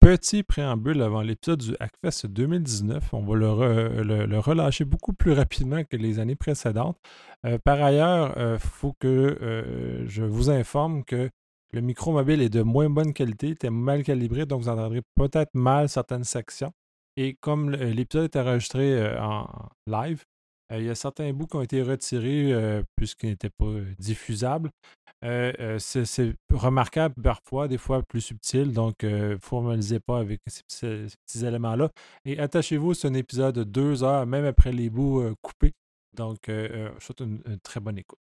petit préambule avant l'épisode du Hackfest 2019. On va le, relâcher beaucoup plus rapidement que les années précédentes. Euh, par ailleurs, il faut que je vous informe que le micro mobile est de moins bonne qualité, était mal calibré, donc vous entendrez peut-être mal certaines sections. Et comme l'épisode est enregistré en live, il y a certains bouts qui ont été retirés puisqu'ils n'étaient pas diffusables. C'est remarquable parfois, des fois plus subtil, donc ne formalisez pas avec ces, petits éléments-là. Et attachez-vous, c'est un épisode de deux heures, même après les bouts coupés. Donc, je souhaite une très bonne écoute.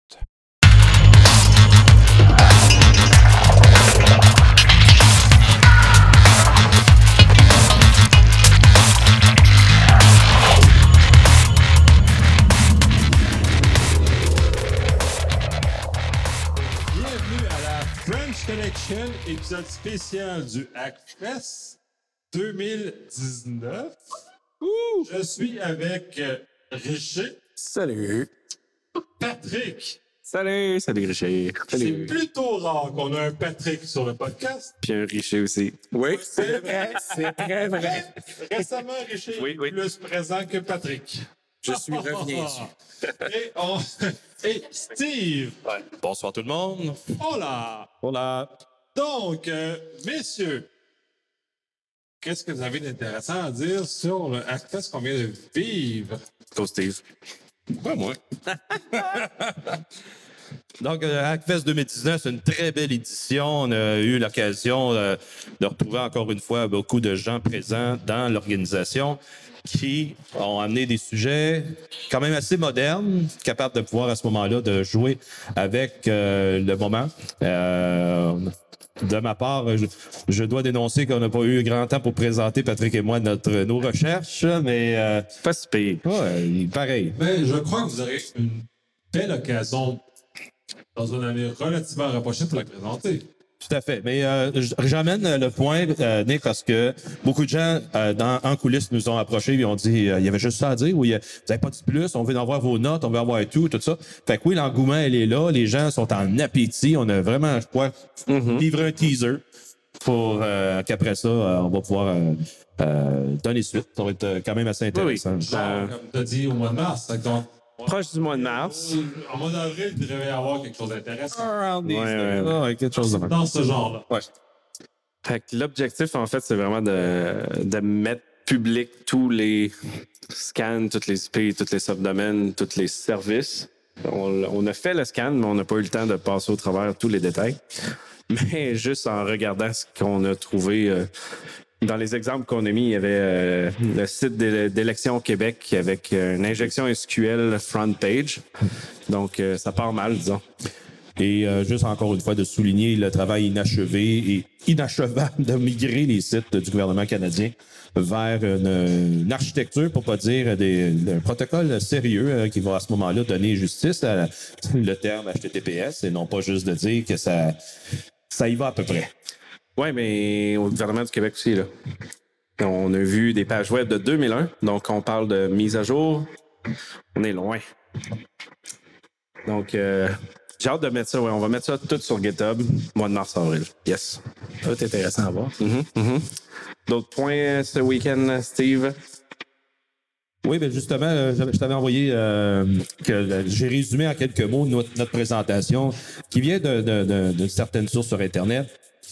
Connection, épisode spécial du Hackfest 2019. Je suis avec euh, Richer. Salut. Patrick. Salut, salut Richer. C'est plutôt rare qu'on a un Patrick sur le podcast. Puis un Richer aussi. Oui, c'est vrai, c'est très vrai. Récemment, Richer est plus présent que Patrick. Je suis revenu Et, Et Steve. Bonsoir tout le monde. Hola. Hola. Donc, euh, messieurs, qu'est-ce que vous avez d'intéressant à dire sur le Hackfest qu'on vient de vivre? Toi, Steve. Pas moi. Donc, euh, Hackfest 2019, c'est une très belle édition. On a eu l'occasion euh, de retrouver encore une fois beaucoup de gens présents dans l'organisation qui ont amené des sujets quand même assez modernes, capables de pouvoir à ce moment-là de jouer avec euh, le moment. Euh, de ma part, je, dois dénoncer qu'on n'a pas eu grand temps pour présenter Patrick et moi notre nos recherches, mais euh, pas si pire. Ouais, pareil. Mais je crois que vous aurez une belle occasion dans une année relativement rapprochée pour la présenter. Tout à fait. Mais euh, j'amène le point, euh, Nick, parce que beaucoup de gens euh, dans, en coulisses nous ont approchés et ont dit il y avait juste ça à dire ou vous n'avez pas dit plus, on veut en voir vos notes, on veut avoir tout, tout ça. Fait que oui, l'engouement, elle est là, les gens sont en appétit. On a vraiment, je crois, mm un teaser pour qu'après ça, on va pouvoir donner suite. Ça va être quand même assez intéressant. Oui, comme tu as dit au mois de mars. Donc, proche du mois de mars. En mois d'avril, il devrait y avoir quelque chose d'intéressant. Ouais, ouais, ouais, quelque chose de Dans ce genre-là. Ouais. Fait que l'objectif, en fait, c'est vraiment de, de mettre public tous les scans, toutes les IP, tous les subdomaines, tous les services. On, on, a fait le scan, mais on n'a pas eu le temps de passer au travers tous les détails. Mais juste en regardant ce qu'on a trouvé, euh, dans les exemples qu'on a mis, il y avait euh, le site d'élection Québec avec euh, une injection SQL front page. Donc, euh, ça part mal, disons. Et juste encore une fois de souligner le travail inachevé et inachevable de migrer les sites du gouvernement canadien vers une, architecture, pour pas dire des, un protocole sérieux qui va à ce moment-là donner justice à le terme HTTPS et non pas juste de dire que ça, ça y va à peu près. Oui, mais au gouvernement du Québec aussi, là. On a vu des pages web de 2001, donc on parle de mise à jour. On est loin. Donc, euh, j'ai hâte de mettre ça. Ouais, on va mettre ça tout sur GitHub, mois de mars-avril. Yes. Ça va être intéressant à voir. Mm-hmm, mm-hmm. D'autres points ce week-end, Steve? Oui, mais justement, euh, je t'avais envoyé euh, que j'ai résumé en quelques mots notre, notre présentation qui vient d'une de, de, certaine source sur Internet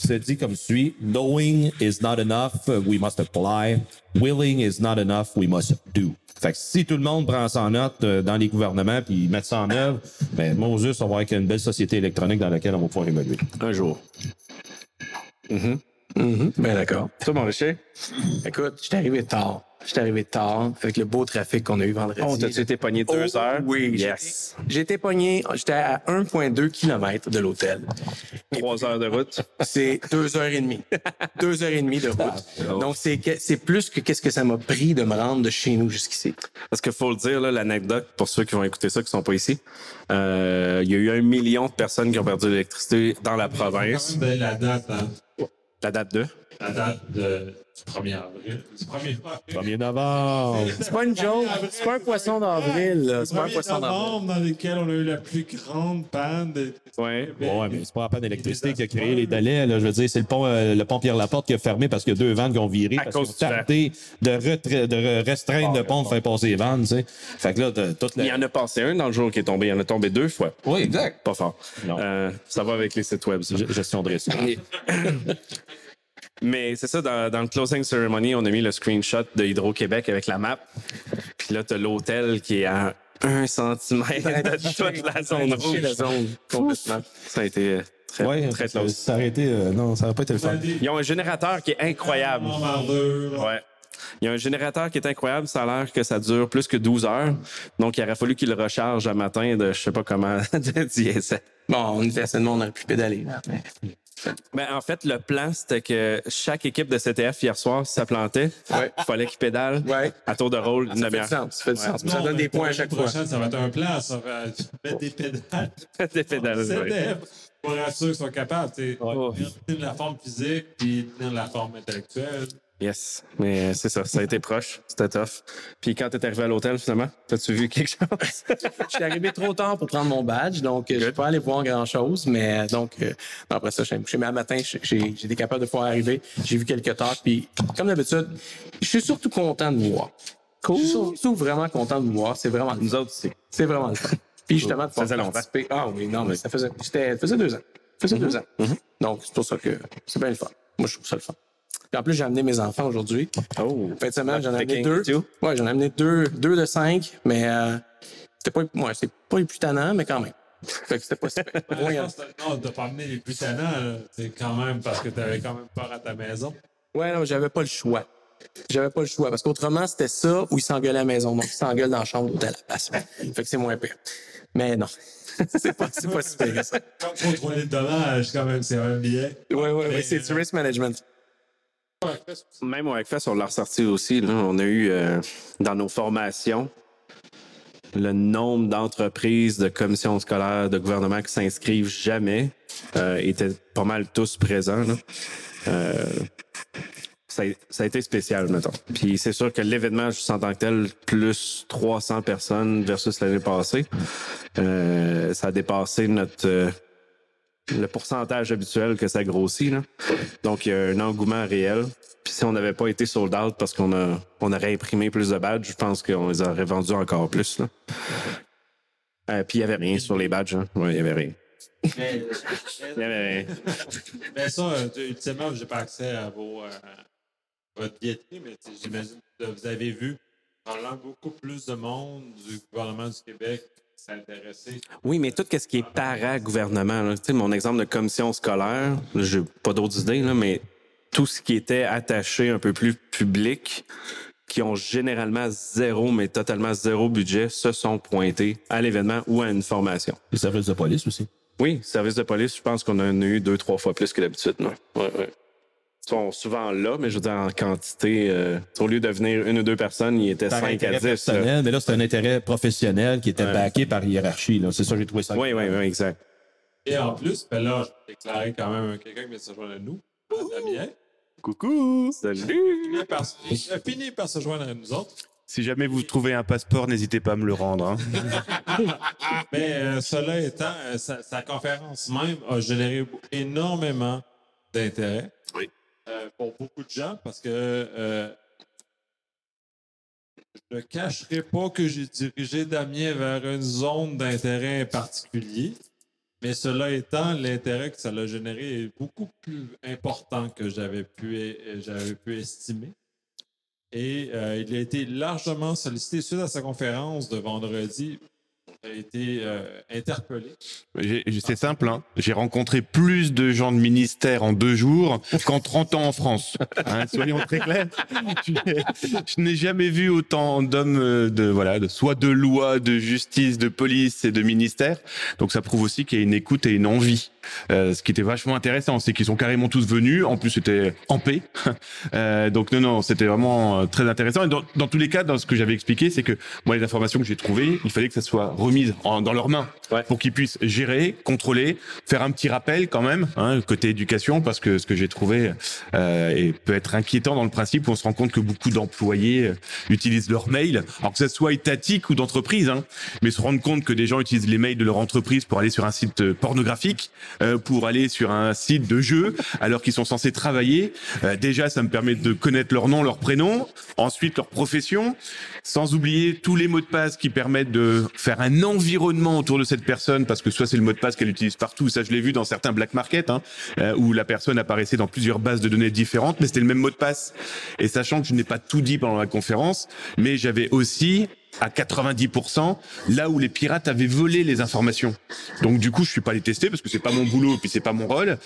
se dit comme suit. Knowing is not enough, we must apply. Willing is not enough, we must do. Fait que si tout le monde prend ça en note euh, dans les gouvernements puis met ça en œuvre, ben Moses, on va avoir une belle société électronique dans laquelle on va pouvoir évoluer. Un jour. Mm -hmm. Ben d'accord. Toi, mon richer? Écoute, je suis arrivé tard. Je suis arrivé tard avec le beau trafic qu'on a eu vendredi. Oh, t'as-tu été pogné deux oh, heures? Oui, yes. J'ai été pogné, j'étais à 1,2 km de l'hôtel. Trois heures de route? C'est deux heures et demie. deux heures et demie de route. Ah, Donc, c'est, c'est plus que qu'est-ce que ça m'a pris de me rendre de chez nous jusqu'ici. Parce qu'il faut le dire, là, l'anecdote, pour ceux qui vont écouter ça, qui sont pas ici, euh, il y a eu un million de personnes qui ont perdu l'électricité dans la province. la date, hein? La date de? La date de, du 1er avril. Du 1er avril. 1er novembre. C'est pas une joke. C'est pas un poisson d'avril. C'est pas un 1er poisson d'avril. dans lequel on a eu la plus grande panne de. Ouais. Ouais, mais c'est pas la panne d'électricité qui a créé les délais. Là. Je veux dire, c'est le pont, euh, le pont Pierre-Laporte qui a fermé parce qu'il y a deux vannes qui ont viré À parce cause ont tardé de, retra- de re- restreindre le pont pour faire passer les vannes, tu sais. Fait que là, toute Il y la... en a passé un dans le jour qui est tombé. Il y en a tombé deux fois. Oui, exact. Pas fort. Non. Euh, ça va avec les sites web. ça. Gestion de risque. Mais c'est ça, dans, dans le closing ceremony, on a mis le screenshot de Hydro-Québec avec la map. Puis là, t'as l'hôtel qui est à un centimètre de toute la zone la rouge. zone complètement. Ça a été euh, très, Ouais, très close. ça aurait été... euh, non, ça aurait pas été le fun. Ils ont un générateur qui est incroyable. Ouais. Il y a un générateur qui est incroyable. Ça a l'air que ça dure plus que 12 heures. Donc, il aurait fallu qu'il le recharge un matin de je sais pas comment de diesel. Bon, on était assez de monde, on aurait pu pédaler. là, mais- Ben, en fait, le plan, c'était que chaque équipe de CTF hier soir, si ça plantait, Ouais. il fallait qu'ils pédalent Ouais. à tour de rôle une Ça fait du sens. Ça fait du sens. Non, Ça donne des points à chaque fois. prochaine, ça va être un plan. Ça va mettre des pédales. Des pédales, oui. CDF, pour être sûr qu'ils sont capables Ouais. de tenir la forme physique puis tenir la forme intellectuelle. Yes. Mais euh, c'est ça, ça a été proche. C'était tough. Puis quand t'es arrivé à l'hôtel, finalement, t'as-tu vu quelque chose? Je suis arrivé trop tard pour prendre mon badge, donc euh, je suis pas allé voir grand-chose. Mais euh, donc, euh, après ça, je suis me coucher. Mais à matin, été capable de pouvoir arriver. J'ai vu quelques talks. Puis, comme d'habitude, je suis surtout content de vous voir. Je suis surtout vraiment content de vous voir. C'est vraiment Nous autres, c'est. C'est vraiment le fun. Puis justement, de pouvoir faisait longtemps. participer. Ah oui, non, mais ça faisait, ça faisait deux ans. Ça faisait deux ans. Donc, c'est pour ça que c'est bien le fun. Moi, je trouve ça le fun. Puis en plus, j'ai amené mes enfants aujourd'hui. Oh. Fin de semaine, j'en ai amené deux. Ouais, j'en ai amené deux, deux de cinq, mais euh, c'était pas, ouais, c'est pas les plus tannants, mais quand même. Fait que c'était pas super. Ouais, non, t'as pas amené les plus tannants, là. c'est quand même parce que t'avais quand même peur à ta maison. ouais, non, j'avais pas le choix. J'avais pas le choix, parce qu'autrement, c'était ça ou ils s'engueulaient à la maison. Donc, ils s'engueulent dans la chambre d'hôtel à la place. Fait que c'est moins pire. Mais non. c'est pas, c'est pas super que ça. Comme contrôler le dommage, quand même, c'est un billet. Ouais, ouais, ouais, c'est du risk management. Même au Hackfest, on l'a ressorti aussi. Là. On a eu euh, dans nos formations le nombre d'entreprises, de commissions scolaires, de gouvernements qui s'inscrivent jamais euh, étaient pas mal tous présents. là. Euh, ça, a, ça a été spécial, mettons. Puis c'est sûr que l'événement, juste en tant que tel, plus 300 personnes versus l'année passée, euh, ça a dépassé notre euh, le pourcentage habituel que ça grossit. Là. Donc, il y a un engouement réel. Puis si on n'avait pas été sold out parce qu'on a, on aurait imprimé plus de badges, je pense qu'on les aurait vendus encore plus. Là. Euh, puis il n'y avait rien sur les badges. Hein. Ouais, il n'y avait rien. Mais, Il y avait rien. mais ça, euh, ultimement, j'ai pas accès à vos, euh, votre billetterie, mais j'imagine que vous avez vu probablement beaucoup plus de monde du gouvernement du Québec s'intéresser. Oui, mais tout ce qui est para-gouvernement, là, tu sais, mon exemple de commission scolaire, j'ai pas d'autres idées, là, mais tout ce qui était attaché un peu plus public, qui ont généralement zéro, mais totalement zéro budget, se sont pointés à l'événement ou à une formation. Les services de police aussi. Oui, service de police, je pense qu'on en a eu deux, trois fois plus que d'habitude. non? Ouais, ouais. Ils sont souvent là, mais je veux dire, en quantité, euh, au lieu de venir une ou deux personnes, il était Par 5 à intérêt 10. là. personnel, mais là, c'est un intérêt professionnel qui était Ouais. backé par hiérarchie. là. C'est ça, j'ai trouvé ça. Oui, oui, oui, exact. Et en plus, ben là, je déclarais quand même quelqu'un qui vient de se joindre à nous, Damien. Coucou Salut! Il a par- il a fini par se joindre à nous autres. Si jamais vous trouvez un passeport, n'hésitez pas à me le rendre. hein. Mais euh, cela étant, euh, sa, sa conférence même a généré énormément d'intérêt Oui. Euh, pour beaucoup de gens parce que euh, je ne cacherai pas que j'ai dirigé Damien vers une zone d'intérêt particulier. Mais cela étant, l'intérêt que ça a généré est beaucoup plus important que j'avais pu, j'avais pu estimer. Et euh, il a été largement sollicité suite à sa conférence de vendredi. A été euh, interpellé. C'est simple, hein. j'ai rencontré plus de gens de ministère en deux jours qu'en 30 ans en France. Hein, soyons très clairs. Je n'ai- Je n'ai jamais vu autant d'hommes euh, de voilà, de soit de loi, de justice, de police et de ministère. Donc ça prouve aussi qu'il y a une écoute et une envie. Euh, ce qui était vachement intéressant, c'est qu'ils sont carrément tous venus. En plus, c'était en paix. Euh, donc non, non, c'était vraiment euh, très intéressant. Et dans, dans tous les cas, dans ce que j'avais expliqué, c'est que moi, les informations que j'ai trouvées, il fallait que ça soit en- dans leurs mains Ouais. pour qu'ils puissent gérer, contrôler, faire un petit rappel quand même, hein, côté éducation, parce que ce que j'ai trouvé euh, et peut être inquiétant dans le principe où on se rend compte que beaucoup d'employés euh, utilisent leur mail, alors que ça soit étatique ou d'entreprise, hein, mais se rendre compte que des gens utilisent les mails de leur entreprise pour aller sur un site euh, pornographique, euh, pour aller sur un site de jeu, alors qu'ils sont censés travailler. Euh, déjà, ça me permet de connaître leur nom, leur prénom, ensuite leur profession, sans oublier tous les mots de passe qui permettent de faire un environnement autour de cette personne, parce que soit c'est le mot de passe qu'elle utilise partout, ça je l'ai vu dans certains black market, hein, euh, où la personne apparaissait dans plusieurs bases de données différentes, mais c'était le même mot de passe. Et sachant que je n'ai pas tout dit pendant la conférence, mais j'avais aussi à 90% là où les pirates avaient volé les informations. Donc du coup, je suis pas allé tester parce que c'est pas mon boulot puis c'est pas mon rôle,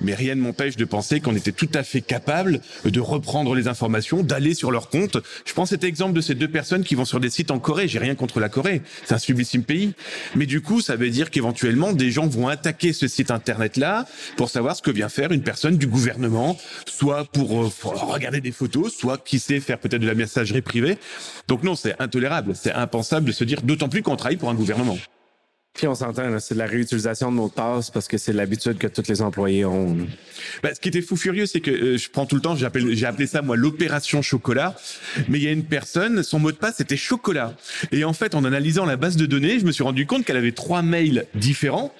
mais rien ne m'empêche de penser qu'on était tout à fait capable de reprendre les informations, d'aller sur leur compte. Je prends cet exemple de ces deux personnes qui vont sur des sites en Corée. J'ai rien contre la Corée, c'est un sublissime pays, mais du coup, ça veut dire qu'éventuellement des gens vont attaquer ce site internet là pour savoir ce que vient faire une personne du gouvernement, soit pour, euh, pour regarder des photos, soit qui sait faire peut-être de la messagerie privée. Donc non, c'est intolérable, c'est impensable de se dire, d'autant plus qu'on travaille pour un gouvernement. Puis on s'entend, là, c'est de la réutilisation de mots de passe parce que c'est l'habitude que tous les employés ont. Bah, ce qui était fou furieux, c'est que euh, je prends tout le temps, j'appelle, j'ai appelé ça moi l'opération chocolat. Mais il y a une personne, son mot de passe c'était chocolat. Et en fait, en analysant la base de données, je me suis rendu compte qu'elle avait trois mails différents.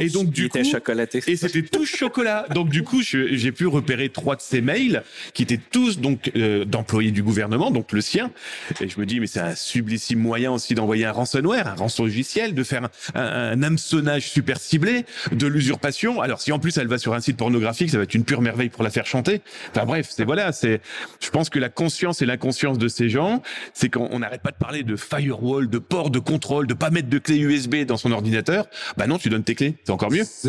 Et donc du était coup, chocolaté. et c'était tous chocolat. Donc du coup, j'ai pu repérer trois de ces mails qui étaient tous donc euh, d'employés du gouvernement, donc le sien. Et je me dis, mais c'est un sublissime moyen aussi d'envoyer un ransomware, un rançon logiciel, de faire un, un hameçonnage super ciblé, de l'usurpation. Alors si en plus elle va sur un site pornographique, ça va être une pure merveille pour la faire chanter. Enfin bref, c'est voilà, c'est. Je pense que la conscience et l'inconscience de ces gens, c'est qu'on on n'arrête pas de parler de firewall, de port de contrôle, de pas mettre de clé USB dans son ordinateur. Bah non, tu donnes tes clés, c'est encore mieux.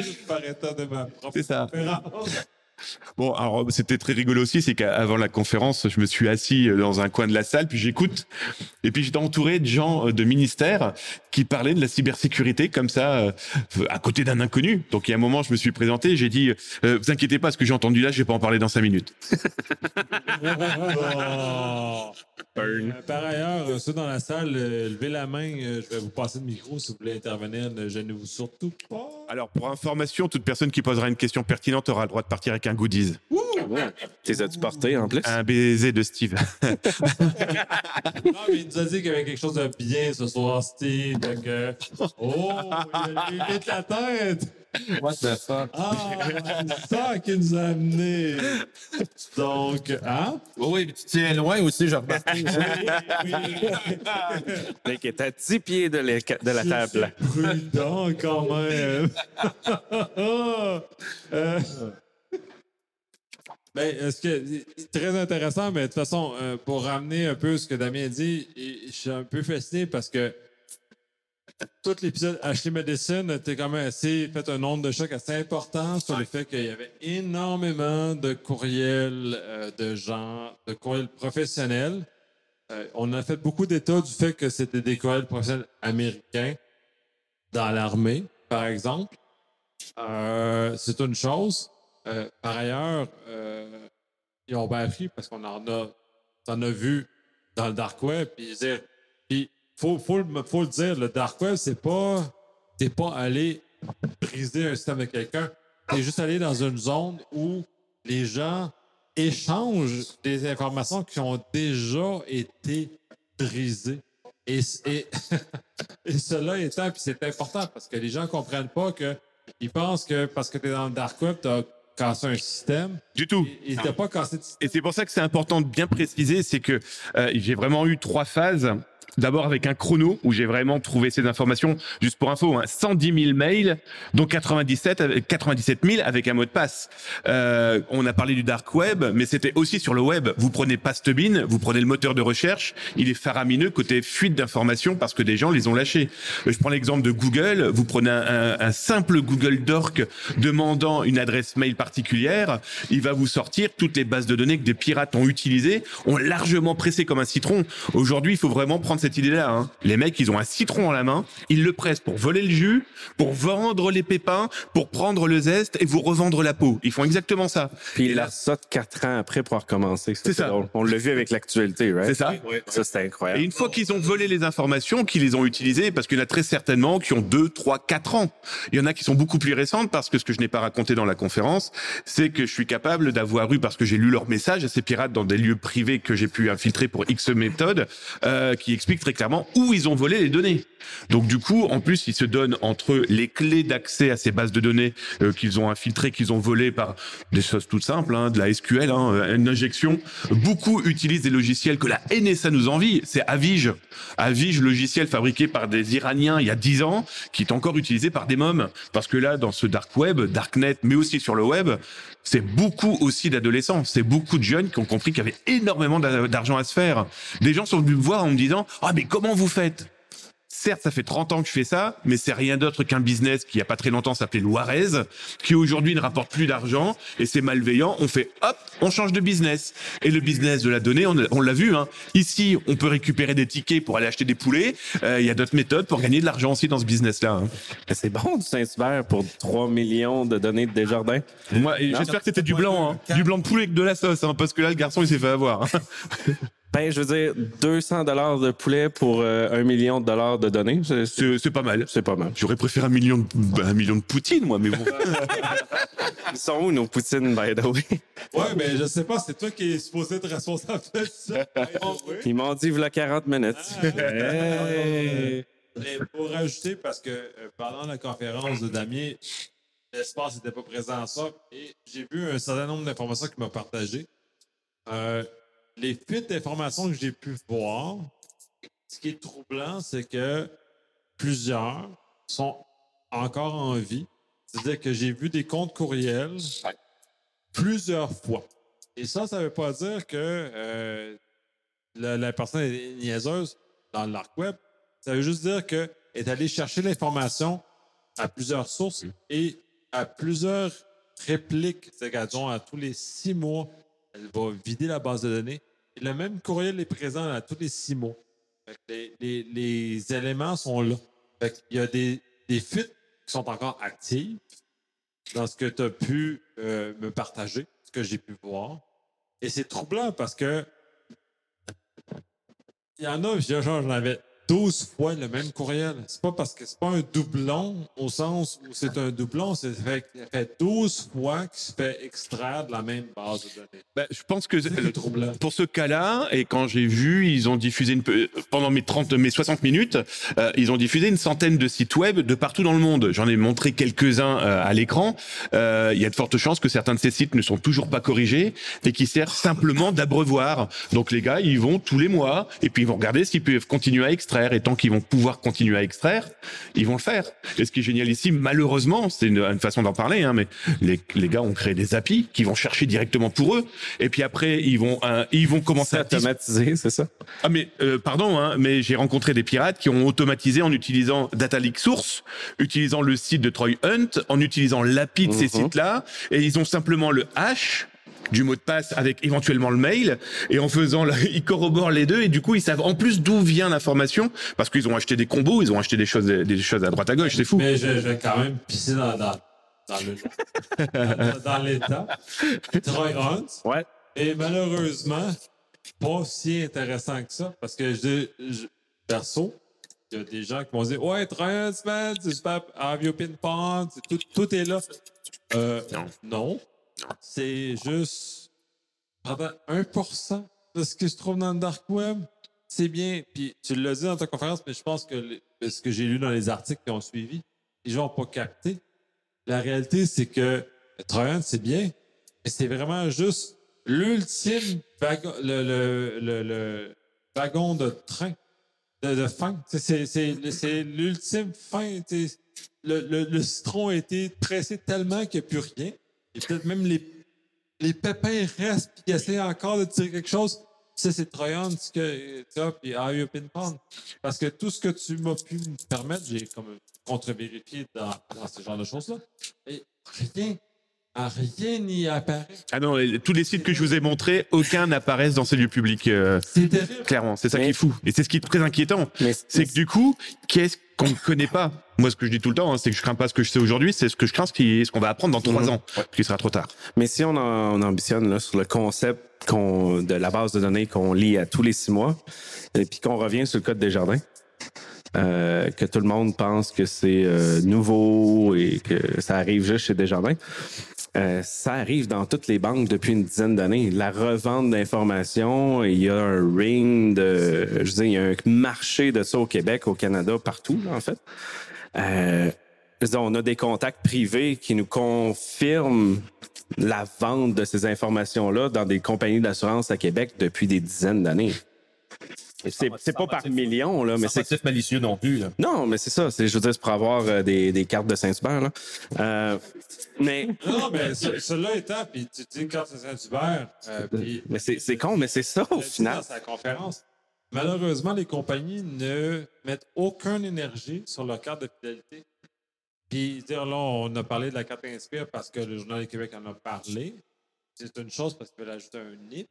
Je de ma propre C'est ça. Bon, alors c'était très rigolo aussi, c'est qu'avant la conférence, je me suis assis dans un coin de la salle, puis j'écoute, et puis j'étais entouré de gens euh, de ministères qui parlaient de la cybersécurité comme ça, euh, à côté d'un inconnu. Donc il y a un moment, je me suis présenté, j'ai dit, euh, vous inquiétez pas, ce que j'ai entendu là, je vais pas en parler dans cinq minutes. Oh. Euh, Par ailleurs, euh, ceux dans la salle, euh, levez la main. euh, je vais vous passer le micro si vous voulez intervenir. Ne gênez-vous surtout pas. Alors pour information, toute personne qui posera une question pertinente aura le droit de partir avec un goodies, T'es as-tu porté en plus? un baiser de Steve. Non, mais il nous a dit qu'il y avait quelque chose de bien ce soir, Steve. Donc, euh, oh, il a la tête. What the fuck? Ah, c'est ça qui nous a amené. Donc, hein? Oui, oui, mais tu tiens loin aussi, je remarque. Oui, oui. Le Mec est à 10 pieds de la, de la table. Prudent quand même. Euh, ben, est-ce que c'est très intéressant, mais de toute façon, euh, pour ramener un peu ce que Damien dit, je suis un peu fasciné parce que tout l'épisode Ashley Medicine était quand même assez fait un nombre de chocs assez important sur le fait qu'il y avait énormément de courriels euh, de gens, de courriels professionnels. Euh, on a fait beaucoup d'états du fait que c'était des courriels professionnels américains dans l'armée, par exemple. Euh, c'est une chose. Euh, par ailleurs, euh, ils ont bien appris parce qu'on en a, t'en as vu dans le dark web. Puis, puis faut, faut, le- faut le dire, le dark web, c'est pas, t'es pas allé briser un système de quelqu'un. T'es juste allé dans une zone où les gens échangent des informations qui ont déjà été brisées. Et, cela étant, puis c'est important parce que les gens ne comprennent pas que ils pensent que parce que tu es dans le dark web, cassé un système. Du tout. Et tu pas cassé de système. Et c'est pour ça que c'est important de bien préciser, c'est que euh, j'ai vraiment eu trois phases. D'abord avec un chrono où j'ai vraiment trouvé ces informations, juste pour info, hein, 110 000 mails, dont 97, avec- 97 000 avec un mot de passe. Euh, on a parlé du dark web, mais c'était aussi sur le web. Vous prenez Pastebin, vous prenez le moteur de recherche, il est faramineux côté fuite d'informations parce que des gens les ont lâchés. Euh, Je prends l'exemple de Google, vous prenez un, un- simple Google Doc demandant une adresse mail particulière, il va vous sortir toutes les bases de données que des pirates ont utilisées, ont largement pressé comme un citron. Aujourd'hui, il faut vraiment prendre de cette idée-là. hein. Les mecs, ils ont un citron en la main, ils le pressent pour voler le jus, pour vendre les pépins, pour prendre le zeste et vous revendre la peau. Ils font exactement ça. Puis Et il là- a ça quatre ans après pour recommencer. C'est ça. drôle. On l'a vu avec l'actualité, right? C'est ça. Ça, c'était Et incroyable. une fois qu'ils ont volé les informations, qu'ils les ont utilisées, parce qu'il y en a très certainement qui ont 2, 3, 4 ans. Il y en a qui sont beaucoup plus récentes, parce que ce que je n'ai pas raconté dans la conférence, c'est que je suis capable d'avoir eu, parce que j'ai lu leurs messages à ces pirates dans des lieux privés que j'ai pu infiltrer pour X méthodes, euh, qui expliquent très clairement où ils ont volé les données. Donc du coup, en plus, ils se donnent entre eux les clés d'accès à ces bases de données euh, qu'ils ont infiltrées, qu'ils ont volées par des choses toutes simples, hein, de la SQL, hein, euh, une injection. Beaucoup utilisent des logiciels que la NSA nous envie. C'est Avige. Avige, logiciel fabriqué par des Iraniens il y a 10 ans, qui est encore utilisé par des mômes. Parce que là, dans ce dark web, darknet, mais aussi sur le web, c'est beaucoup aussi d'adolescents. C'est beaucoup de jeunes qui ont compris qu'il y avait énormément d'a- d'argent à se faire. Des gens sont venus me voir en me disant, ah, mais comment vous faites? Certes, ça fait 30 ans que je fais ça, mais c'est rien d'autre qu'un business qui, il y a pas très longtemps, s'appelait Loirez, qui aujourd'hui ne rapporte plus d'argent, et c'est malveillant. On fait, hop, on change de business. Et le business de la donnée, on, on l'a vu, hein. Ici, on peut récupérer des tickets pour aller acheter des poulets. Euh, Il y a d'autres méthodes pour gagner de l'argent aussi dans ce business-là. hein. C'est bon du Saint-Hubert pour 3 millions de données de Desjardins. Moi, j'espère que c'était du blanc, hein. Du blanc de poulet avec de la sauce, hein, parce que là, le garçon, il s'est fait avoir. Ben, je veux dire, 200 dollars de poulet pour euh, un million de dollars de données, c'est- pas mal. c'est pas mal. J'aurais préféré un million de, un million de poutine, moi, mais bon. Ils sont où nos poutines, by the way? Ouais, mais je sais pas, c'est toi qui es supposé être responsable de ça. Ils m'ont dit, voilà 40 minutes. Hey! Et pour rajouter, parce que euh, pendant la conférence de Damien, l'espace n'était pas présent à ça, et j'ai vu un certain nombre d'informations qu'il m'a partagées. Euh, les fuites d'informations que j'ai pu voir, ce qui est troublant, c'est que plusieurs sont encore en vie. C'est-à-dire que j'ai vu des comptes courriels plusieurs fois. Et ça, ça ne veut pas dire que euh, la, personne est niaiseuse dans le dark web. Ça veut juste dire qu'elle est allée chercher l'information à plusieurs sources et à plusieurs répliques. C'est-à-dire à tous les six mois, elle va vider la base de données. Et le même courriel est présent à tous les six mois. Les, éléments sont là. Fait Il y a des, des fuites qui sont encore actives dans ce que tu as pu euh, me partager, ce que j'ai pu voir. Et c'est troublant parce que il y en a, genre, j'en avais 12 fois le même courriel. C'est pas parce que c'est pas un doublon au sens où c'est un doublon, c'est fait, fait 12 fois qu'il se fait extraire de la même base de données. Bah, je pense que le pour ce cas-là, et quand j'ai vu, ils ont diffusé une, pendant mes 30, mes 60 minutes, euh, ils ont diffusé une centaine de sites web de partout dans le monde. J'en ai montré quelques-uns euh, à l'écran. Euh, Il y a de fortes chances que certains de ces sites ne sont toujours pas corrigés et qui servent simplement d'abreuvoir. Donc les gars, ils vont tous les mois et puis ils vont regarder s'ils peuvent continuer à extraire. Et tant qu'ils vont pouvoir continuer à extraire, ils vont le faire. Et ce qui est génial ici, malheureusement, c'est une, une façon d'en parler, hein, mais les, les gars ont créé des API qui vont chercher directement pour eux. Et puis après, ils vont, euh, ils vont commencer à automatisé, c'est ça? ah mais euh, pardon, hein, mais j'ai rencontré des pirates qui ont automatisé en utilisant Data Leak Source, utilisant le site de Troy Hunt, en utilisant l'API de ces Mhm. sites-là, et ils ont simplement le hash du mot de passe avec éventuellement le mail et en faisant la- ils corroborent les deux et du coup ils savent en plus d'où vient l'information parce qu'ils ont acheté des combos ils ont acheté des choses des choses à droite à gauche c'est fou Mais je, je vais quand même pisser dans, dans, dans le dans, l'état. Troy Hunt. Ouais. Et malheureusement, pas si intéressant que ça, parce que je, je- perso, il y a des gens qui m'ont dit Ouais, Troy Hunt, man, c'est super, have you c'est tout, tout est là. Euh, Non. Non. C'est juste pendant 1% de ce qui se trouve dans le dark web. C'est bien. Puis tu l'as dit dans ta conférence, mais je pense que ce que j'ai lu dans les articles qui ont suivi, les gens n'ont pas capté. La réalité, c'est que Trojan, c'est bien, mais c'est vraiment juste l'ultime wagon, de train, de, fin. C'est- l'ultime fin. le, le citron a été pressé tellement qu'il n'y a plus rien. Peut-être même les, les pépins restent puis ils essaient encore de tirer quelque chose. Ça, c'est Trojan, ce que tu as, puis Are You Pin Pond? Parce que tout ce que tu m'as pu me permettre, j'ai comme contre-vérifié dans, dans ce genre de choses-là. Et rien. rien n'y apparaît. Ah non, les- tous les sites que je vous ai montrés, aucun n'apparaissent dans ces lieux publics. euh, C'est terrible. clairement, c'est ça Mais- qui est fou. Et c'est ce qui est très inquiétant. C'est que du coup, qu'est-ce qu'on ne connaît pas? Moi, ce que je dis tout le temps, hein, c'est que je crains pas ce que je sais aujourd'hui, c'est ce que je crains, ce qui- ce qu'on va apprendre dans trois ans, parce qu'il sera trop tard. Mais si on, ambitionne là, sur le concept qu'on, de la base de données qu'on lit à tous les six mois, et puis qu'on revient sur le code des jardins, euh, que tout le monde pense que c'est euh, nouveau et que ça arrive juste chez Desjardins. Euh, ça arrive dans toutes les banques depuis une dizaine d'années. La revente d'informations, il y a un ring de, je veux dire, il y a un marché de ça au Québec, au Canada, partout, là, en fait. Euh, on a des contacts privés qui nous confirment la vente de ces informations-là dans des compagnies d'assurance à Québec depuis des dizaines d'années. C'est c'est pas par millions, là, mais C'est c'est pas malicieux non plus. Là. non, mais c'est ça. C'est, je veux dire, c'est pour avoir euh, des, des cartes de Saint-Hubert. Là. Euh, mais Non, mais ce- cela étant, puis tu dis quand c'est Saint-Hubert, euh, puis mais c'est, c'est con, mais c'est ça au final. dans sa conférence. Malheureusement, les compagnies ne mettent aucune énergie sur leur carte de fidélité. Puis dire là, on a parlé de la carte Inspire parce que le Journal du Québec en a parlé. C'est une chose parce qu'ils veulent ajouter un NIP.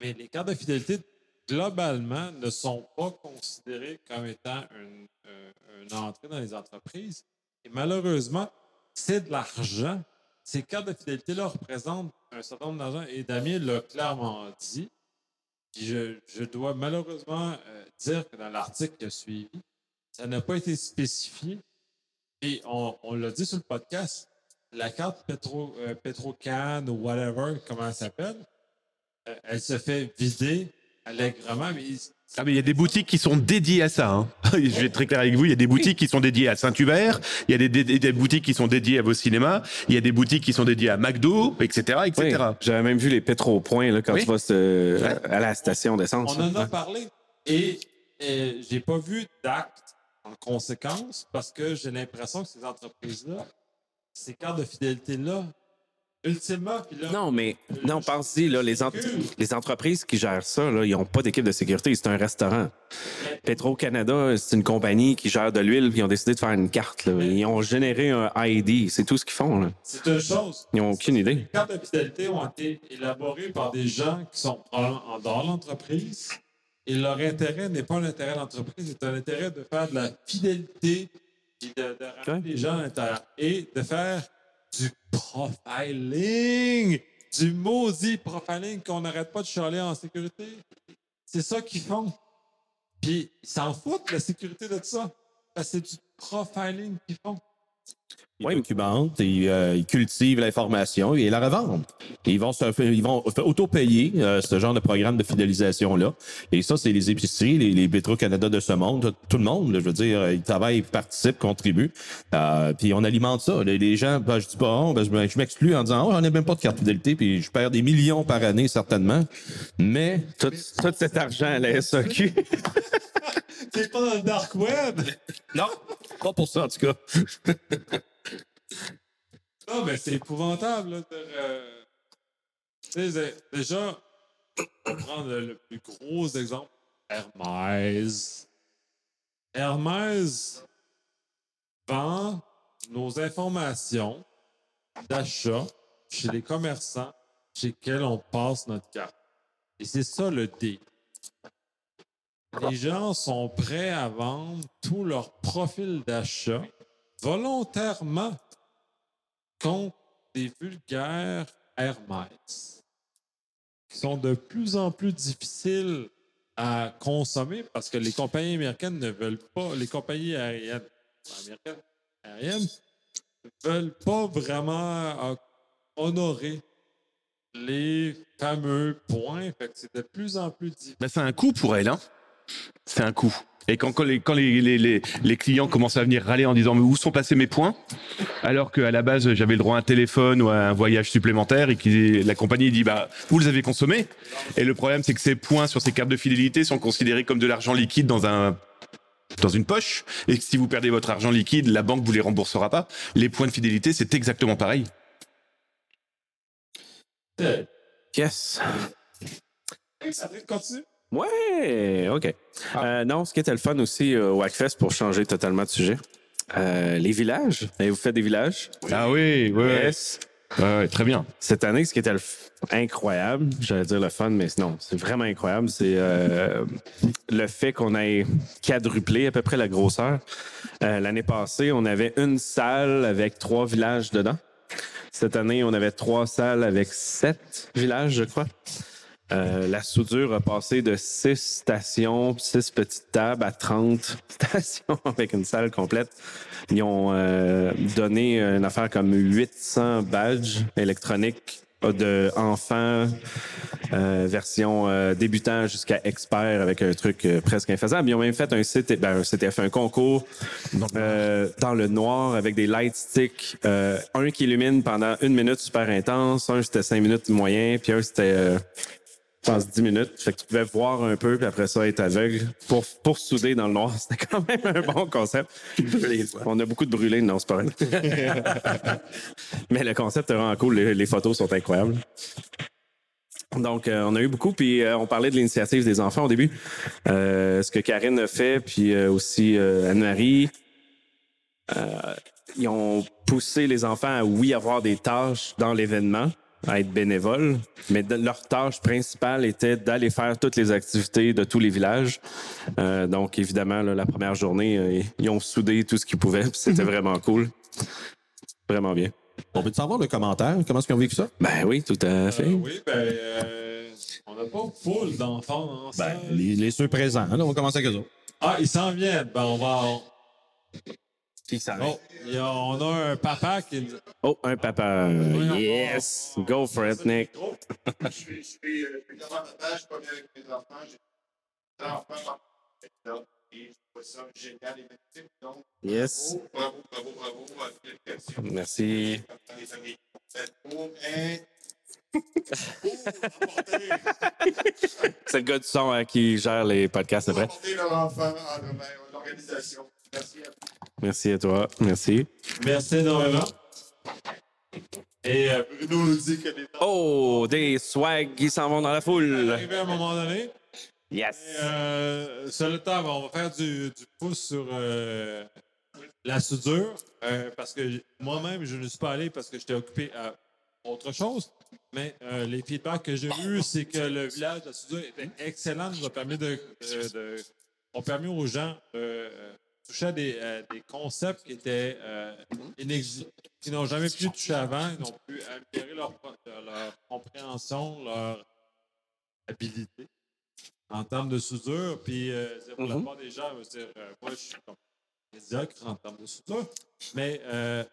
Mais les cartes de fidélité, globalement, ne sont pas considérées comme étant une, euh, une entrée dans les entreprises. Et malheureusement, c'est de l'argent. Ces cartes de fidélité-là représentent un certain nombre d'argent. Et Damien l'a clairement dit. Je, dois malheureusement euh, dire que dans l'article qui a suivi, ça n'a pas été spécifié. Et on, l'a dit sur le podcast, la carte Petro, euh, Petrocan ou whatever, comment elle s'appelle, euh, elle se fait vider allègrement. Mais Ah mais il y a des boutiques qui sont dédiées à ça. Hein. je vais être très clair avec vous. Il y a des boutiques qui sont dédiées à Saint-Hubert. Il y a des, des- des boutiques qui sont dédiées à vos cinémas. Il y a des boutiques qui sont dédiées à McDo, etc., etc. Oui, j'avais même vu les pétro-points là, quand Oui. tu vas se- à la station d'essence. On en a parlé. Et, et j'ai pas vu d'acte en conséquence parce que j'ai l'impression que ces entreprises-là, ces cartes de fidélité-là, ultimement, là, Non, mais non, pense-y, là, les, ent- les entreprises qui gèrent ça, là, ils n'ont pas d'équipe de sécurité, c'est un restaurant. Petro-Canada, c'est une compagnie qui gère de l'huile, puis ils ont décidé de faire une carte. là. Ils ont généré un ID, c'est tout ce qu'ils font. C'est une chose. Ils n'ont aucune idée. Les cartes de fidélité ont été élaborées par des gens qui sont en de l'entreprise. Et leur intérêt n'est pas un intérêt d'entreprise, c'est un intérêt de faire de la fidélité et de, de ramener Ouais. les gens à l'intérieur. Et de faire du profiling, du maudit profiling qu'on n'arrête pas de chialer en sécurité. C'est ça qu'ils font. Puis ils s'en foutent, la sécurité de ça. Parce que c'est du profiling qu'ils font. Ils documentent, ils, euh, ils cultivent l'information et la revendent. Et ils vont, se, ils vont auto-payer euh, ce genre de programme de fidélisation-là. Et ça, c'est les épiceries, les, les Petro-Canada de ce monde, tout le monde, là, je veux dire, ils travaillent, ils participent, contribuent. Euh, puis on alimente ça. Les, les gens, ben, je dis pas, oh, ben, je, je m'exclus en disant, oh, on n'a même pas de carte fidélité, puis je perds des millions par année, certainement. Mais Tout, tout cet argent à la SAQ. T'es pas dans le dark web! non, pas pour ça, en tout cas. Non, mais c'est épouvantable. Là, de, euh, déjà, on va prendre le, le plus gros exemple. Hermès. Hermès vend nos informations d'achat chez les commerçants chez lesquels on passe notre carte. Et c'est ça le D. Les gens sont prêts à vendre tout leur profil d'achat volontairement contre des vulgaires Hermès qui sont de plus en plus difficiles à consommer parce que les compagnies américaines ne veulent pas, les compagnies aériennes américaines aériennes ne veulent pas vraiment euh, honorer les fameux points. Fait c'est de plus en plus difficile. Ben, c'est un coût pour elle, hein. C'est un coût. Et quand, quand les, quand les, les, les, les clients commencent à venir râler en disant mais où sont passés mes points? Alors qu'à la base j'avais le droit à un téléphone ou à un voyage supplémentaire et que la compagnie dit bah vous les avez consommés et le problème c'est que ces points sur ces cartes de fidélité sont considérés comme de l'argent liquide dans un dans une poche et que si vous perdez votre argent liquide la banque vous les remboursera pas les points de fidélité c'est exactement pareil Yes. Ça continue? Ouais, OK. Euh, non, ce qui était le fun aussi euh, au Hackfest, pour changer totalement de sujet, euh, les villages. Avez-vous fait des villages? ah oui oui Yes. Ouais, très bien. Cette année, ce qui était le f- incroyable, j'allais dire le fun, mais non, c'est vraiment incroyable, c'est euh, le fait qu'on ait quadruplé à peu près la grosseur. Euh, L'année passée, on avait une salle avec trois villages dedans. Cette année, on avait trois salles avec sept villages, je crois. Euh, la soudure a passé de six stations, six petites tables à 30 stations avec une salle complète. Ils ont euh, donné une affaire comme 800 badges électroniques de enfants, euh, version euh, débutant jusqu'à expert avec un truc euh, presque infaisable. Ils ont même fait un site, ben, un CTF, un concours euh, dans le noir avec des light sticks. Euh, un qui illumine pendant une minute super intense, un c'était cinq minutes moyen, puis un c'était euh, je pense 10 minutes. Fait que tu pouvais voir un peu, puis après ça, être aveugle pour, pour souder dans le noir. C'était quand même un bon concept. On a beaucoup de brûlés, non, c'est pas vrai. Mais le concept est vraiment cool. Les, les photos sont incroyables. Donc, euh, on a eu beaucoup, puis euh, on parlait de l'initiative des enfants au début. Euh, ce que Karine a fait, puis euh, aussi Anne-Marie. Euh, ils ont poussé les enfants à, oui, avoir des tâches dans l'événement, à être bénévoles, mais de- leur tâche principale était d'aller faire toutes les activités de tous les villages. Euh, donc, évidemment, là, la première journée, euh, ils ont soudé tout ce qu'ils pouvaient, puis c'était vraiment cool. Vraiment bien. On peut savoir le commentaire? Comment est-ce qu'ils ont vécu ça? Ben oui, tout à fait. Euh, oui, ben, euh, on n'a pas full d'enfants en Ben, les, les ceux présents. Là, on va commencer avec eux autres. Ah, ils s'en viennent. Ben, on va. Qui ça Oh, a- on a un papa qui. nous- Oh, un papa. Yes! Go for it, Nick. je suis, je suis, euh, je suis devant page, je suis pas bien avec mes enfants. J'ai des enfants là, et je trouve ça génial et magnifique. Donc, Yes. bravo, bravo, bravo, bravo à. Merci. Les pour apporter- C'est le gars du son hein, qui gère les podcasts après. apporter leur enfant à l'organisation. Merci à vous. Merci à toi. Merci. Merci énormément. Et euh, Bruno nous dit que les Oh, des swags qui s'en vont dans la foule. arrivés à un moment donné. Yes. Et, euh, sur le temps, on va faire du, du pouce sur euh, la soudure. euh, parce que moi-même, je ne suis pas allé parce que j'étais occupé à autre chose. Mais euh, les feedbacks que j'ai eus, c'est que le village de la soudure était excellent. nous a permis de, de- de- ont permis aux gens de euh, à des, euh, des concepts qui étaient euh, inexi- qui n'ont jamais pu toucher avant. Ils ont pu améliorer leur, pro- leur compréhension, leur habilité en termes de soudure. Puis, euh, c'est pour la Mhm. plupart des gens, je dire, euh, moi, je suis comme médiocre en termes de soudure. Mais euh,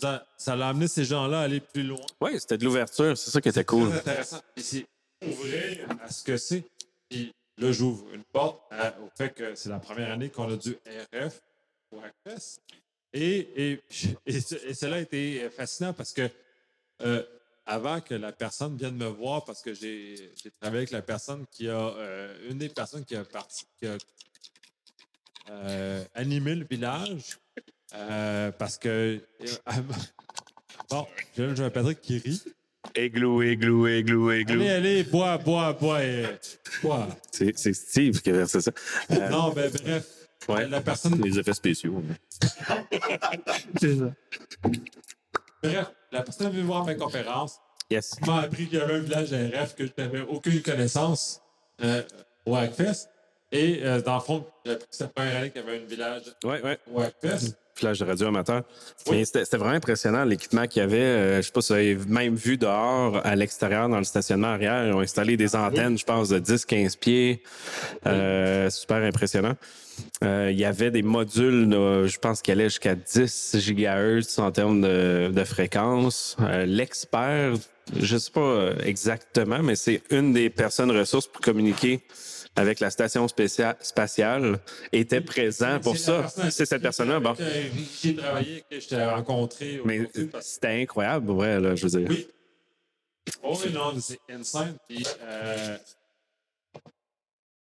ça, a, l'a amené ces gens-là à aller plus loin. Oui, c'était de l'ouverture. C'est ça qui était cool. Très intéressant. Et c'est ouvrir à ce que c'est. Puis là, j'ouvre une porte à- au fait que c'est la première année qu'on a du RF au Hackfest. Et, et, et, ce- et cela a été fascinant parce que euh, avant que la personne vienne me voir, parce que j'ai travaillé avec la personne qui a, euh, une des personnes qui a, parti, qui a euh, animé le village, euh, parce que. bon, j'ai un Patrick qui rit. Églou, églou, églou, églou. Allez, allez, bois, bois, bois, et, bois. C'est c'est Steve qui a versé ça. Euh, Non, ben bref. Ouais. La personne. Les effets spéciaux. Bref, la personne est venue voir mes conférences. yes. m'a appris qu'il y avait un village RF que je n'avais aucune connaissance euh, au Hackfest. Et euh, dans le fond, j'ai appris que c'était année qu'il y avait un village Ouais, ouais. au Hackfest. Flash de radio amateur. Oui. C'était vraiment impressionnant l'équipement qu'il y avait. Euh, je sais pas si vous avez même vu dehors, à l'extérieur, dans le stationnement arrière. Ils ont installé des antennes, je pense, de 10-15 pieds. Euh, super impressionnant. Euh, il y avait des modules, je pense, qui allaient jusqu'à 10 GHz en termes de, de fréquence. Euh, L'expert, je sais pas exactement, mais c'est une des personnes ressources pour communiquer avec la station spatiale, était présent pour ça. C'est cette personne-là. Bon. que je t'ai rencontré Mais c'était incroyable, vrai, là, je veux dire. Oui. Oh oui, non, c'est insane. Puis, euh,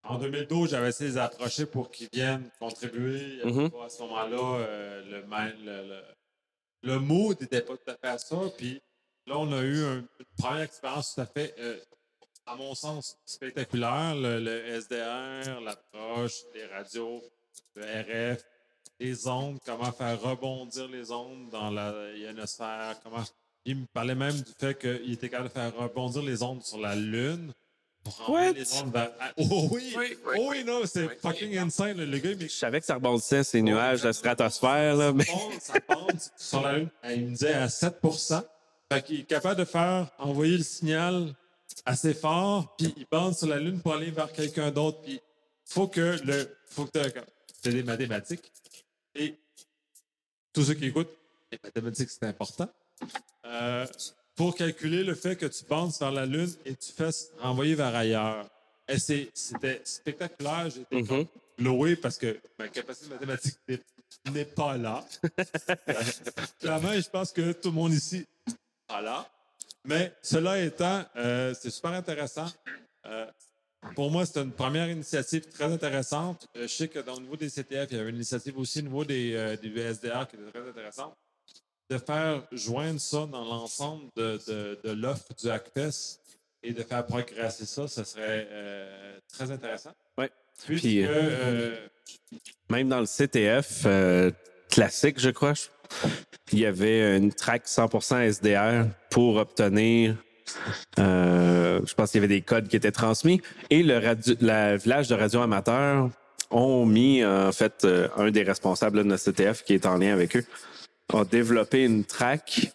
en 2012, j'avais essayé de les approcher pour qu'ils viennent contribuer. Mhm. pas, À ce moment-là, euh, le, le, le, le mood n'était pas tout à fait à ça. Puis là, on a eu un- une première expérience tout à fait, euh, à mon sens, spectaculaire. Le, le SDR, l'approche, les radios, le RF, les ondes, comment faire rebondir les ondes dans la ionosphère, comment Il me parlait même du fait qu'il était capable de faire rebondir les ondes sur la Lune. Pour envoyer What? les ondes vers... Oh oui! Oh oui, non, c'est fucking insane. Le gars, Je savais que ça rebondissait ces nuages de stratosphère, là, mais... Ça bande, ça bande sur la Lune. Il me disait à 7 Fait qu'il est capable de faire envoyer le signal assez fort, puis il bande sur la Lune pour aller vers quelqu'un d'autre. Puis faut que le. Faut que c'est des mathématiques. Et tous ceux qui écoutent, les mathématiques, c'est important. Euh, pour calculer le fait que tu bandes vers la Lune et tu fasses renvoyer vers ailleurs. Et c'est- c'était spectaculaire. J'étais Mhm. comme glowé parce que ma capacité mathématique n'est- n'est pas là. Clairement, je pense que tout le monde ici n'est pas là. Mais cela étant, euh, c'est super intéressant. Euh, pour moi, c'est une première initiative très intéressante. Euh, je sais que dans le niveau des CTF, il y avait une initiative aussi au niveau des, euh, des VSDR qui était très intéressante. De faire joindre ça dans l'ensemble de, de- de l'offre du Hackfest et de faire progresser ça, ce serait euh, très intéressant. Puisque, Puis, euh, Même dans le CTF classique, je crois, je- il y avait une track 100% SDR pour obtenir. euh, je pense qu'il y avait des codes qui étaient transmis. Et le la village de radio amateur ont mis, en fait, euh, un des responsables de notre CTF qui est en lien avec eux, a développé une track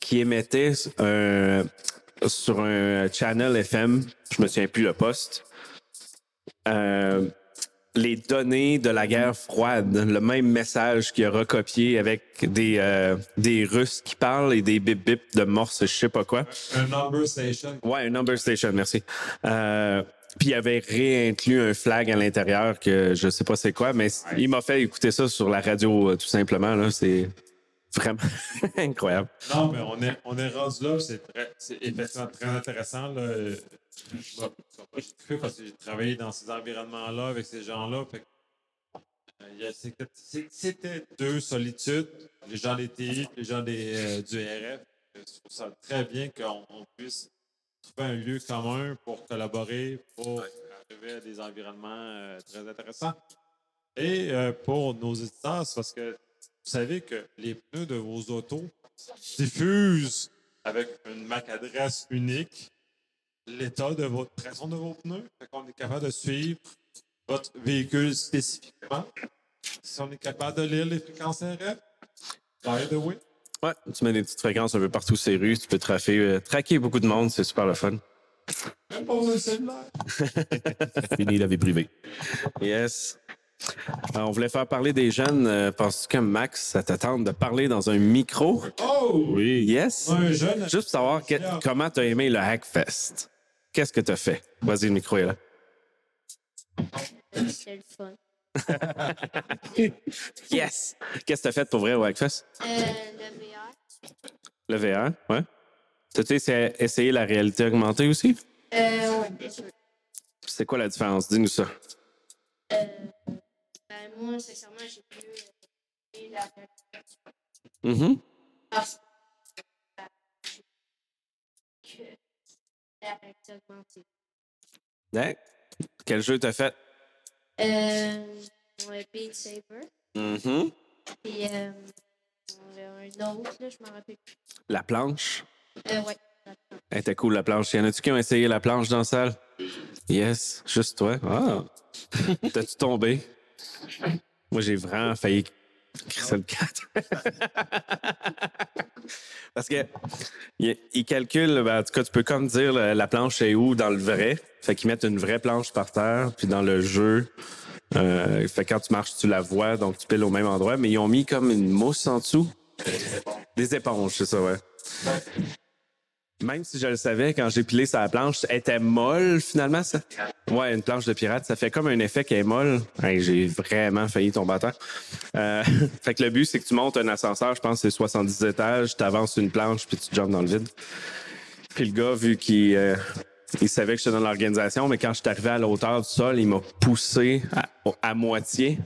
qui émettait un- sur un channel FM, je me souviens plus le poste, euh, les données de la guerre froide, le même message qu'il a recopié avec des, euh, des Russes qui parlent et des bip bip de morse, je sais pas quoi. un number station. Ouais, un number station, merci. Euh, puis il avait réinclus un flag à l'intérieur que je sais pas c'est quoi, mais il m'a fait écouter ça sur la radio euh, tout simplement. Là, c'est vraiment incroyable. Non, mais on est, on est rendu là, c'est effectivement très intéressant. Là. Bon, j'ai kiffé parce que j'ai travaillé dans ces environnements-là avec ces gens-là. euh, c'était- deux solitudes, les gens des TI, les gens des, euh, du RF. Je trouve ça très bien qu'on on puisse trouver un lieu commun pour collaborer, pour arriver à des environnements euh, très intéressants. Et euh, pour nos éditeurs, c'est parce que vous savez que les pneus de vos autos diffusent avec une MAC adresse unique l'état de votre pression de vos pneus. Fait qu'on est capable de suivre votre véhicule spécifiquement. Si on est capable de lire les fréquences RF, by the way. Ouais, tu mets des petites fréquences un peu partout sur les rues, tu peux traquer, euh, traquer beaucoup de monde, c'est super le fun. Même pas besoin de cellulaire. Fini la vie privée. Yes. Euh, on voulait faire parler des jeunes euh, parce que Max, ça t'attend de parler dans un micro? Oh! Oui. Yes. Un jeune. Juste pour savoir que- comment tu as aimé le Hackfest. Qu'est-ce que tu as fait? Vas-y, le micro est là. C'est le fun. Yes! Qu'est-ce que tu as fait pour vrai au Hackfest? Euh, le VR. Le VR, ouais. T'as-tu essayé- essayé la réalité augmentée aussi? Euh, ouais, bien sûr. C'est quoi la différence? Dis-nous ça. Euh, moi, sincèrement, j'ai pu euh, la réalité Mhm. parce que la réalité augmentée. Ouais. Quel jeu t'as fait? Euh, ouais, Beat Saber. Mhm. Puis, euh, un autre, là, je m'en rappelle plus. La planche? Euh, ouais. Elle était cool, la planche. Y en a-tu qui ont essayé la planche dans la salle? Yes. Juste toi? Ah. T'as-tu tombé? Moi, j'ai vraiment failli crisser le 4. Parce que il, il ben, en tout cas, tu peux comme dire la, la planche est où dans le vrai. Fait qu'ils mettent une vraie planche par terre, puis dans le jeu, euh, fait quand tu marches, tu la vois, donc tu piles au même endroit, mais ils ont mis comme une mousse en dessous. Des éponges, c'est ça, ouais. Même si je le savais, quand j'ai pilé la planche, elle était molle finalement. Ça. Ouais, une planche de pirate, ça fait comme un effet qu'elle est molle. Hey, j'ai vraiment failli tomber à. Euh, fait que le but, c'est que tu montes un ascenseur, je pense c'est 70 étages, tu avances une planche, puis tu jumpes dans le vide. Puis le gars, vu qu'il euh, il savait que j'étais dans l'organisation, mais quand je suis arrivé à la hauteur du sol, il m'a poussé à moitié.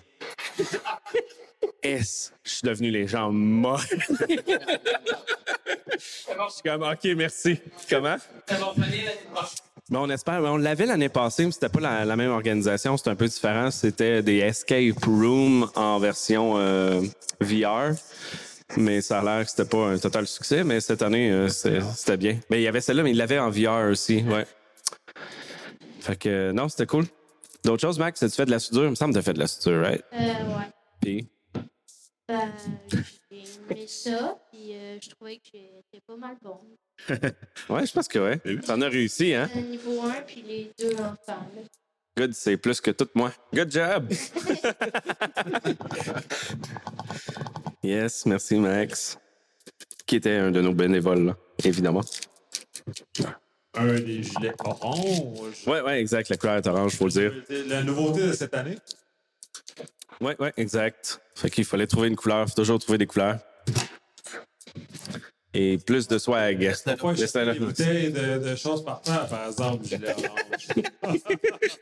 S, je suis devenu les jambes molles? Je suis comme, OK, merci. Comment? Mais on espère. On l'avait l'année passée, mais c'était pas la, la même organisation. C'était un peu différent. C'était des escape rooms en version euh, VR. Mais ça a l'air que c'était pas un total succès, mais cette année, euh, c'était bien. Mais il y avait celle-là, mais il l'avait en VR aussi, ouais. Fait que, euh, non, c'était cool. D'autres choses, Max? Tu fais de la soudure? Il me semble que tu fait de la soudure, right? Euh, ouais. Puis, Ben, j'ai aimé ça, puis euh, je trouvais que j'étais pas mal bon. ouais, je pense que ouais. T'en as réussi, hein? Euh, niveau 1, puis les deux là. Good, c'est plus que tout moi. Good job! yes, merci, Max. Qui était un de nos bénévoles, là, évidemment. Un des gilets orange. Ouais, ouais, exact. La couleur est orange, faut le dire. La nouveauté de cette année. Ouais, ouais, exact. Fait qu'il fallait trouver une couleur. Faut toujours trouver des couleurs. Et plus de swag. Laisse-la là. des bouteilles de, de choses par terre, par exemple.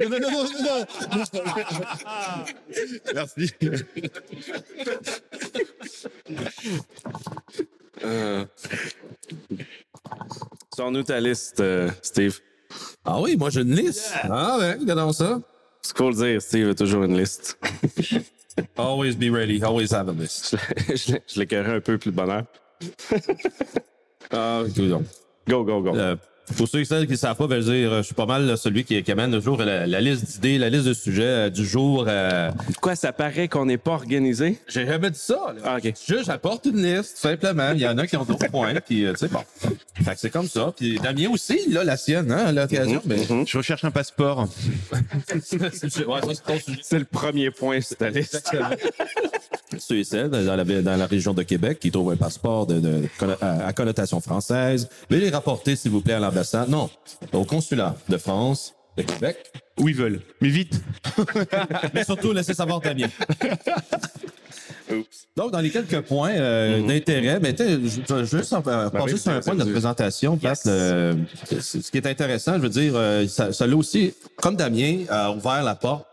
Non, non, non, non, non. Merci. Euh... Sors-nous ta liste, euh, Steve. Ah oui, moi j'ai une liste. Ah ouais, regardons ça. C'est cool de dire, Steve a toujours une liste. Always be ready, always have a list. je l'écœurais un peu plus de bonheur. Ah. Go, go, go. Euh, pour ceux et celles qui ne savent pas, ben, je veux dire, je suis pas mal là, celui qui, qui amène toujours la, la liste d'idées, la liste de sujets euh, du jour. euh, Quoi, ça paraît qu'on n'est pas organisé? J'ai jamais dit ça. Là. Ah. Juste, j'apporte une liste, tout simplement. Il y en a qui ont d'autres points, puis euh, tu sais, bon. Fait que c'est comme ça. Puis Damien aussi, il a la sienne, hein, à l'occasion. Mais... Je recherche un passeport. ouais, ça, c'est ton sujet. C'est le premier point sur ta liste. Ceux et celles dans la, dans la région de Québec qui trouvent un passeport de, de- à, à connotation française, veuillez les rapporter, s'il vous plaît, à l'ambassade. Non, au consulat de France, de Québec. Où ils veulent. Mais vite. Mais surtout, laissez savoir Damien. Donc, dans les quelques points euh, d'intérêt, ben, je veux juste en- euh, passer oui, sur un point de notre présentation. Pat, le- ce qui est intéressant, je veux dire, euh, ça, ça l'a aussi, comme Damien a ouvert la porte,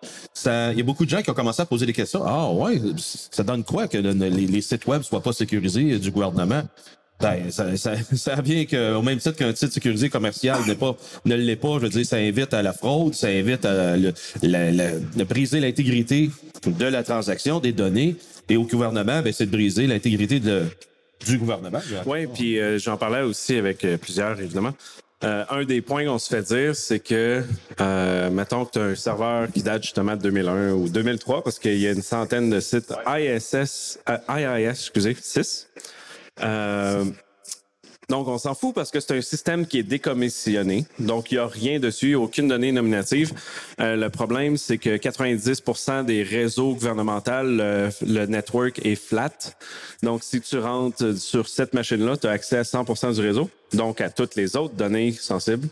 il y a beaucoup de gens qui ont commencé à poser des questions. Ah ouais, ça donne quoi que le- les, les sites web soient pas sécurisés du gouvernement? Ben, ça, ça, ça vient que, au même titre qu'un titre sécurisé commercial n'est pas, ne l'est pas, je veux dire, ça invite à la fraude, ça invite à le, la- la- briser l'intégrité de la transaction, des données. Et au gouvernement, ben, c'est de briser l'intégrité de, du gouvernement. Oui, puis euh, j'en parlais aussi avec euh, plusieurs, évidemment. Euh, un des points qu'on se fait dire, c'est que, euh, mettons que tu as un serveur qui date justement de 2001 ou 2003, parce qu'il y a une centaine de sites ISS, euh, IIS, excusez, 6. Euh, donc, on s'en fout parce que c'est un système qui est décommissionné. Donc, il n'y a rien dessus, aucune donnée nominative. Euh, le problème, c'est que 90% des réseaux gouvernementaux, le, le network est flat. Donc, si tu rentres sur cette machine-là, tu as accès à 100% du réseau, donc à toutes les autres données sensibles.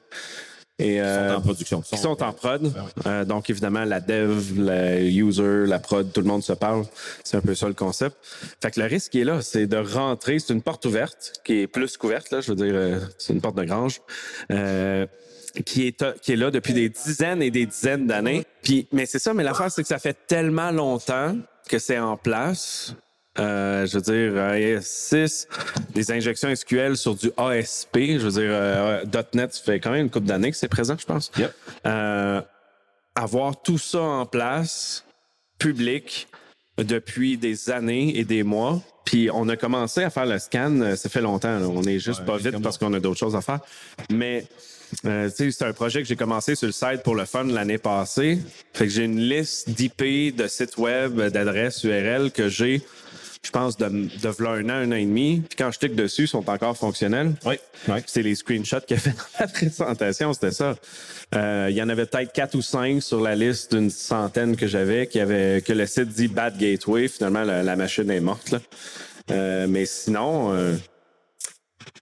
Et, euh, sont en production. qui sont en prod. Euh, donc, évidemment, la dev, la user, la prod, tout le monde se parle. C'est un peu ça le concept. Fait que le risque qui est là, c'est de rentrer. C'est une porte ouverte, qui est plus couverte, là. Je veux dire, euh, c'est une porte de grange. Euh, qui est, qui est là depuis des dizaines et des dizaines d'années. Puis, mais c'est ça, mais l'affaire, c'est que ça fait tellement longtemps que c'est en place. Euh, je veux dire, AS6, des injections SQL sur du ASP. Je veux dire, euh, .NET, ça fait quand même une couple d'années que c'est présent, je pense. Yep. Euh, avoir tout ça en place, public, depuis des années et des mois. Puis on a commencé à faire le scan, euh, ça fait longtemps. là. On est juste pas vite parce qu'on a d'autres choses à faire. Mais euh, c'est un projet que j'ai commencé sur le site pour le fun l'année passée. Fait que j'ai une liste d'IP, de sites web, d'adresses URL que j'ai, je pense, de, de v'là un an, un an et demi. Puis quand je clique dessus, ils sont encore fonctionnels. Oui. oui. C'est les screenshots qu'il a fait dans la présentation, c'était ça. Euh, il y en avait peut-être quatre ou cinq sur la liste d'une centaine que j'avais, qui avait que le site dit Bad Gateway. Finalement, la, la machine est morte. Là. Euh, mais sinon, euh,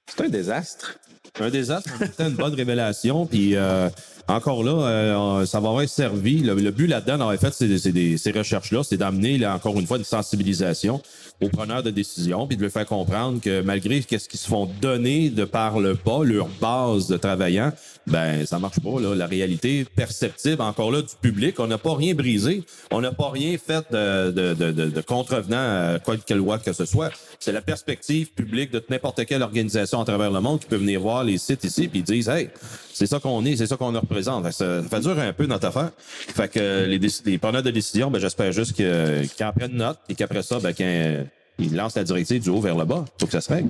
c'est un désastre. Un désastre, temps, une bonne révélation. Puis euh, encore là, euh, ça va avoir servi. Le, but là-dedans, en fait, ces recherches-là, c'est d'amener, là, encore une fois, une sensibilisation aux preneurs de décision, puis de leur faire comprendre que malgré qu'est-ce qu'ils se font donner de par le pas, leur base de travaillant, ben ça marche pas. Là. La réalité perceptible, encore là, du public, on n'a pas rien brisé, on n'a pas rien fait de, de, de, de, contrevenant à quoi que loi que ce soit. C'est la perspective publique de n'importe quelle organisation à travers le monde qui peut venir voir les sites ici puis ils disent Hey, c'est ça qu'on est, c'est ça qu'on représente. Fait ça, fait durer un peu notre affaire. Fait que euh, les, les preneurs de décision, ben, j'espère juste qu'ils en prennent note et qu'après ça, ben, qu'ils il lance la directive du haut vers le bas. Faut que ça se règle.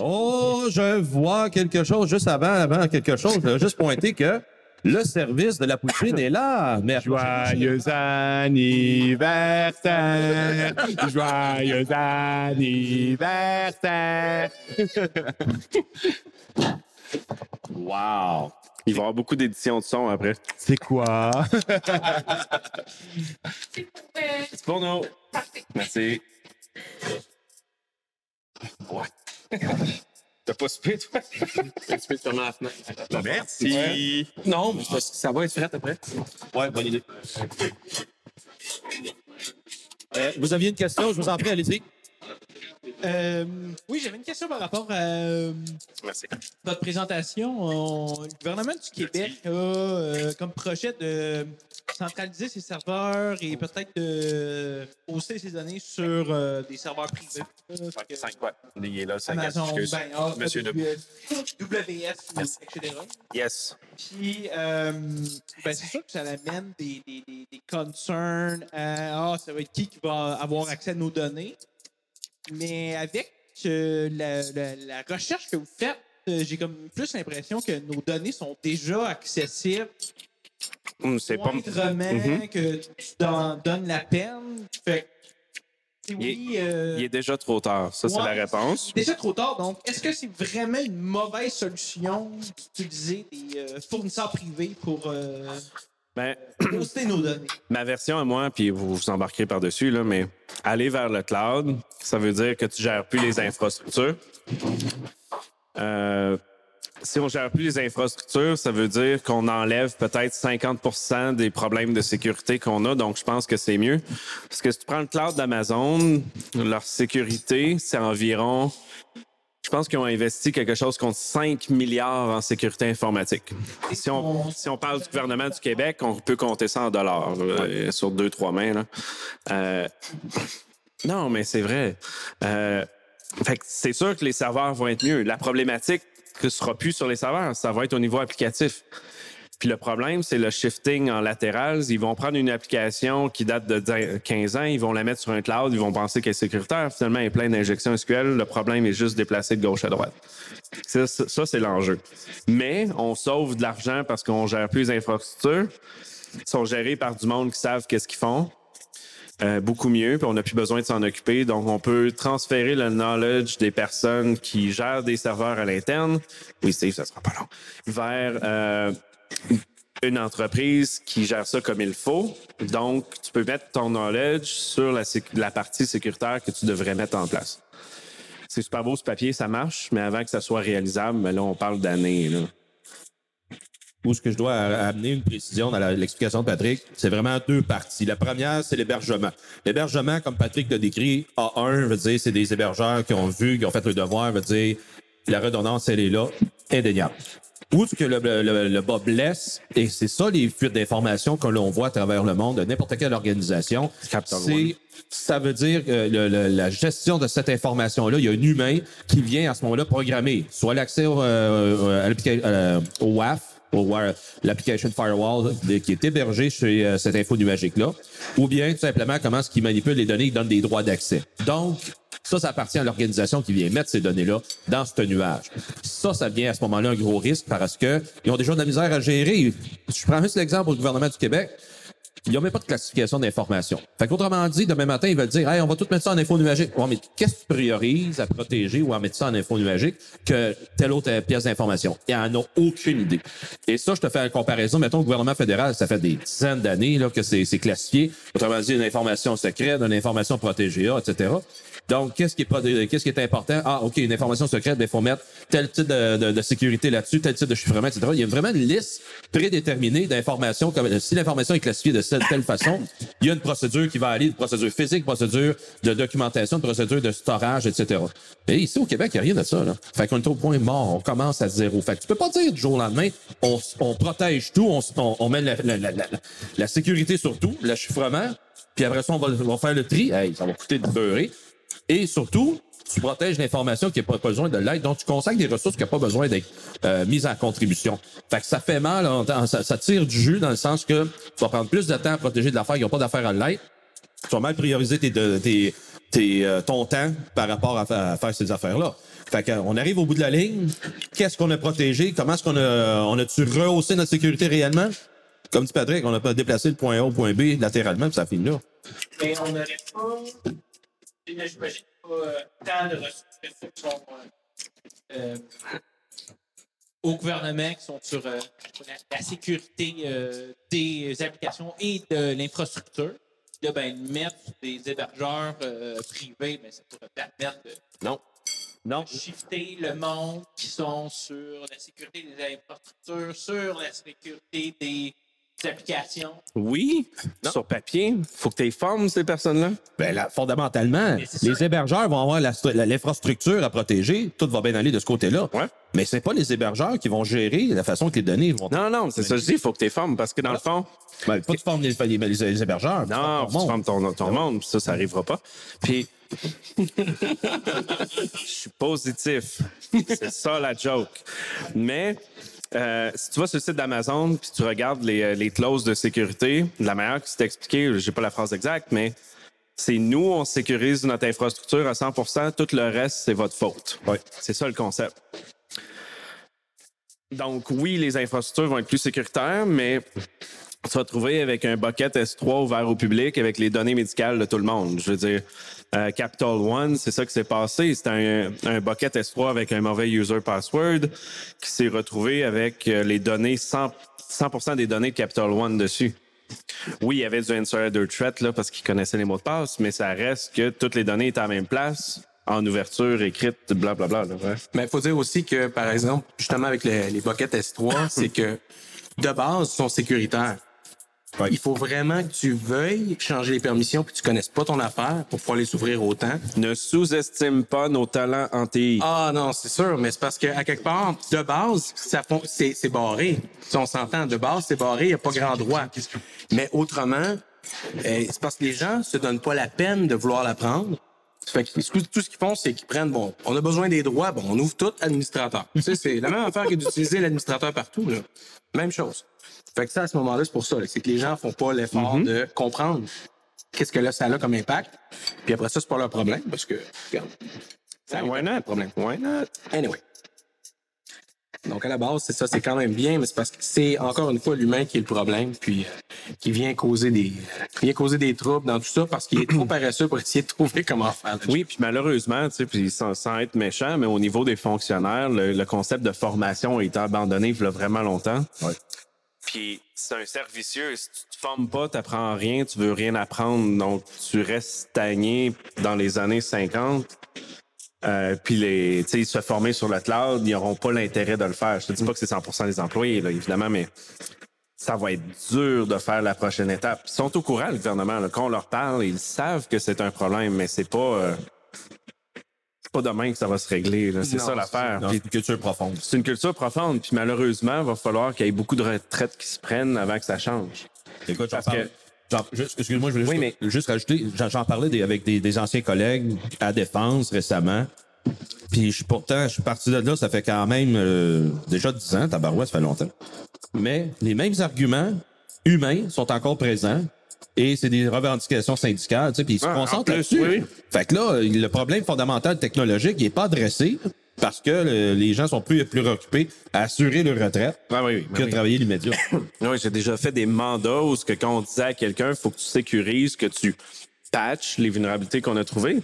Oh, je vois quelque chose juste avant, avant quelque chose. Je vais juste pointer que le service de la poutine est là. Merci. Joyeux anniversaire! Joyeux anniversaire! Wow! Il va y avoir beaucoup d'éditions de son après. C'est quoi? C'est pour nous. Merci. Ouais. T'as pas soupé, toi? Peux te fermer la fenêtre. Merci! Non, mais c'est parce que ça va être frais après. Ouais, bonne idée. Euh, vous aviez une question, je vous en prie, allez-y. Euh, oui, j'avais une question par rapport à euh, Merci. votre présentation. On- le gouvernement du Québec a euh, comme projet de centraliser ses serveurs et peut-être de poster ses données sur des serveurs privés. ouais. Il est là, cinq. Amazon, excuse. ben, Monsieur AWS, WS, Merci. etc. Yes. Puis, ben, c'est sûr que ça amène des, des, des, des concerns à ah, ça va être qui qui va avoir accès à nos données. Mais avec euh, la, la- la recherche que vous faites, euh, j'ai comme plus l'impression que nos données sont déjà accessibles C'est pas. Mhm. que tu donnes la peine. Fait Il oui, euh, Il est déjà trop tard. Ça, c'est la réponse. Déjà trop tard, donc est-ce que c'est vraiment une mauvaise solution d'utiliser des euh, fournisseurs privés pour euh, Ben, poster nos données? ma version à moi, puis vous vous embarquerez par-dessus, là, mais aller vers le cloud, ça veut dire que tu gères plus les infrastructures. Euh, si on gère plus les infrastructures, ça veut dire qu'on enlève peut-être 50% des problèmes de sécurité qu'on a. Donc, je pense que c'est mieux. Parce que si tu prends le cloud d'Amazon, leur sécurité, c'est environ... Je pense qu'ils ont investi quelque chose contre 5 milliards en sécurité informatique. Si on, si on parle du gouvernement du Québec, on peut compter ça en dollars là, sur deux, trois mains. là. Euh, non, mais c'est vrai. Euh, fait que c'est sûr que les serveurs vont être mieux. La problématique ne sera plus sur les serveurs, ça va être au niveau applicatif. Puis le problème, c'est le shifting en latéral. Ils vont prendre une application qui date de 10 15 ans, ils vont la mettre sur un cloud, ils vont penser qu'elle est sécuritaire. Finalement, elle est pleine d'injections SQL. Le problème est juste déplacé de gauche à droite. Ça, c'est l'enjeu. Mais on sauve de l'argent parce qu'on gère plus les infrastructures. Ils sont gérés par du monde qui savent qu'est-ce qu'ils font. Euh, beaucoup mieux, puis on n'a plus besoin de s'en occuper. Donc, on peut transférer le knowledge des personnes qui gèrent des serveurs à l'interne. Oui, Steve, ça sera pas long. Vers euh, une entreprise qui gère ça comme il faut. Donc, tu peux mettre ton knowledge sur la, partie sécuritaire que tu devrais mettre en place. C'est super beau ce papier, ça marche, mais avant que ça soit réalisable, ben là, on parle d'années. Où ce que je dois amener une précision dans l'explication de Patrick, c'est vraiment deux parties. La première, c'est l'hébergement. L'hébergement, comme Patrick l'a décrit, A1, veut dire, c'est des hébergeurs qui ont vu, qui ont fait le devoir, veut dire, la redondance, elle est là, indéniable. Ce que le, le, le bas blesse, et c'est ça les fuites d'informations que l'on voit à travers le monde de n'importe quelle organisation, c'est ça veut dire que le- le- la gestion de cette information-là, il y a un humain qui vient à ce moment-là programmer soit l'accès au, euh, à l'applica- euh, au WAF, au Wa- l'application Firewall qui est hébergé chez euh, cette info nuagique-là, ou bien tout simplement comment est-ce qu'il manipule les données, il donne des droits d'accès. Donc, ça, ça appartient à l'organisation qui vient mettre ces données-là dans ce nuage. Ça, ça devient à ce moment-là un gros risque parce que ils ont déjà de la misère à gérer. Je prends juste l'exemple au gouvernement du Québec. Il n'y a même pas de classification d'informations. Fait qu'autrement dit, demain matin, ils veulent dire, hey, on va tout mettre ça en info nuagique. Ouais, mais qu'est-ce que tu priorises à protéger ou à mettre ça en info nuagique que telle autre euh, pièce d'information? Il en a aucune idée. Et ça, je te fais une comparaison. Mettons, le gouvernement fédéral, ça fait des dizaines d'années, là, que c'est classifié. Autrement dit, une information secrète, une information protégée, etc. Donc, qu'est-ce qui est, qu'est-ce qui est important? Ah, OK, une information secrète, il faut mettre tel type de, de- de sécurité là-dessus, tel type de chiffrement, etc. Il y a vraiment une liste prédéterminée d'informations. Comme si l'information est classifiée de cette telle façon, il y a une procédure qui va aller, une procédure physique, une procédure de documentation, une procédure de storage, etc. Et ici, au Québec, il n'y a rien de ça. Là. Fait qu'on est au point mort. On commence à zéro. Fait que tu peux pas dire du jour au lendemain, on, on protège tout, on, on, on met la, la, la, la, la sécurité sur tout, le chiffrement, puis après ça, on va, on va faire le tri. Hey, ça va coûter de beurrer. Et surtout, tu protèges l'information qui n'a pas besoin de l'aide, donc tu consacres des ressources qui n'ont pas besoin d'être euh, mises en contribution. Fait que ça fait mal, ça, ça tire du jus dans le sens que tu vas prendre plus de temps à protéger de l'affaire qui n'ont pas d'affaire à l'aide. Tu vas mal prioriser tes, tes, tes, euh, ton temps par rapport à faire ces affaires-là. Fait qu'on arrive au bout de la ligne. Qu'est-ce qu'on a protégé? Comment est-ce qu'on a, on a-tu rehaussé notre sécurité réellement? Comme dit Patrick, on n'a pas déplacé le point A au point B latéralement, puis ça finit là. Mais on n'aurait pas. J'imagine pas euh, tant de ressources qui sont euh, euh, au gouvernement, qui sont sur la, la sécurité des applications et de l'infrastructure. Là, ben, mettre des hébergeurs privés, ben, ça pourrait permettre de Non. Non. shifter le monde qui sont sur la sécurité des infrastructures, sur la sécurité des Oui, sur papier, faut que tu formes ces personnes-là. Ben là, fondamentalement, les hébergeurs vont avoir l'infrastructure à protéger. Tout va bien aller de ce côté-là. Ouais. Mais c'est pas les hébergeurs qui vont gérer la façon que les données vont. Non, non, c'est ça que je dis, faut que tu formes parce que dans le fond, Ben, pas tu formes les, les- les- les hébergeurs. non, tu formes ton monde. formes ton, ton monde, puis ça, ça arrivera pas. Puis, je suis positif. C'est ça la joke. Mais, euh, si tu vas sur le site d'Amazon puis tu regardes les, euh, les clauses de sécurité, la manière que c'est expliqué, j'ai pas la phrase exacte, mais c'est nous, on sécurise notre infrastructure à 100 tout le reste, c'est votre faute. Ouais. C'est ça le concept. Donc, oui, les infrastructures vont être plus sécuritaires, mais tu vas te trouver avec un bucket S3 ouvert au public avec les données médicales de tout le monde. Je veux dire, euh, Capital One, c'est ça qui s'est passé. C'était un, un bucket S3 avec un mauvais user password qui s'est retrouvé avec euh, les données, 100, 100% des données de Capital One dessus. Oui, il y avait du insider threat là, parce qu'ils connaissaient les mots de passe, mais ça reste que toutes les données étaient à la même place, en ouverture, écrite, blablabla. Bla, bla. Mais il faut dire aussi que, par exemple, justement avec le- les buckets S3, c'est que de base, ils sont sécuritaires. Il faut vraiment que tu veuilles changer les permissions puis tu connaisses pas ton affaire pour pouvoir les ouvrir autant. Ne sous-estime pas nos talents en TI. Ah non, c'est sûr, mais c'est parce que à quelque part, de base, ça c'est c'est barré. Si on s'entend, de base, c'est barré, il n'y a pas grand droit. Mais autrement, euh, c'est parce que les gens se donnent pas la peine de vouloir l'apprendre. Fait que tout tout ce qu'ils font, c'est qu'ils prennent, bon, on a besoin des droits, bon, on ouvre tout administrateur. tu sais, c'est la même affaire que d'utiliser l'administrateur partout, là. Même chose. Fait que ça, à ce moment-là, c'est pour ça, c'est que les gens font pas l'effort de comprendre qu'est-ce que là, ça a comme impact. Puis après ça, c'est pas leur problème, parce que, regarde, ça Why not? problème. Why not? Anyway. Donc, à la base, c'est ça, c'est quand même bien, mais c'est parce que c'est encore une fois l'humain qui est le problème, puis euh, qui vient causer des qui vient causer des troubles dans tout ça parce qu'il est trop paresseux pour essayer de trouver comment faire. Oui, puis malheureusement, tu sais, puis sans, sans être méchant, mais au niveau des fonctionnaires, le, le concept de formation a été abandonné il y a vraiment longtemps. C'est un cercle vicieux. Si tu te formes pas, tu rien, tu veux rien apprendre, donc tu restes stagné dans les années 50. Euh, puis les, tu sais, se former sur le cloud, ils n'auront pas l'intérêt de le faire. Je te dis pas que c'est 100% des employés, là, évidemment, mais ça va être dur de faire la prochaine étape. Ils sont au courant, le gouvernement. là. Quand on leur parle, ils savent que c'est un problème, mais c'est pas, euh, pas demain que ça va se régler. là. C'est ça l'affaire. Puis une culture profonde. C'est une culture profonde, puis malheureusement, il va falloir qu'il y ait beaucoup de retraites qui se prennent avant que ça change. Écoute, Parce parle- que- Excuse-moi, je voulais Oui, juste, juste rajouter, j'en, j'en parlais des- avec des, des anciens collègues à Défense récemment. Puis je suis pourtant, je suis parti de là, ça fait quand même euh, déjà 10 ans, tabarouette, ça fait longtemps. Mais les mêmes arguments humains sont encore présents et c'est des revendications syndicales, tu sais, puis ils se Ah, en concentrent là-dessus. oui. Fait que là, le problème fondamental technologique, il est pas adressé parce que le- les gens sont plus, plus occupés à assurer leur retraite Ah oui, oui, que de travailler l'immédiat. Oui, j'ai déjà fait des mandats où ce que quand on disait à quelqu'un, il faut que tu sécurises, que tu patches les vulnérabilités qu'on a trouvées.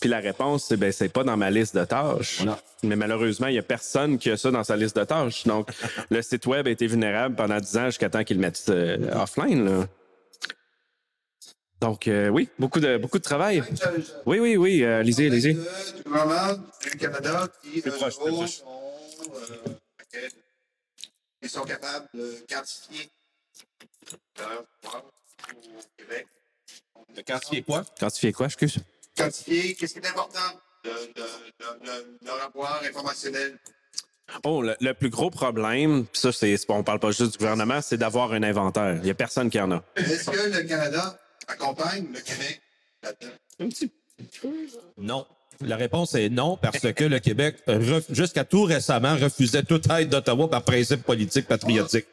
Puis la réponse, c'est ben c'est pas dans ma liste de tâches. Non. Mais malheureusement, il y a personne qui a ça dans sa liste de tâches. Donc, le site web a été vulnérable pendant 10 ans jusqu'à temps qu'ils le mettent euh, offline. là. Donc, euh, oui, beaucoup de, beaucoup de travail. Oui, oui, oui, euh, lisez, lisez. Du gouvernement du Canada qui, Plus proche, plus autres, proche. sont, euh, ok, ils sont capables de quantifier leur au Québec. De quantifier quoi? Quantifier quoi, excuse? Quantifier qu'est-ce qui est important de, leur avoir informationnel. Oh, le, le plus gros problème, puis ça, c'est, on parle pas juste du gouvernement, c'est d'avoir un inventaire. Il y a personne qui en a. Est-ce que le Canada accompagne le Québec là-dedans? Non. La réponse est non, parce que le Québec, jusqu'à tout récemment, refusait toute aide d'Ottawa par principe politique patriotique.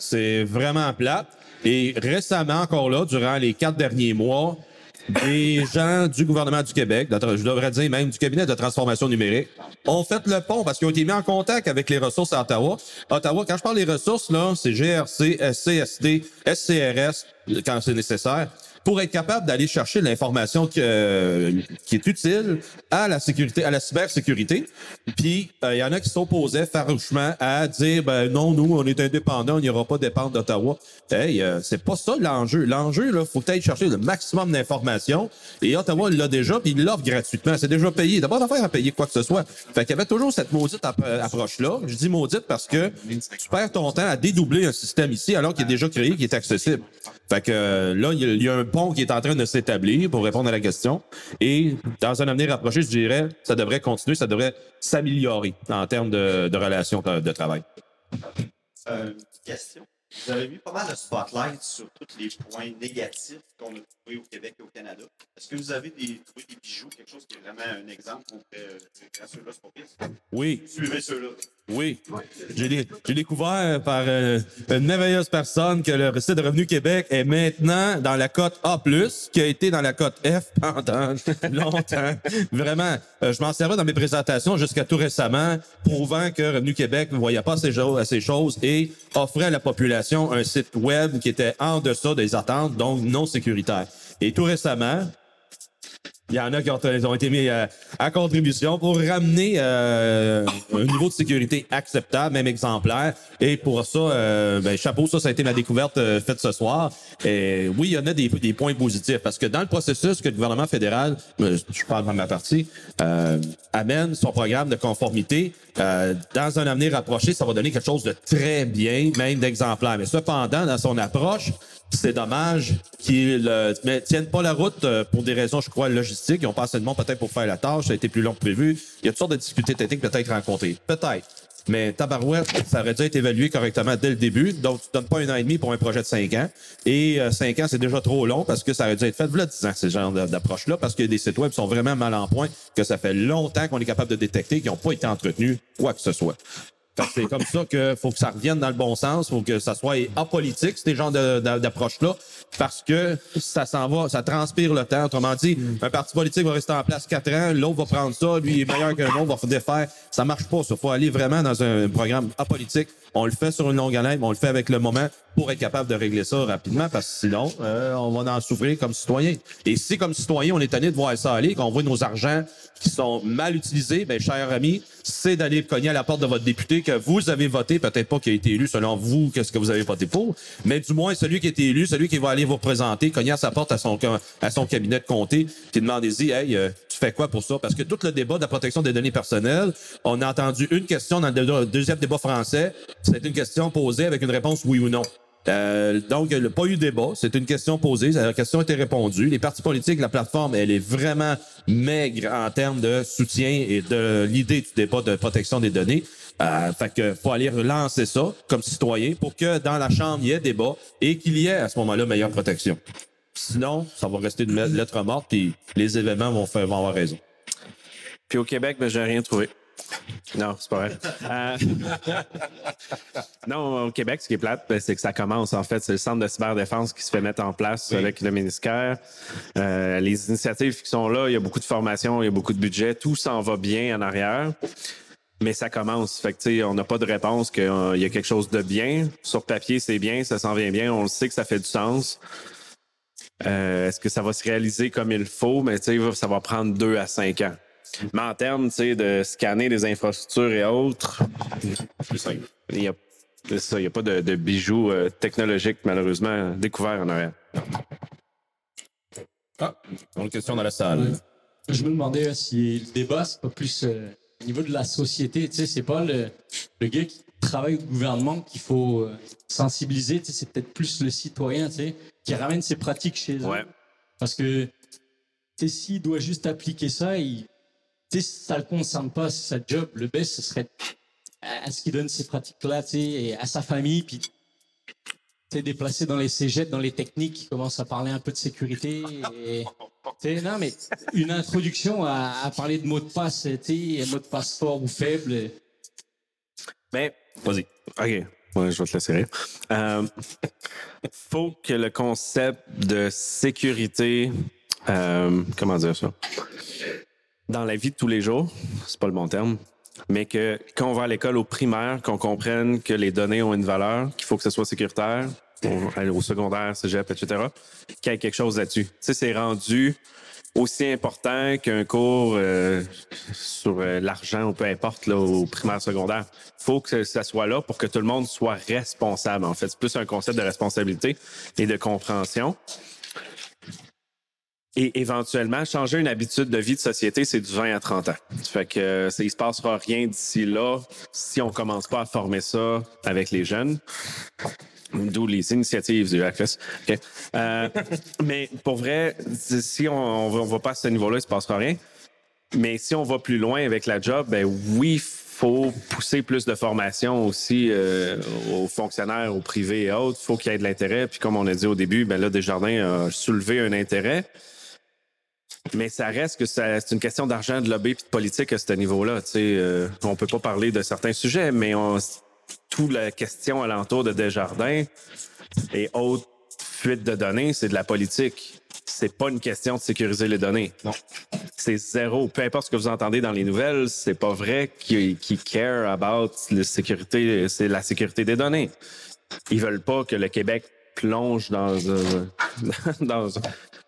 C'est vraiment plate. Et récemment, encore là, durant les quatre derniers mois, des gens du gouvernement du Québec, je devrais dire même du cabinet de transformation numérique, ont fait le pont parce qu'ils ont été mis en contact avec les ressources à Ottawa. Ottawa, quand je parle des ressources, là, c'est GRC, SCSD, SCRS, quand c'est nécessaire pour être capable d'aller chercher l'information qui, euh, qui est utile à la sécurité, à la cybersécurité. Puis euh, il y en a qui s'opposaient farouchement à dire ben non, nous on est indépendants, on n'ira pas dépendre d'Ottawa. Hey, euh, c'est pas ça l'enjeu. L'enjeu là, faut peut-être chercher le maximum d'informations. Et Ottawa l'a déjà, puis il l'offre gratuitement. C'est déjà payé. D'abord d'affaire à payer quoi que ce soit. Fait qu'il y avait toujours cette maudite app- approche là. Je dis maudite parce que tu perds ton temps à dédoubler un système ici alors qu'il est déjà créé, qui est accessible. Fait que euh, là, il y a un pont qui est en train de s'établir pour répondre à la question. Et dans un avenir rapproché, je dirais, ça devrait continuer, ça devrait s'améliorer en termes de, relations de, travail. Euh, une petite question. Vous avez mis pas mal de spotlight sur tous les points négatifs qu'on a trouvés au Québec et au Canada. Est-ce que vous avez trouvé des bijoux, est vraiment un exemple euh, ceux-là. Oui, Suivez ceux-là. oui. J'ai dé- j'ai découvert par euh, une merveilleuse personne que le site de Revenu Québec est maintenant dans la cote A+, qui a été dans la cote F pendant longtemps. Vraiment, euh, je m'en servais dans mes présentations jusqu'à tout récemment, prouvant que Revenu Québec ne voyait pas ces, jo- ces choses et offrait à la population un site web qui était en deçà des attentes, donc non sécuritaire. Et tout récemment, il y en a qui ont, ont été mis euh, à contribution pour ramener euh, un niveau de sécurité acceptable, même exemplaire. Et pour ça, euh, ben, chapeau, ça, ça a été ma découverte euh, faite ce soir. Et oui, il y en a des, des points positifs parce que dans le processus que le gouvernement fédéral, euh, je parle dans ma partie, amène son programme de conformité, euh, dans un avenir rapproché, ça va donner quelque chose de très bien, même d'exemplaire. Mais cependant, dans son approche, c'est dommage qu'ils ne tiennent pas la route euh, pour des raisons, je crois, logistiques. Ils ont pas assez de monde peut-être pour faire la tâche. Ça a été plus long que prévu. Il y a toutes sortes de difficultés techniques peut-être rencontrées. Peut-être. Mais tabarouette, ça aurait dû être évalué correctement dès le début. Donc, tu donnes pas un an et demi pour un projet de cinq ans. Et euh, cinq ans, c'est déjà trop long parce que ça aurait dû être fait voilà 10 ans, ce genre d'approche-là, parce que des sites web sont vraiment mal en point, que ça fait longtemps qu'on est capable de détecter, qu'ils n'ont pas été entretenus, quoi que ce soit. C'est comme ça que faut que ça revienne dans le bon sens, faut que ça soit apolitique, ces genres d'approches-là, parce que ça s'en va, ça transpire le temps. Autrement dit, un parti politique va rester en place quatre ans, l'autre va prendre ça, lui est meilleur qu'un autre, va se défaire. Ça marche pas, ça. Faut aller vraiment dans un programme apolitique. On le fait sur une longue haleine, mais on le fait avec le moment pour être capable de régler ça rapidement, parce que sinon, euh, on va en souffrir comme citoyen. Et si, comme citoyen, on est tanné de voir ça aller, qu'on voit nos argents qui sont mal utilisés, ben, cher ami, c'est d'aller cogner à la porte de votre député que vous avez voté, peut-être pas qui a été élu selon vous, qu'est-ce que vous avez voté pour, mais du moins celui qui a été élu, celui qui va aller vous représenter, cogner à sa porte à son, à son cabinet de comté, puis demandez-y, hey, euh, tu fais quoi pour ça? Parce que tout le débat de la protection des données personnelles, on a entendu une question dans le deuxième débat français, c'est une question posée avec une réponse oui ou non. Euh, donc, il n'y a pas eu débat. C'est une question posée. La question a été répondue. Les partis politiques, la plateforme, elle est vraiment maigre en termes de soutien et de l'idée du débat de protection des données. Euh, fait que faut aller relancer ça comme citoyen pour que dans la Chambre, il y ait débat et qu'il y ait à ce moment-là meilleure protection. Sinon, ça va rester une lettre morte puis les événements vont, faire, vont avoir raison. Puis au Québec, ben, j'ai rien trouvé. Non, c'est pas vrai. Euh, non, au Québec, ce qui est plate, ben, c'est que ça commence, en fait. C'est le centre de cyberdéfense qui se fait mettre en place avec le ministère. Euh, les initiatives qui sont là, il y a beaucoup de formation, il y a beaucoup de budget. Tout s'en va bien en arrière. Mais ça commence. Fait que, on n'a pas de réponse qu'il y a quelque chose de bien. Sur papier, c'est bien, ça s'en vient bien. On le sait que ça fait du sens. Euh, Est-ce que ça va se réaliser comme il faut? Mais ça va prendre deux à cinq ans. Mais en termes tu sais, de scanner des infrastructures et autres, il n'y a, c'est ça, il y a pas de, de bijoux euh, technologiques, malheureusement, découverts en arrière. Ah, une question dans la salle. Je me demandais là, si le débat, c'est pas plus euh, au niveau de la société. Tu sais, c'est pas le, le gars qui travaille au gouvernement qu'il faut euh, sensibiliser. Tu sais, c'est peut-être plus le citoyen, tu sais, qui ramène ses pratiques chez eux. Ouais. Parce que, tu sais, s'il doit juste appliquer ça, il, tu sais, ça le concerne pas, c'est sa job. Le best, ce serait à ce qu'il donne ces pratiques-là, tu sais, et à sa famille, puis tu déplacé dans les cégeps, dans les techniques, qui commencent à parler un peu de sécurité. Et, non, mais une introduction à, à parler de mots de passe, tu sais, mot de passe fort ou faible. Mais, Vas-y. OK. Ouais, je vais te laisser rire. Euh, faut que le concept de sécurité euh, comment dire ça? Dans la vie de tous les jours, c'est pas le bon terme, mais que quand on va à l'école au primaire, qu'on comprenne que les données ont une valeur, qu'il faut que ce soit sécuritaire, au, secondaire, cégep, etc., qu'il y ait quelque chose là-dessus. Tu sais, c'est rendu aussi important qu'un cours euh, sur euh, l'argent ou peu importe là, au primaire secondaire. Il faut que ça soit là pour que tout le monde soit responsable. En fait, c'est plus un concept de responsabilité et de compréhension. Et éventuellement, changer une habitude de vie de société, c'est du 20 à 30 ans. Fait que euh, ça, il se passera rien d'ici là si on commence pas à former ça avec les jeunes. D'où les initiatives du Access. OK. Euh, mais pour vrai, si on, on va pas à ce niveau-là, il se passera rien. Mais si on va plus loin avec la job, ben oui, faut pousser plus de formation aussi euh, aux fonctionnaires, aux privés et autres. faut qu'il y ait de l'intérêt. Puis comme on a dit au début, ben là, Desjardins a soulevé un intérêt. Mais ça reste que ça- c'est une question d'argent, de lobby et de politique à ce niveau-là. Tu sais, euh, on peut pas parler de certains sujets, mais on, toute la question alentour de Desjardins et autres fuites de données, c'est de la politique. C'est pas une question de sécuriser les données. Non. C'est zéro. Peu importe ce que vous entendez dans les nouvelles, c'est pas vrai qu'ils qu'ils care about la sécurité, c'est la sécurité des données. Ils veulent pas que le Québec plonge dans, un- dans,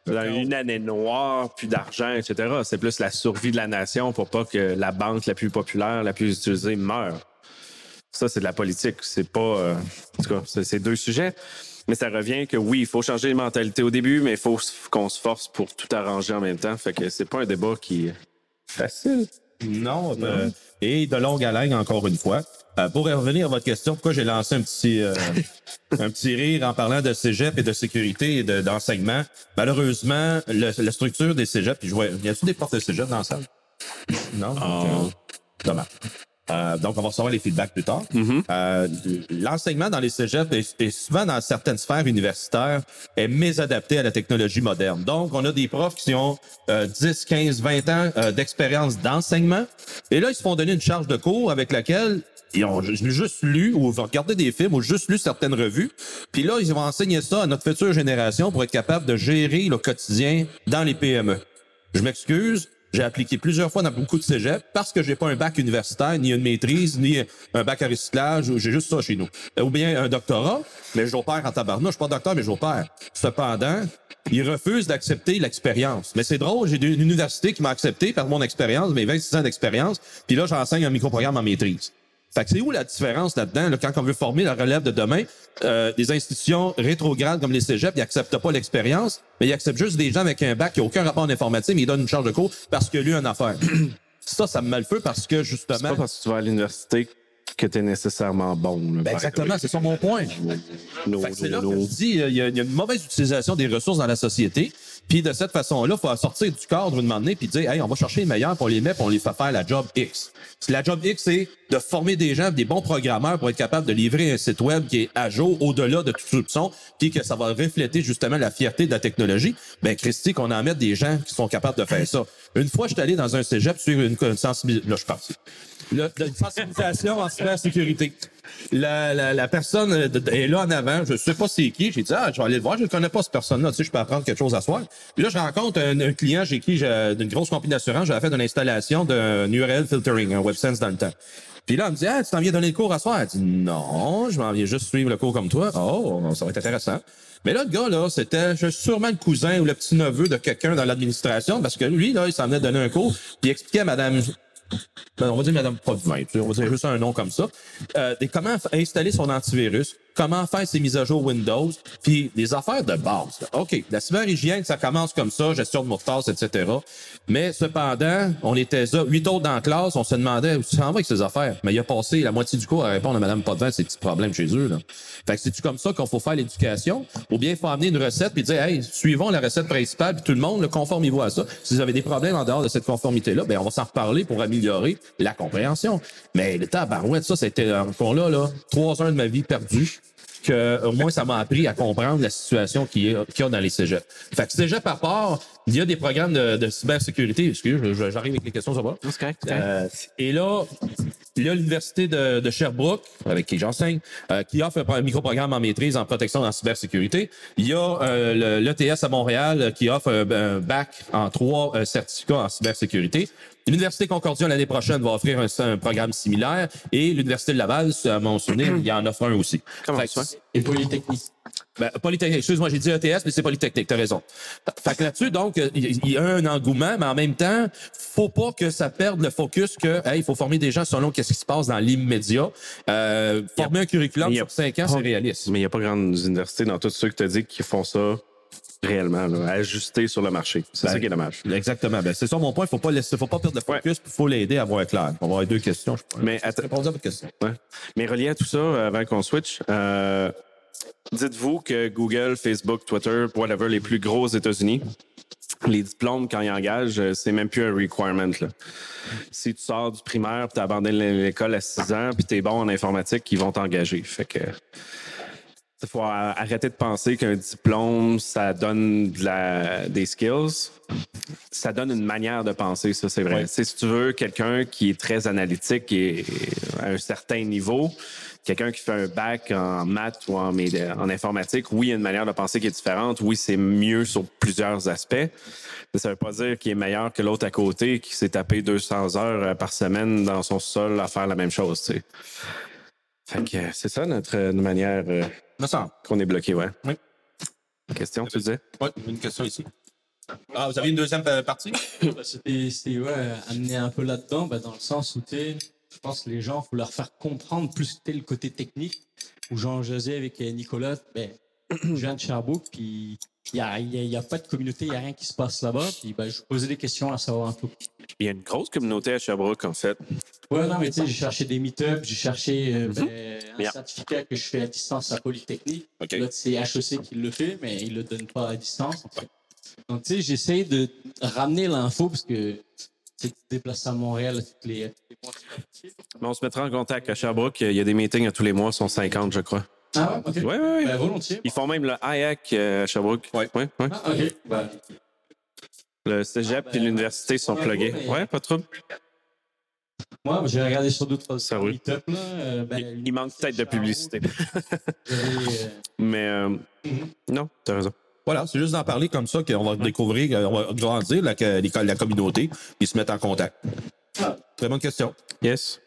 dans une année noire, puis d'argent, etc. C'est plus la survie de la nation pour pas que la banque la plus populaire, la plus utilisée meure. Ça, c'est de la politique. C'est pas. euh, en tout cas, c'est deux sujets. Mais ça revient que oui, il faut changer les mentalités au début, mais il faut qu'on se force pour tout arranger en même temps. Fait que c'est pas un débat qui est facile. Non. euh, et de longue haleine, encore une fois. Euh, pour revenir à votre question, pourquoi j'ai lancé un petit, euh, un petit rire en parlant de cégep et de sécurité et de- d'enseignement? Malheureusement, le- la structure des cégeps, puis je vois, y a-t-il des portes de cégep dans la salle? Non? Ok. Dommage. Euh, donc, on va recevoir les feedbacks plus tard. Euh, L'enseignement dans les cégeps est souvent dans certaines sphères universitaires est mésadapté à la technologie moderne. Donc, on a des profs qui ont euh, 10, 15, 20 ans euh, d'expérience d'enseignement. Et là, ils se font donner une charge de cours avec laquelle ils ont ju- juste lu ou vont regarder des films ou juste lu certaines revues. Puis là, ils vont enseigner ça à notre future génération pour être capable de gérer le quotidien dans les PME. Je m'excuse. J'ai appliqué plusieurs fois dans beaucoup de cégeps parce que j'ai pas un bac universitaire, ni une maîtrise, ni un bac à recyclage, j'ai juste ça chez nous. Ou bien un doctorat, mais j'opère en tabarnak. Je suis pas docteur, mais j'opère. Cependant, ils refusent d'accepter l'expérience. Mais c'est drôle, j'ai une université qui m'a accepté par mon expérience, mes 26 ans d'expérience, puis là, j'enseigne un microprogramme en maîtrise. Fait que c'est où la différence là-dedans, là, quand on veut former la relève de demain? Euh, des institutions rétrogrades comme les cégeps, ils acceptent pas l'expérience, mais ils acceptent juste des gens avec un bac qui n'a aucun rapport en informatique, mais ils donnent une charge de cours parce qu'il a lu une affaire. ça, ça me met le feu parce que, C'est justement... pas parce que tu vas à l'université que tu es nécessairement bon. là, Ben, exactement, c'est ça mon point. No, c'est no, là no. que je dis, il y, a il y a une mauvaise utilisation des ressources dans la société. Puis de cette façon-là, il faut sortir du cadre une moment puis dire, hey, on va chercher les meilleurs, puis on les met, puis on les fait faire la job X. Si la job X, c'est de former des gens, des bons programmeurs pour être capable de livrer un site web qui est à jour, au-delà de tout soupçon, puis que ça va refléter justement la fierté de la technologie. Ben, Christy, qu'on en mette des gens qui sont capables de faire ça. Une fois, je suis allé dans un cégep sur une, une sensibilisation. Là, je suis parti. Une sensibilisation en cybersécurité. La, la, la personne euh, de- est là en avant, je sais pas c'est qui. J'ai dit, ah, je vais aller le voir, je ne connais pas cette personne-là, tu sais, je peux apprendre quelque chose à soi. Puis là, je rencontre un, un client chez qui d'une grosse compagnie d'assurance, j'avais fait une installation d'un URL filtering, un WebSense dans le temps. Puis là, elle me dit, ah, tu t'en viens donner le cours à soir? Elle dit, non, je m'en viens juste suivre le cours comme toi. Oh, ça va être intéressant. Mais là, le gars, là, c'était sûrement le cousin ou le petit-neveu de quelqu'un dans l'administration, parce que lui, là, il s'en venait donner un cours, puis il expliquait à madame, ben, on va dire Madame sais, on va dire juste un nom comme ça, euh, comment installer son antivirus, comment faire ses mises à jour Windows, puis des affaires de base. là. OK, la cyberhygiène, ça commence comme ça, gestion de mots de passe, etc. Mais cependant, on était ça, huit autres dans la classe, on se demandait où s'en vas avec ces affaires? Mais il a passé la moitié du cours à répondre à Madame Potvin ses petits problèmes chez eux. Là. Fait que c'est-tu comme ça qu'on faut faire l'éducation? Ou bien il faut amener une recette puis dire, hey, suivons la recette principale, puis tout le monde, le conformez-vous à ça. Si vous avez des problèmes en dehors de cette conformité-là, ben on va s'en reparler pour améliorer la compréhension. Mais le tabarouette, ça, c'était encore là, là, trois heures de ma vie perdue que au moins ça m'a appris à comprendre la situation qu'il y, a- qu'il y a dans les cégeps. Fait que cégep à part, il y a des programmes de, de cybersécurité. Excusez, j'arrive avec les questions, ça va? Correct, c'est correct. Euh, et là, Il y a l'Université de, de Sherbrooke, avec qui j'enseigne, euh, qui offre un microprogramme en maîtrise en protection en cybersécurité. Il y a euh, le- l'ETS à Montréal euh, qui offre un, un bac en trois euh, certificats en cybersécurité. L'Université Concordia l'année prochaine va offrir un, un programme similaire et l'Université de Laval, à mon souvenir, il y en offre un aussi. Comment Fait que- ça? Et Polytechnique. Ben, Polytechnique, excuse-moi, j'ai dit ETS, mais c'est Polytechnique, t'as raison. Fait que là-dessus, donc, euh, il il y a un engouement, mais en même temps, faut pas que ça perde le focus que, hey, il faut former des gens selon qu'est-ce qui se passe dans l'immédiat. Euh, former un curriculum il a sur cinq ans, c'est réaliste. Mais il n'y a pas grandes universités dans tous ceux que tu as dit qui font ça réellement, là, ajustés sur le marché. C'est Ben, ça qui est dommage. Exactement. Ben, c'est ça mon point. Faut pas laisser, faut pas perdre le focus, il faut l'aider à voir clair. On va avoir deux questions. Je pense. Mais répondre à votre question. Ouais. Mais relié à tout ça, euh, avant qu'on switch, euh, dites-vous que Google, Facebook, Twitter, whatever, les plus gros aux États-Unis, les diplômes, quand ils engagent, euh, c'est même plus un requirement. Là. Si tu sors du primaire, tu abandonnes l'école à 6 ans, puis tu es bon en informatique, ils vont t'engager. Fait que. Il faut a- arrêter de penser qu'un diplôme, ça donne de la, des skills. Ça donne une manière de penser, ça, c'est vrai. Si tu veux quelqu'un qui est très analytique et à un certain niveau, quelqu'un qui fait un bac en maths ou en, informatique, oui, il y a une manière de penser qui est différente. Oui, c'est mieux sur plusieurs aspects. Mais ça veut pas dire qu'il est meilleur que l'autre à côté qui s'est tapé 200 heures euh, par semaine dans son sol à faire la même chose, tu sais. Fait que euh, c'est ça notre, euh, notre manière euh, qu'on est bloqué, ouais. Oui. Question, tu disais? Ouais, une question ici. Ah, vous avez une deuxième partie? C'était c'était, ouais, amener un peu là-dedans, bah, dans le sens où t'es, je pense que les gens, faut leur faire comprendre plus le côté technique. Où j'en jasais avec Nicolas, ben, je viens de Sherbrooke, puis il n'y a, y a- y a pas de communauté, il n'y a rien qui se passe là-bas. Puis ben, je vous posais des questions à savoir un peu. Il y a une grosse communauté à Sherbrooke, en fait. Ouais, non, mais tu sais, j'ai cherché des meet-ups, j'ai cherché euh, ben, un Bien. certificat que je fais à distance à Polytechnique. OK. Là, c'est HEC qui le fait, mais il le donne pas à distance. en fait. Donc, tu sais, j'essaie de ramener l'info parce que tu sais, tu te déplaces à Montréal toutes les, tous les mois. Mais on se mettra en contact à Sherbrooke. Il y a des meetings à tous les mois, ils sont 50, je crois. Ah ouais, ok. Oui, oui, oui. Ben, volontiers. Ils font même le IAC euh, à Sherbrooke. Oui, oui. Ah, ok. Ben, Le cégep Ah, et ben, l'université sont ouais, plugués. mais- Ouais, pas de trouble. moi, j'ai regardé sur d'autres Ça roule. meet-up. Là, euh, ben, Il, il manque peut-être de publicité. euh, Mais euh, non, t'as raison. Voilà, c'est juste d'en parler comme ça qu'on va découvrir, euh, on va grandir la, que- l'école- la communauté et se mettre en contact. Très bonne question. Yes.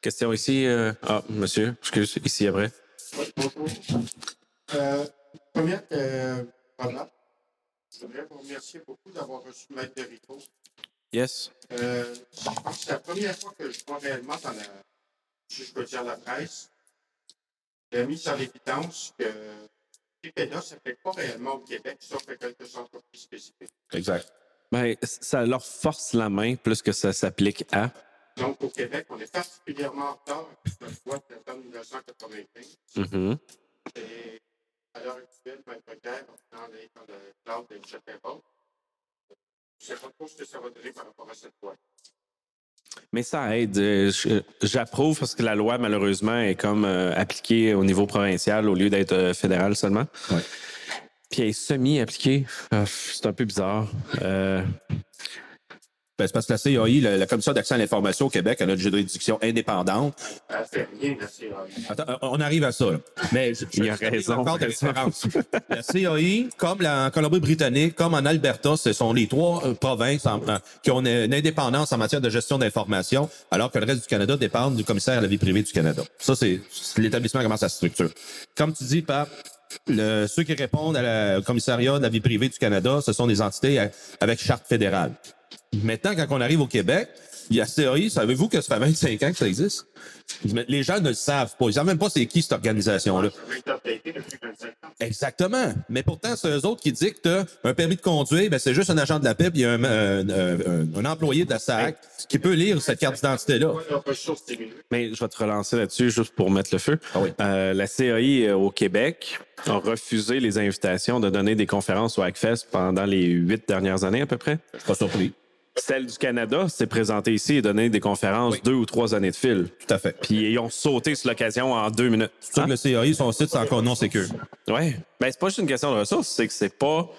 Question ici. euh, Ah, monsieur, excuse, ici après. Euh, première euh, problème. Je voudrais vous remercier beaucoup d'avoir reçu Maître de Rico. Yes. Euh, je pense que c'est la première fois que je vois réellement dans la, si je peux dire la presse, il a mis sur l'évidence que PPA ne s'applique pas réellement au Québec, sauf à quelques entreprises spécifiques. Exact. Ben, ça leur force la main plus que ça s'applique à? Donc, au Québec, on est particulièrement en retard notre loi de de 1995. Mhm. Et à l'heure actuelle, Maître Guerre, on est dans le cloud de Chapelbot. Je ne sais pas trop ce que ça va donner par rapport à cette loi. Mais ça aide. J'approuve parce que la loi, malheureusement, est comme euh, appliquée au niveau provincial au lieu d'être euh, fédéral seulement. Ouais. Puis elle est semi-appliquée. Ah, c'est un peu bizarre. Euh, Ben, c'est parce que la CAI, la, la Commission d'accès à l'information au Québec, elle a une juridiction indépendante. Elle fait rien, la CAI. Attends, on arrive à ça. là. Mais je- je- Il a je- raison. encore la différence. la CAI, comme la en Colombie-Britannique, comme en Alberta, ce sont les trois euh, provinces en- en- qui ont une, une indépendance en matière de gestion d'information, alors que le reste du Canada dépend du commissaire à la vie privée du Canada. Ça, c'est l'établissement comment ça se structure. Comme tu dis, Pape, le- ceux qui répondent à la- au commissariat de la vie privée du Canada, ce sont des entités à- avec charte fédérale. Maintenant, quand on arrive au Québec, il y a CAI. Savez-vous que ça fait 25 ans que ça existe? Les gens ne le savent pas. Ils savent même pas c'est qui cette organisation-là. Ça va être updaté depuis 25 ans. Exactement. Mais pourtant, c'est eux autres qui dictent un permis de conduire, ben, c'est juste un agent de la PEP, il y a un, un- un- un employé de la SAC qui peut lire cette carte d'identité-là. Mais je vais te relancer là-dessus juste pour mettre le feu. Ah oui. Euh, la CAI euh, au Québec a refusé les invitations de donner des conférences au Hackfest pendant les huit dernières années à peu près. Je suis pas surpris. Celle du Canada s'est présentée ici et donné des conférences deux ou trois années de fil. Tout à fait. Puis ils ont sauté sur l'occasion en deux minutes. C'est sûr que le CAI, son site, c'est encore non sécure. Ouais. Ben, c'est pas juste une question de ressources, c'est que c'est pas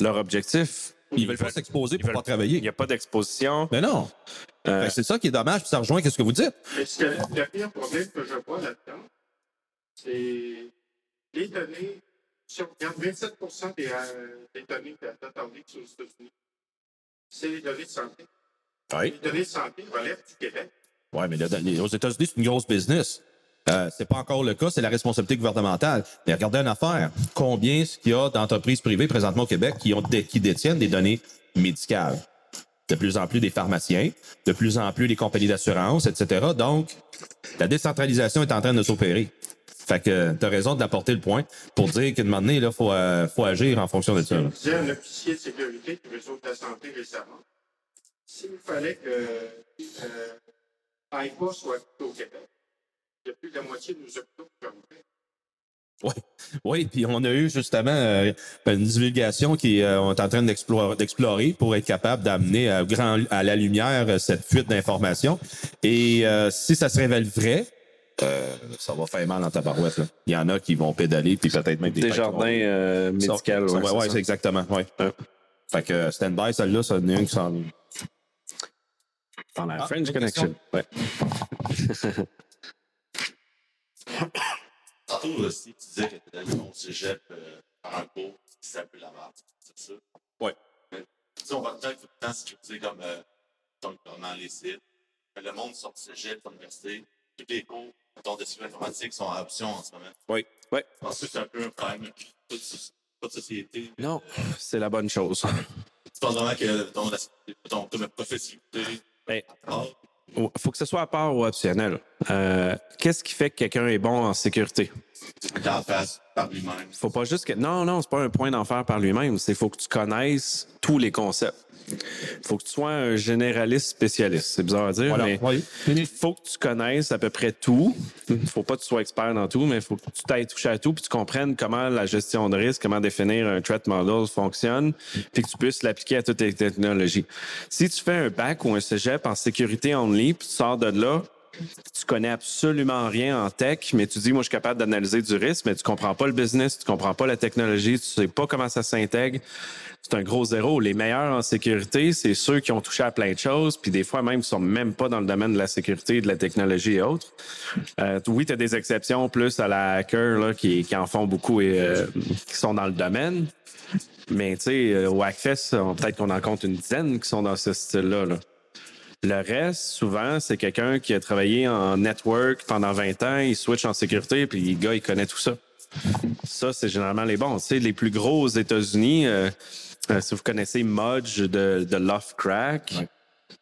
leur objectif. Ils veulent pas s'exposer pour pas travailler. Il n'y a pas d'exposition. Mais non. Euh, que C'est ça qui est dommage, puis ça rejoint ce que vous dites. Mais ce que le, pire problème que je vois là-dedans, c'est les données. Si on regarde 27 des, euh, des données d'Atlantic sur les États-Unis, c'est les données de santé. Oui. Les données de santé relèvent du Québec. Oui, mais les- aux États-Unis, c'est une grosse business. Euh, c'est pas encore le cas, c'est la responsabilité gouvernementale. Mais regardez une affaire. Combien est-ce qu'il y a d'entreprises privées présentement au Québec qui, ont dé- qui détiennent des données médicales? De plus en plus des pharmaciens, de plus en plus des compagnies d'assurance, etc. Donc, la décentralisation est en train de s'opérer. Fait que tu as raison d'apporter le point pour dire qu'à un moment donné, il faut, euh, faut agir en fonction de ça. un officier de sécurité réseau de la santé récemment, s'il fallait que euh, AIPA soit au Québec, il y a plus de la moitié de nos hôpitaux qui. Oui, oui, puis on a eu justement euh, une divulgation qui euh, on est en train d'explorer, pour être capable d'amener à, grand, à la lumière cette fuite d'informations. Et euh, si ça se révèle vrai, euh, ça va faire mal dans ta barouette. Là. Il y en a qui vont pédaler, puis peut-être même des Des jardins euh, médicaux. ça- ouais, ouais, exactement. Ouais. Fait que euh, stand-by, celle-là, ça en est un qui s'en. Dans la Ah, French Connection. Ouais. Tantôt aussi, tu disais que tu allé au cégep euh, faire un cours qui s'appelle la. C'est ça? Oui. Mais, tu sais, on va tout le temps sécuriser comme, euh, comme comment les sites. Le monde sort du cégep, l'université, tous les cours mettons, de suivi informatique sont en option en ce moment. Oui. Oui. Je pense que c'est un peu un problème. Toute, toute société. Non, c'est la bonne chose. Tu penses vraiment que ton, ton, ton professionnalité. Ben, Ah, Il faut que ce soit à part ou optionnel. Euh, Qu'est-ce qui fait que quelqu'un est bon en sécurité? D'en face par lui-même. Faut pas juste que. Non, non, c'est pas un point d'en faire par lui-même. C'est faut que tu connaisses tous les concepts. Faut que tu sois un généraliste spécialiste. C'est bizarre à dire, Voilà. mais Oui. faut que tu connaisses à peu près tout. Faut pas que tu sois expert dans tout, mais faut que tu t'ailles touché à tout puis tu comprennes comment la gestion de risque, comment définir un threat model fonctionne, puis que tu puisses l'appliquer à toutes les technologies. Si tu fais un bac ou un cégep en sécurité only, puis tu sors de là, tu connais absolument rien en tech, mais tu dis, moi, je suis capable d'analyser du risque, mais tu comprends pas le business, tu comprends pas la technologie, tu sais pas comment ça s'intègre. C'est un gros zéro. Les meilleurs en sécurité, c'est ceux qui ont touché à plein de choses, puis des fois même, ils sont même pas dans le domaine de la sécurité, de la technologie et autres. Euh, oui, tu as des exceptions plus à la hacker là, qui, qui en font beaucoup et euh, qui sont dans le domaine. Mais tu sais, euh, au Hackfest, peut-être qu'on en compte une dizaine qui sont dans ce style-là. là. Le reste, souvent, c'est quelqu'un qui a travaillé en network pendant 20 ans, il switch en sécurité, puis le gars, il connaît tout ça. Ça, c'est généralement les bons. Tu sais, les plus gros aux États-Unis, euh, euh, si vous connaissez Mudge de, de Love Crack,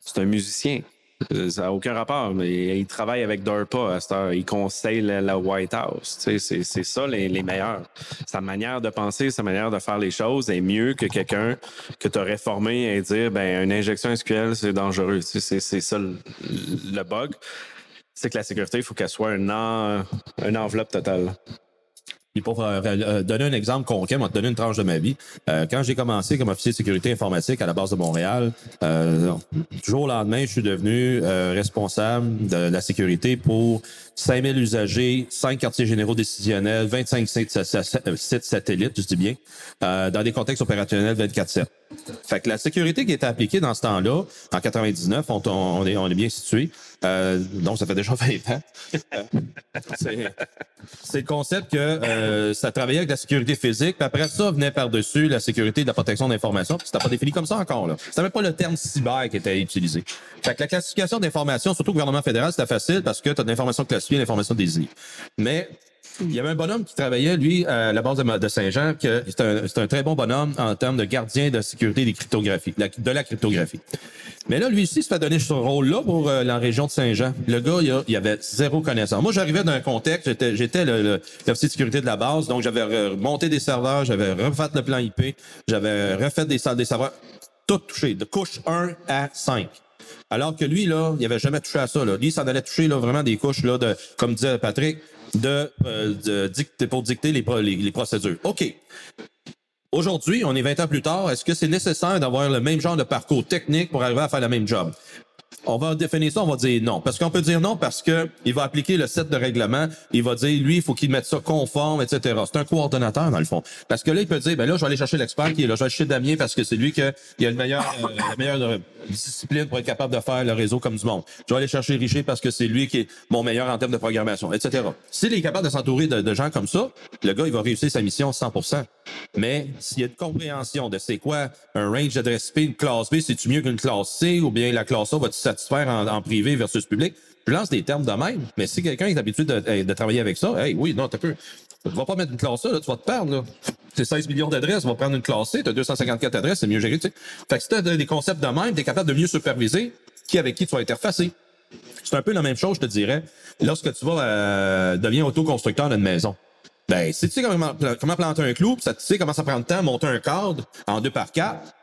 c'est un musicien. Euh, Ça n'a aucun rapport, mais il travaille avec DARPA à cette heure. Il conseille la, White House. C'est, ça les, meilleurs. Sa manière de penser, sa manière de faire les choses est mieux que quelqu'un que tu aurais formé et dire ben une injection SQL, c'est dangereux. C'est, ça le, bug. C'est que la sécurité, il faut qu'elle soit une, une enveloppe totale. Puis pour euh, euh, donner un exemple concret, moi, te donner une tranche de ma vie. Euh, quand j'ai commencé comme officier de sécurité informatique à la base de Montréal, euh, du jour au lendemain, je suis devenu euh, responsable de la sécurité pour 5000 usagers, 5 quartiers généraux décisionnels, 25 sites, sa- sa- sa- sites satellites, je dis bien, euh, dans des contextes opérationnels 24-7. Fait que la sécurité qui était appliquée dans ce temps-là, en 99, on, on est, on est bien situé. Euh, donc, ça fait déjà 20 ans. C'est- le concept que euh, ça travaillait avec la sécurité physique, puis après ça venait par-dessus la sécurité de la protection d'informations, puis c'était pas défini comme ça encore. là. C'était même pas le terme cyber qui était utilisé. Fait que la classification d'informations, surtout au gouvernement fédéral, c'était facile parce que tu as de l'information classifiée et l'information désirée. Mais il y avait un bonhomme qui travaillait, lui, à la base de, Saint-Jean, que c'est un, très bon bonhomme en termes de gardien de sécurité des cryptographies, de la cryptographie. Mais là, lui aussi se fait donner ce rôle-là pour euh, la région de Saint-Jean. Le gars, il, a- il avait zéro connaissance. Moi, j'arrivais d'un contexte, j'étais, j'étais le, de sécurité de la base, donc j'avais remonté des serveurs, j'avais refait le plan IP, j'avais refait des, des serveurs, tout touché, de couche 1 à 5. Alors que lui, là, il avait jamais touché à ça. Là. Lui, ça allait toucher là, vraiment des couches, là, de, comme disait Patrick, de, euh, pour dicter les, les procédures. OK. Aujourd'hui, on est 20 ans plus tard, est-ce que c'est nécessaire d'avoir le même genre de parcours technique pour arriver à faire le même job? On va définir ça, on va dire non. Parce qu'on peut dire non parce que il va appliquer le set de règlement. Il va dire, lui, il faut qu'il mette ça conforme, etc. C'est un coordonnateur, dans le fond. Parce que là, il peut dire, ben là, je vais aller chercher l'expert qui est là. Je vais chercher Damien parce que c'est lui qui a le meilleur, euh, la meilleure euh, discipline pour être capable de faire le réseau comme du monde. Je vais aller chercher Richer parce que c'est lui qui est mon meilleur en termes de programmation, etc. S'il est capable de s'entourer de, gens comme ça, le gars, il va réussir sa mission 100%. Mais s'il y a une compréhension de c'est quoi un range d'adresse IP, une classe B, c'est-tu mieux qu'une classe C ou bien la classe A va satisfaire en, en privé versus public? Je lance des termes de même, mais si quelqu'un est habitué de, de travailler avec ça, hey, oui, non, t'as peu. Tu vas pas mettre une classe là, tu vas te perdre, là. C'est 16 millions d'adresses, on va prendre une classe C, t'as 254 adresses, c'est mieux géré, tu sais. Fait que si t'as des concepts de même, t'es capable de mieux superviser qui avec qui tu vas interfacer. C'est un peu la même chose, je te dirais, lorsque tu vas euh, devenir autoconstructeur d'une maison. Ben, si tu sais comment, comment planter un clou, ça, tu sais comment ça prend de temps monter un cadre en deux par quatre,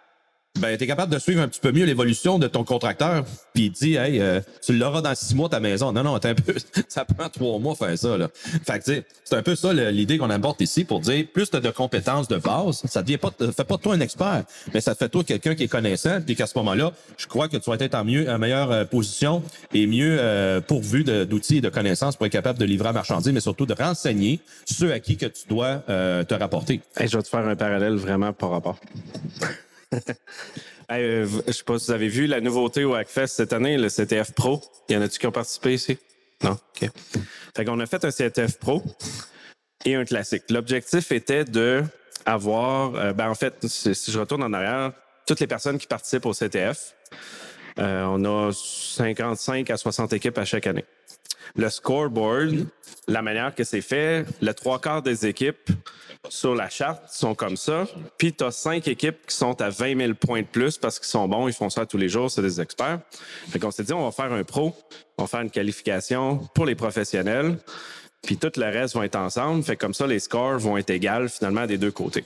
ben, t'es capable de suivre un petit peu mieux l'évolution de ton contracteur, puis il dit, hey, euh, tu l'auras dans six mois ta maison. Non, non, un peu, ça prend trois mois faire ça, là. Fait que, tu c'est un peu ça l'idée qu'on apporte ici pour dire, plus t'as de compétences de base, ça devient pas, fait pas toi un expert, mais ça te fait toi quelqu'un qui est connaissant, puis qu'à ce moment-là, je crois que tu vas être en mieux, en meilleure euh, position et mieux euh, pourvu d'outils et de connaissances pour être capable de livrer la marchandise, mais surtout de renseigner ceux à qui que tu dois euh, te rapporter. Je vais te faire un parallèle vraiment par rapport. Hey, euh, je sais pas si vous avez vu la nouveauté au Hackfest cette année, le CTF Pro. Y en a-tu qui ont participé ici? Non? OK. Fait qu'on a fait un CTF Pro et un classique. L'objectif était de avoir, euh, ben en fait, si, si je retourne en arrière, toutes les personnes qui participent au CTF, euh, on a 55 à 60 équipes à chaque année. Le scoreboard, la manière que c'est fait, le trois quarts des équipes sur la charte sont comme ça. Puis tu as cinq équipes qui sont à 20 000 points de plus parce qu'ils sont bons, ils font ça tous les jours, c'est des experts. Fait qu'on s'est dit, on va faire un pro, on va faire une qualification pour les professionnels. Puis tout le reste vont être ensemble. Fait comme ça, les scores vont être égales finalement des deux côtés.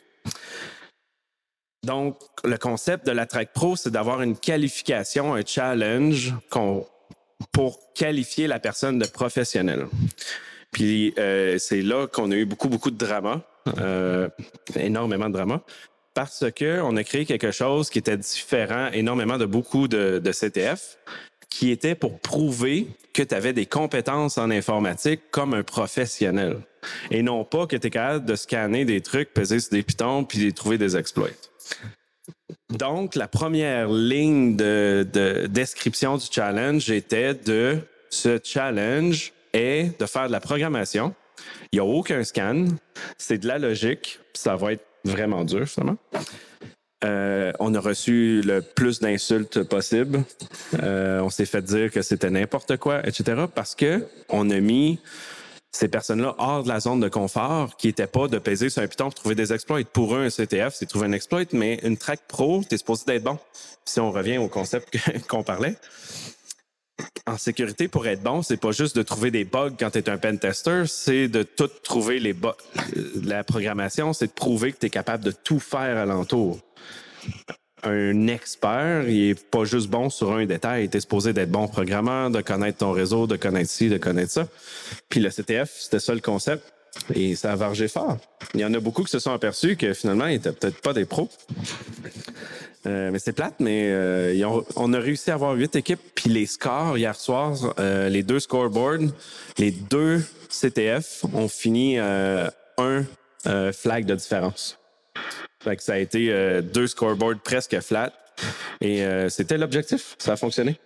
Donc, le concept de la Track Pro, c'est d'avoir une qualification, un challenge pour qualifier la personne de professionnel. Puis euh, c'est là qu'on a eu beaucoup, beaucoup de drama, euh, énormément de drama, parce que on a créé quelque chose qui était différent énormément de beaucoup de, de CTF, qui était pour prouver que tu avais des compétences en informatique comme un professionnel. Et non pas que tu es capable de scanner des trucs, peser sur des pitons, puis trouver des exploits. Donc, la première ligne de, de description du challenge était de ce challenge est de faire de la programmation. Il n'y a aucun scan. C'est de la logique. Ça va être vraiment dur, justement. Euh, on a reçu le plus d'insultes possible. Euh, on s'est fait dire que c'était n'importe quoi, etc. Parce que on a mis ces personnes-là hors de la zone de confort, qui n'était pas de peser sur un piton pour trouver des exploits. Pour eux, un CTF, c'est trouver un exploit, mais une track pro, tu es supposé d'être bon. Si on revient au concept qu'on parlait, en sécurité, pour être bon, c'est pas juste de trouver des bugs quand tu es un pen tester, c'est de tout trouver les bugs. La programmation, c'est de prouver que tu es capable de tout faire alentour. Un expert, il est pas juste bon sur un détail. Tu es supposé d'être bon programmeur, de connaître ton réseau, de connaître ci, de connaître ça. Puis le CTF, c'était ça le concept. Et ça a vargé fort. Il y en a beaucoup qui se sont aperçus que finalement, ils étaient peut-être pas des pros. Euh, mais c'est plate, mais euh, on a réussi à avoir huit équipes. Puis les scores hier soir, euh, les deux scoreboards, les deux CTF ont fini euh, un euh, flag de différence. Fait que ça a été euh, deux scoreboards presque flat. Et c'était l'objectif. Ça a fonctionné.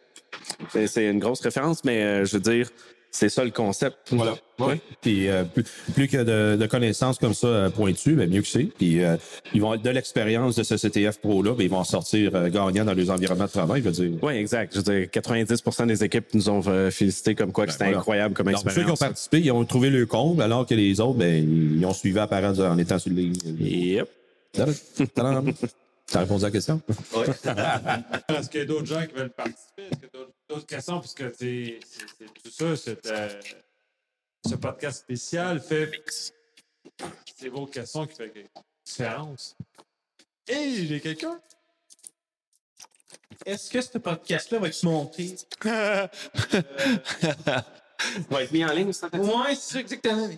C'est- une grosse référence, mais je veux dire, c'est ça le concept. Voilà. Ouais. Puis euh, plus, plus que de, de connaissances comme ça euh, pointues, ben, mieux que c'est. Puis euh, ils vont être de l'expérience de ce CTF Pro-là, ben, ils vont en sortir euh, gagnants dans les environnements de travail, je veux dire. Oui, exact. Je veux dire, 90% des équipes nous ont euh, félicité comme quoi que c'était Ben, voilà. incroyable comme Donc, ceux qui ont expérience. participé, ils ont trouvé le comble, alors que les autres, ben, ils ont suivi à parents en étant sur le ligne. Yep. Tadam. Ça répond à la question? Est-ce qu'il y a d'autres gens qui veulent participer? Est-ce d'autres- questions? Puisque c'est tout ça, c'est, euh, ce podcast spécial fait. C'est vos questions qui font une différence. Hey, j'ai quelqu'un? Est-ce que ce podcast-là va être monté? Va être mis en ligne, ça? Ouais, c'est ça, exactement.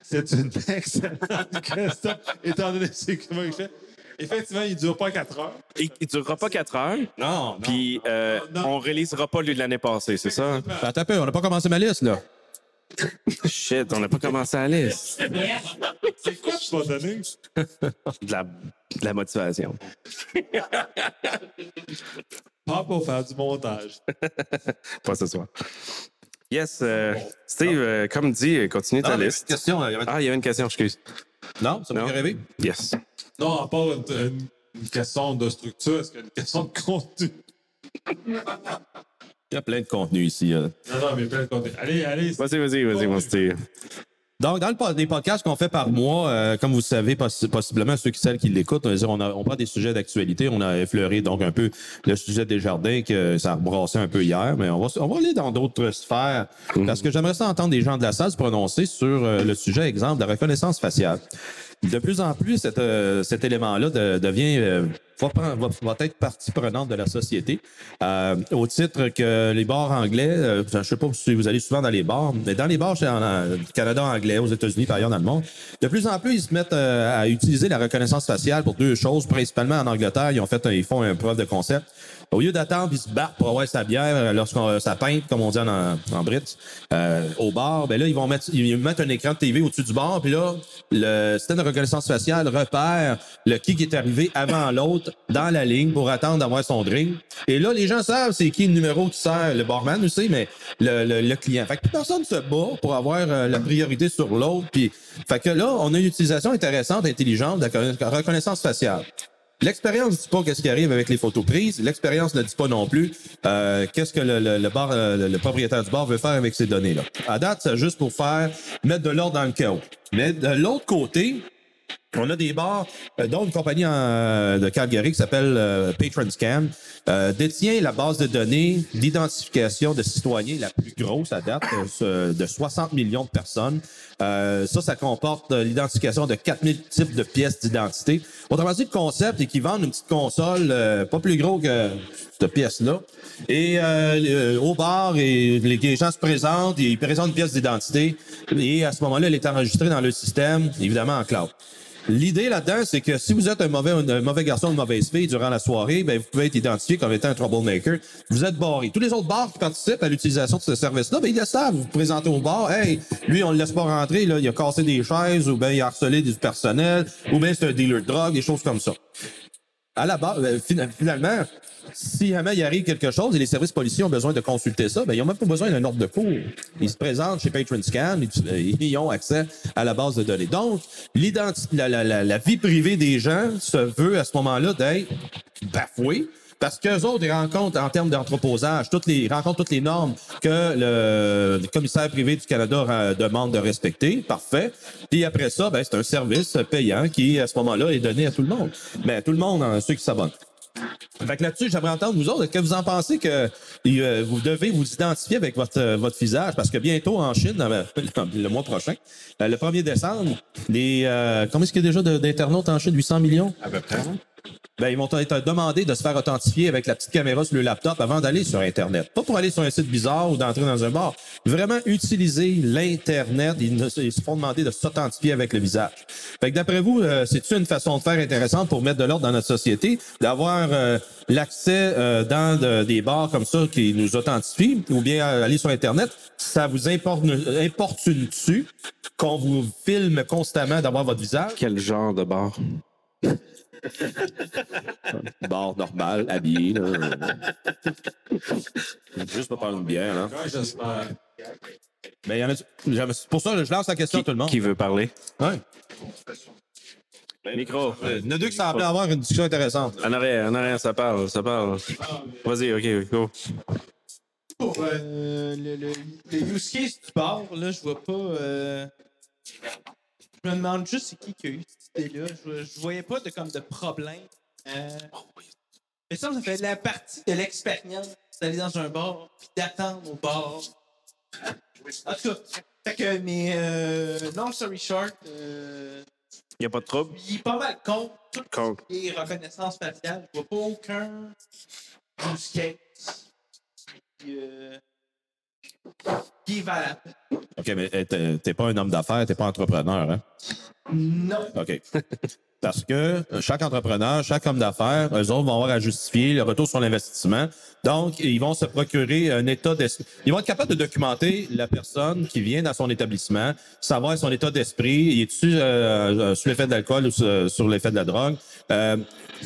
C'est une excellente question, étant donné ce que moi je fais. Effectivement, il dure pas 4 heures. Il, il durera pas 4 heures. Non, non. Puis euh, on réalisera pas lui de l'année passée, c'est ça? Attends un peu, on n'a pas commencé ma liste, là. Shit, on n'a pas commencé à la liste. C'est quoi tu vas donner? De la, de la motivation. Pas pour faire du montage. Pas ce soir. Yes, euh, Steve, euh, comme dit, continue ta il y avait liste. une question, il y avait- Ah, il y avait une question, excuse. Non, ça m'a fait rêver. Yes. Non, à part une, question de structure, est-ce qu'il y a une question de contenu? Il y a plein de contenu ici. euh. Non, non, mais plein de contenu. Allez, allez. Vas-y, vas-y, vas-y, mon Steve. Donc, dans le, les podcasts qu'on fait par mois, euh, comme vous savez, possi- possiblement ceux qui celles qui l'écoutent, on, a- on prend des sujets d'actualité. On a effleuré donc un peu le sujet des jardins que ça a rebrassé un peu hier, mais on va, on va aller dans d'autres sphères parce que j'aimerais ça entendre des gens de la salle se prononcer sur euh, le sujet, exemple, de la reconnaissance faciale. De plus en plus, cet, euh, cet élément-là de- devient euh, va, va- va être partie prenante de la société, euh, au titre que les bars anglais, euh, je ne sais pas si vous allez souvent dans les bars, mais dans les bars chez- en, Canada anglais, aux États-Unis, par ailleurs dans le monde, de plus en plus, ils se mettent euh, à utiliser la reconnaissance faciale pour deux choses. Principalement en Angleterre, ils ont fait, ils font un preuve de concept. Au lieu d'attendre, ils se battent pour avoir sa bière euh, lorsqu'on euh, sa pinte, comme on dit en, en Brit, euh, au bar. Ben là, ils vont mettre, ils mettent un écran de TV au-dessus du bar, puis là, le système de reconnaissance faciale repère le qui est arrivé avant l'autre dans la ligne pour attendre d'avoir son drink. Et là, les gens savent c'est qui le numéro qui sert, le barman aussi, mais le, le, le client. Fait que personne se bat pour avoir euh, la priorité sur l'autre. Puis, fait que là, on a une utilisation intéressante, intelligente de la reconna- reconnaissance faciale. L'expérience ne dit pas qu'est-ce qui arrive avec les photos prises? L'expérience ne dit pas non plus euh, qu'est-ce que le, le, le bar, euh, le, le propriétaire du bar veut faire avec ces données-là. À date, c'est juste pour faire mettre de l'ordre dans le chaos. Mais de l'autre côté, on a des bars, euh, dont une compagnie de Calgary qui s'appelle euh, Patron Scan, euh, détient la base de données d'identification de citoyens la plus grosse à date, euh, de 60 millions de personnes. Euh, ça, ça comporte l'identification de 4000 types de pièces d'identité. Autrement dit, le concept est qu'ils vendent une petite console pas plus gros que cette pièce-là. Et au bar, et les, les gens se présentent, ils présentent une pièce d'identité. Et à ce moment-là, elle est enregistrée dans le système, évidemment en cloud. L'idée là-dedans, c'est que si vous êtes un mauvais, un mauvais garçon ou une mauvaise fille durant la soirée, ben, vous pouvez être identifié comme étant un troublemaker. Vous êtes barré. Tous les autres bars qui participent à l'utilisation de ce service-là, ben, ils le savent. Vous vous présentez au bar, hey, lui, on le laisse pas rentrer, là, il a cassé des chaises, ou ben, il a harcelé du personnel, ou bien c'est un dealer de drogue, des choses comme ça. À la base, fina- finalement, si jamais il arrive quelque chose et les services policiers ont besoin de consulter ça, ben, ils n'ont même pas besoin d'un ordre de cours. Ils se présentent chez Patron Scan, ils, ils ont accès à la base de données. Donc, la, la, la, la vie privée des gens se veut à ce moment-là d'être bafouée. Parce qu'eux autres, ils rencontrent, en termes d'entreposage, toutes les, ils rencontrent toutes les normes que le, commissaire privé du Canada demande de respecter. Parfait. Puis après ça, ben, c'est un service payant qui, à ce moment-là, est donné à tout le monde. Mais à tout le monde, ceux qui s'abonnent. Fait que là-dessus, j'aimerais entendre vous autres, est-ce que vous en pensez que euh, vous devez vous identifier avec votre, euh, votre visage? Parce que bientôt en Chine, le, mois prochain, euh, le 1er décembre, les, combien est-ce qu'il y a déjà d'internautes en Chine? 800 millions? À peu près. Ben, ils vont être demandés de se faire authentifier avec la petite caméra sur le laptop avant d'aller sur Internet. Pas pour aller sur un site bizarre ou d'entrer dans un bar. Vraiment utiliser l'Internet. Ils, ils se font demander de s'authentifier avec le visage. Fait que d'après vous, euh, c'est-tu une façon de faire intéressante pour mettre de l'ordre dans notre société? D'avoir euh, l'accès euh, dans de- des bars comme ça qui nous authentifient ou bien aller sur Internet? Ça vous importe- importune-tu qu'on vous filme constamment d'avoir votre visage? Quel genre de bar? Bar normal, habillé, là. Juste pas prendre une bière, là. Mais y en a, pour ça que je lance la question à tout le monde. Qui veut parler? Ouais. Micro. Euh, Il y en a deux qui semblaient avoir une discussion intéressante. En arrière, en arrière, ça parle, ça parle. Vas-y, ok, go. Pour euh, le, le, le use case du bar, là, je vois pas. euh, Je me demande juste c'est qui qui a eu cette idée-là. Je, je voyais pas de, comme de problème. Euh... Mais ça, ça fait la partie de l'expérience d'aller dans un bar puis d'attendre au bar. En tout cas, fait que, mais euh, long story short, euh, Y a pas de trouble? il est pas mal contre tout Contre. ce qui est reconnaissance faciale. Je vois pas aucun use case euh, qui est valable? OK, mais euh, t'es pas un homme d'affaires, t'es pas entrepreneur, hein? Non. OK. Parce que euh, chaque entrepreneur, chaque homme d'affaires, eux autres vont avoir à justifier le retour sur l'investissement. Donc, ils vont se procurer un état d'esprit. Ils vont être capables de documenter la personne qui vient dans son établissement, savoir son état d'esprit, est tu euh, sous l'effet de l'alcool ou sur, l'effet de la drogue, euh,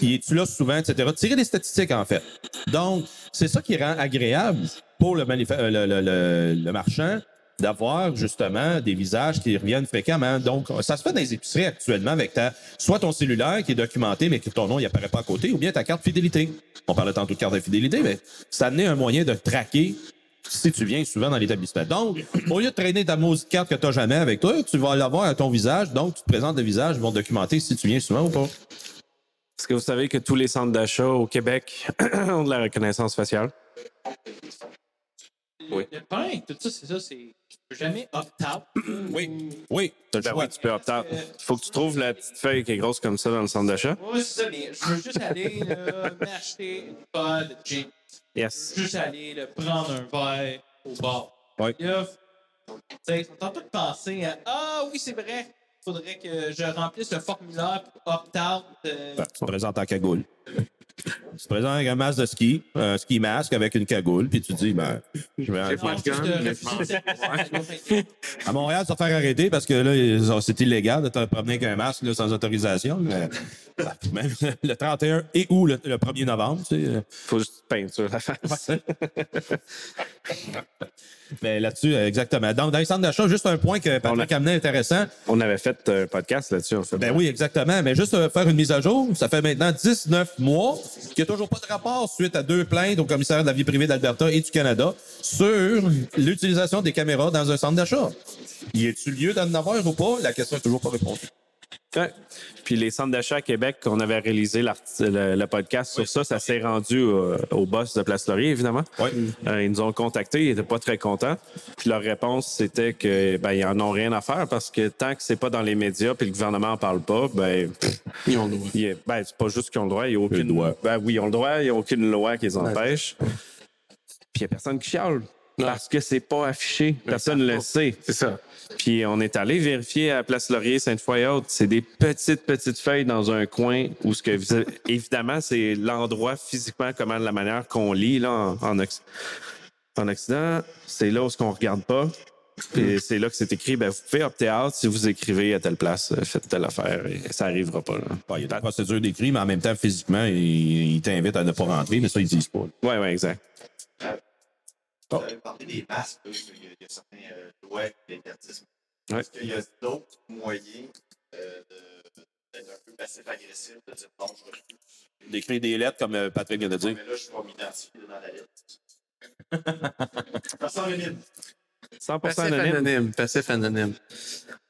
est tu là souvent, etc. Tirer des statistiques, en fait. Donc, c'est ça qui rend agréable pour euh, le, marchand d'avoir justement des visages qui reviennent fréquemment. Donc, ça se fait dans les épiceries actuellement avec ta, soit ton cellulaire qui est documenté, mais que ton nom, il apparaît pas à côté, ou bien ta carte fidélité. On parlait tantôt de carte de fidélité, mais ça amenait un moyen de traquer si tu viens souvent dans l'établissement. Donc, au lieu de traîner ta maudite carte que tu n'as jamais avec toi, tu vas l'avoir à ton visage. Donc, tu te présentes le visage, ils vont documenter si tu viens souvent ou pas. Est-ce que vous savez que tous les centres d'achat au Québec ont de la reconnaissance faciale? Oui. Le pain, tout ça, c'est ça, c'est. Tu peux jamais opt-out. Oui. Oui, le Ben choix. oui, tu peux opter. Il faut que tu trouves la petite feuille qui est grosse comme ça dans le centre d'achat. Oui, c'est ça, mais je veux juste aller là, m'acheter une pod de gin. Yes. Juste aller là, prendre un verre au bar. Oui. Là, tu sais, ils sont en train de penser à Ah oui, c'est vrai, il faudrait que je remplisse le formulaire pour opt-out. euh, Ben, tu te présentes en cagoule. Tu te présentes avec un masque de ski, un ski masque avec une cagoule, puis tu dis, ben, je vais. À Montréal, va faire arrêter parce que là, c'est illégal de te promener avec un masque là, sans autorisation. Mais, même le 31 et ou le, le 1er novembre, tu sais. Faut juste peinture la face. Mais là-dessus, euh, exactement. Donc, dans les centres d'achat, juste un point que Patrick amenait intéressant. On avait fait un podcast là-dessus, en fait. Ben oui, exactement. Mais juste euh, faire une mise à jour, ça fait maintenant 19 mois qu'il n'y a toujours pas de rapport suite à deux plaintes au commissaire de la vie privée d'Alberta et du Canada sur l'utilisation des caméras dans un centre d'achat. Y a-tu lieu d'en avoir ou pas? La question est toujours pas répondue. Ouais. Puis les centres d'achat à Québec, qu'on avait réalisé le, le podcast sur ça, ça s'est rendu au, au boss de Place Laurier, évidemment. Oui. Euh, ils nous ont contactés, ils n'étaient pas très contents. Puis leur réponse, c'était que ben, ils en ont rien à faire parce que tant que c'est pas dans les médias puis le gouvernement en parle pas, ben, pff, Ils ont le droit. il ben c'est pas juste qu'ils ont le droit, il y a aucune droit. Ben oui, ils ont le droit, il n'y a aucune loi qui les empêche. Puis il n'y a personne qui chiale. Parce que c'est pas affiché. Personne ne le sait. C'est ça. Puis on est allé vérifier à Place Laurier, Sainte-Foy et autres. C'est des petites, petites feuilles dans un coin où ce que vous- évidemment, c'est l'endroit physiquement, comment de la manière qu'on lit là, en, en, Occ- en Occident. C'est là où ce qu'on regarde pas. Puis c'est là que c'est écrit, ben, vous pouvez opter out si vous écrivez à telle place, euh, faites telle affaire, et ça arrivera pas. Là. Bon, il y a des procédures d'écrit, mais en même temps, physiquement, ils, ils t'invitent à ne pas rentrer, mais ça, ils disent pas. Ouais, ouais, exact. Vous avez parlé des masques, là, il y a, il y a certains euh, lois l'interdisent. Ouais. Est-ce qu'il y a d'autres moyens euh, d'être un peu passif-agressif, de dire non, je refuse? D'écrire des lettres, comme euh, Patrick vient de dire. Mais là, je vais m'identifier dans la lettre. Personne anonyme. 100 Passif anonyme. anonyme. Passif anonyme.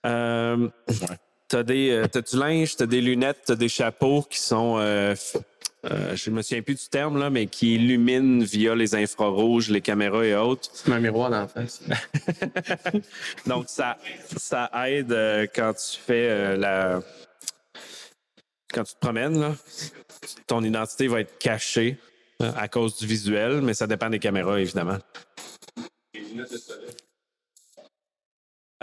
Euh, t'as des, euh, t'as du linge, t'as des lunettes, t'as des chapeaux qui sont, euh, euh, je me souviens plus du terme là, mais qui illuminent via les infrarouges, les caméras et autres. Mets un miroir dans la face. Donc ça, ça aide euh, quand tu fais euh, la, quand tu te promènes là, ton identité va être cachée euh, à cause du visuel, mais ça dépend des caméras évidemment.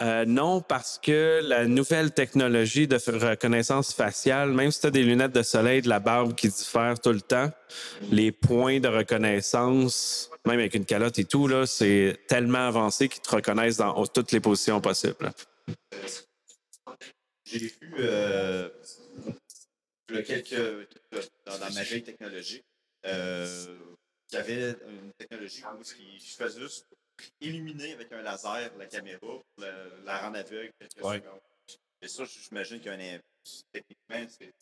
Euh, non, parce que la nouvelle technologie de reconnaissance faciale, même si tu as des lunettes de soleil, de la barbe qui diffère tout le temps, les points de reconnaissance, même avec une calotte et tout, c'est tellement avancé qu'ils te reconnaissent dans toutes les positions possibles. J'ai vu euh, il quelques, dans, dans ma technologique euh, qu'il y avait une technologie où il faisait juste illuminer avec un laser la caméra pour la, la rendre aveugle quelques Ouais. secondes. Et ça, j'imagine qu'il y a un techniquement, c'est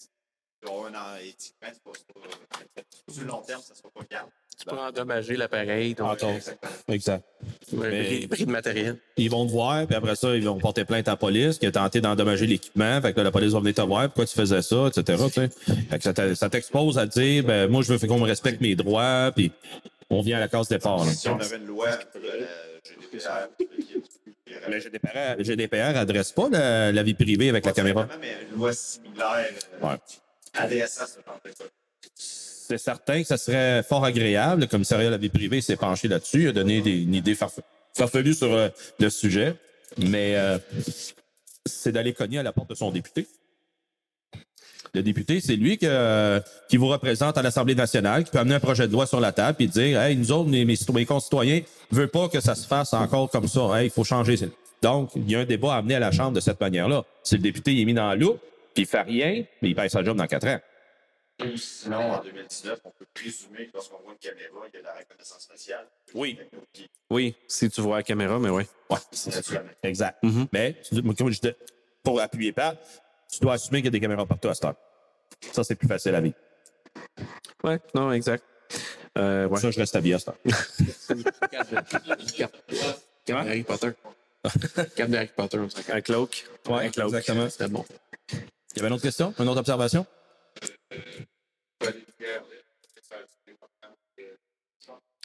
un éthiquement, c'est pas, c'est pas- sur le long terme, ça ne sera pas fiable. Tu peux endommager l'appareil. Donc, Encore. Exact. ouais, prix, prix de matériel. Ils vont te voir, puis après ça, ils vont porter plainte à la police qui a tenté d'endommager l'équipement. Fait que là, la police va venir te voir, pourquoi tu faisais ça, etc. Fait que ça ça t'expose à dire, ben, moi, je veux qu'on me respecte mes droits, puis on vient à la case départ. là. Si on avait une loi, euh, la GDPR, Le GDPR, le GDPR adresse pas la, la vie privée avec la caméra. mais une loi similaire euh, Ouais. adressant ce genre de cas. C'est certain que ça serait fort agréable. Le commissariat à la vie privée s'est penché là-dessus. Il a donné des, une idée farfe- farfelue sur euh, le sujet. Mais euh, c'est d'aller cogner à la porte de son député. Le député, c'est lui que- qui vous représente à l'Assemblée nationale, qui peut amener un projet de loi sur la table et dire Hey, nous autres, mes, mes citoyens concitoyens, ne veulent pas que ça se fasse encore comme ça. Hey, il faut changer. Donc, il y a un débat à amener à la Chambre de cette manière-là. Si le député il est mis dans la loupe, puis il fait rien, mais il perd sa job dans quatre ans. Ou sinon, en 2019, on peut présumer que lorsqu'on voit une caméra, il y a de la reconnaissance faciale. Oui. Oui, si tu vois la caméra, mais oui. Ouais, c'est ça. Exact. Mais, tu- comme je dis, pour appuyer pas, tu dois assumer qu'il y a des caméras partout à cette heure. Ça, c'est plus facile à vivre. Ouais, non, exact. Euh, ouais. Ça, je reste habillé à cette heure. Cap de Harry Potter. Cap de Harry Potter. on s'en Un cloak. Ouais, exactement. C'était bon. Il y avait une autre question? Une autre observation?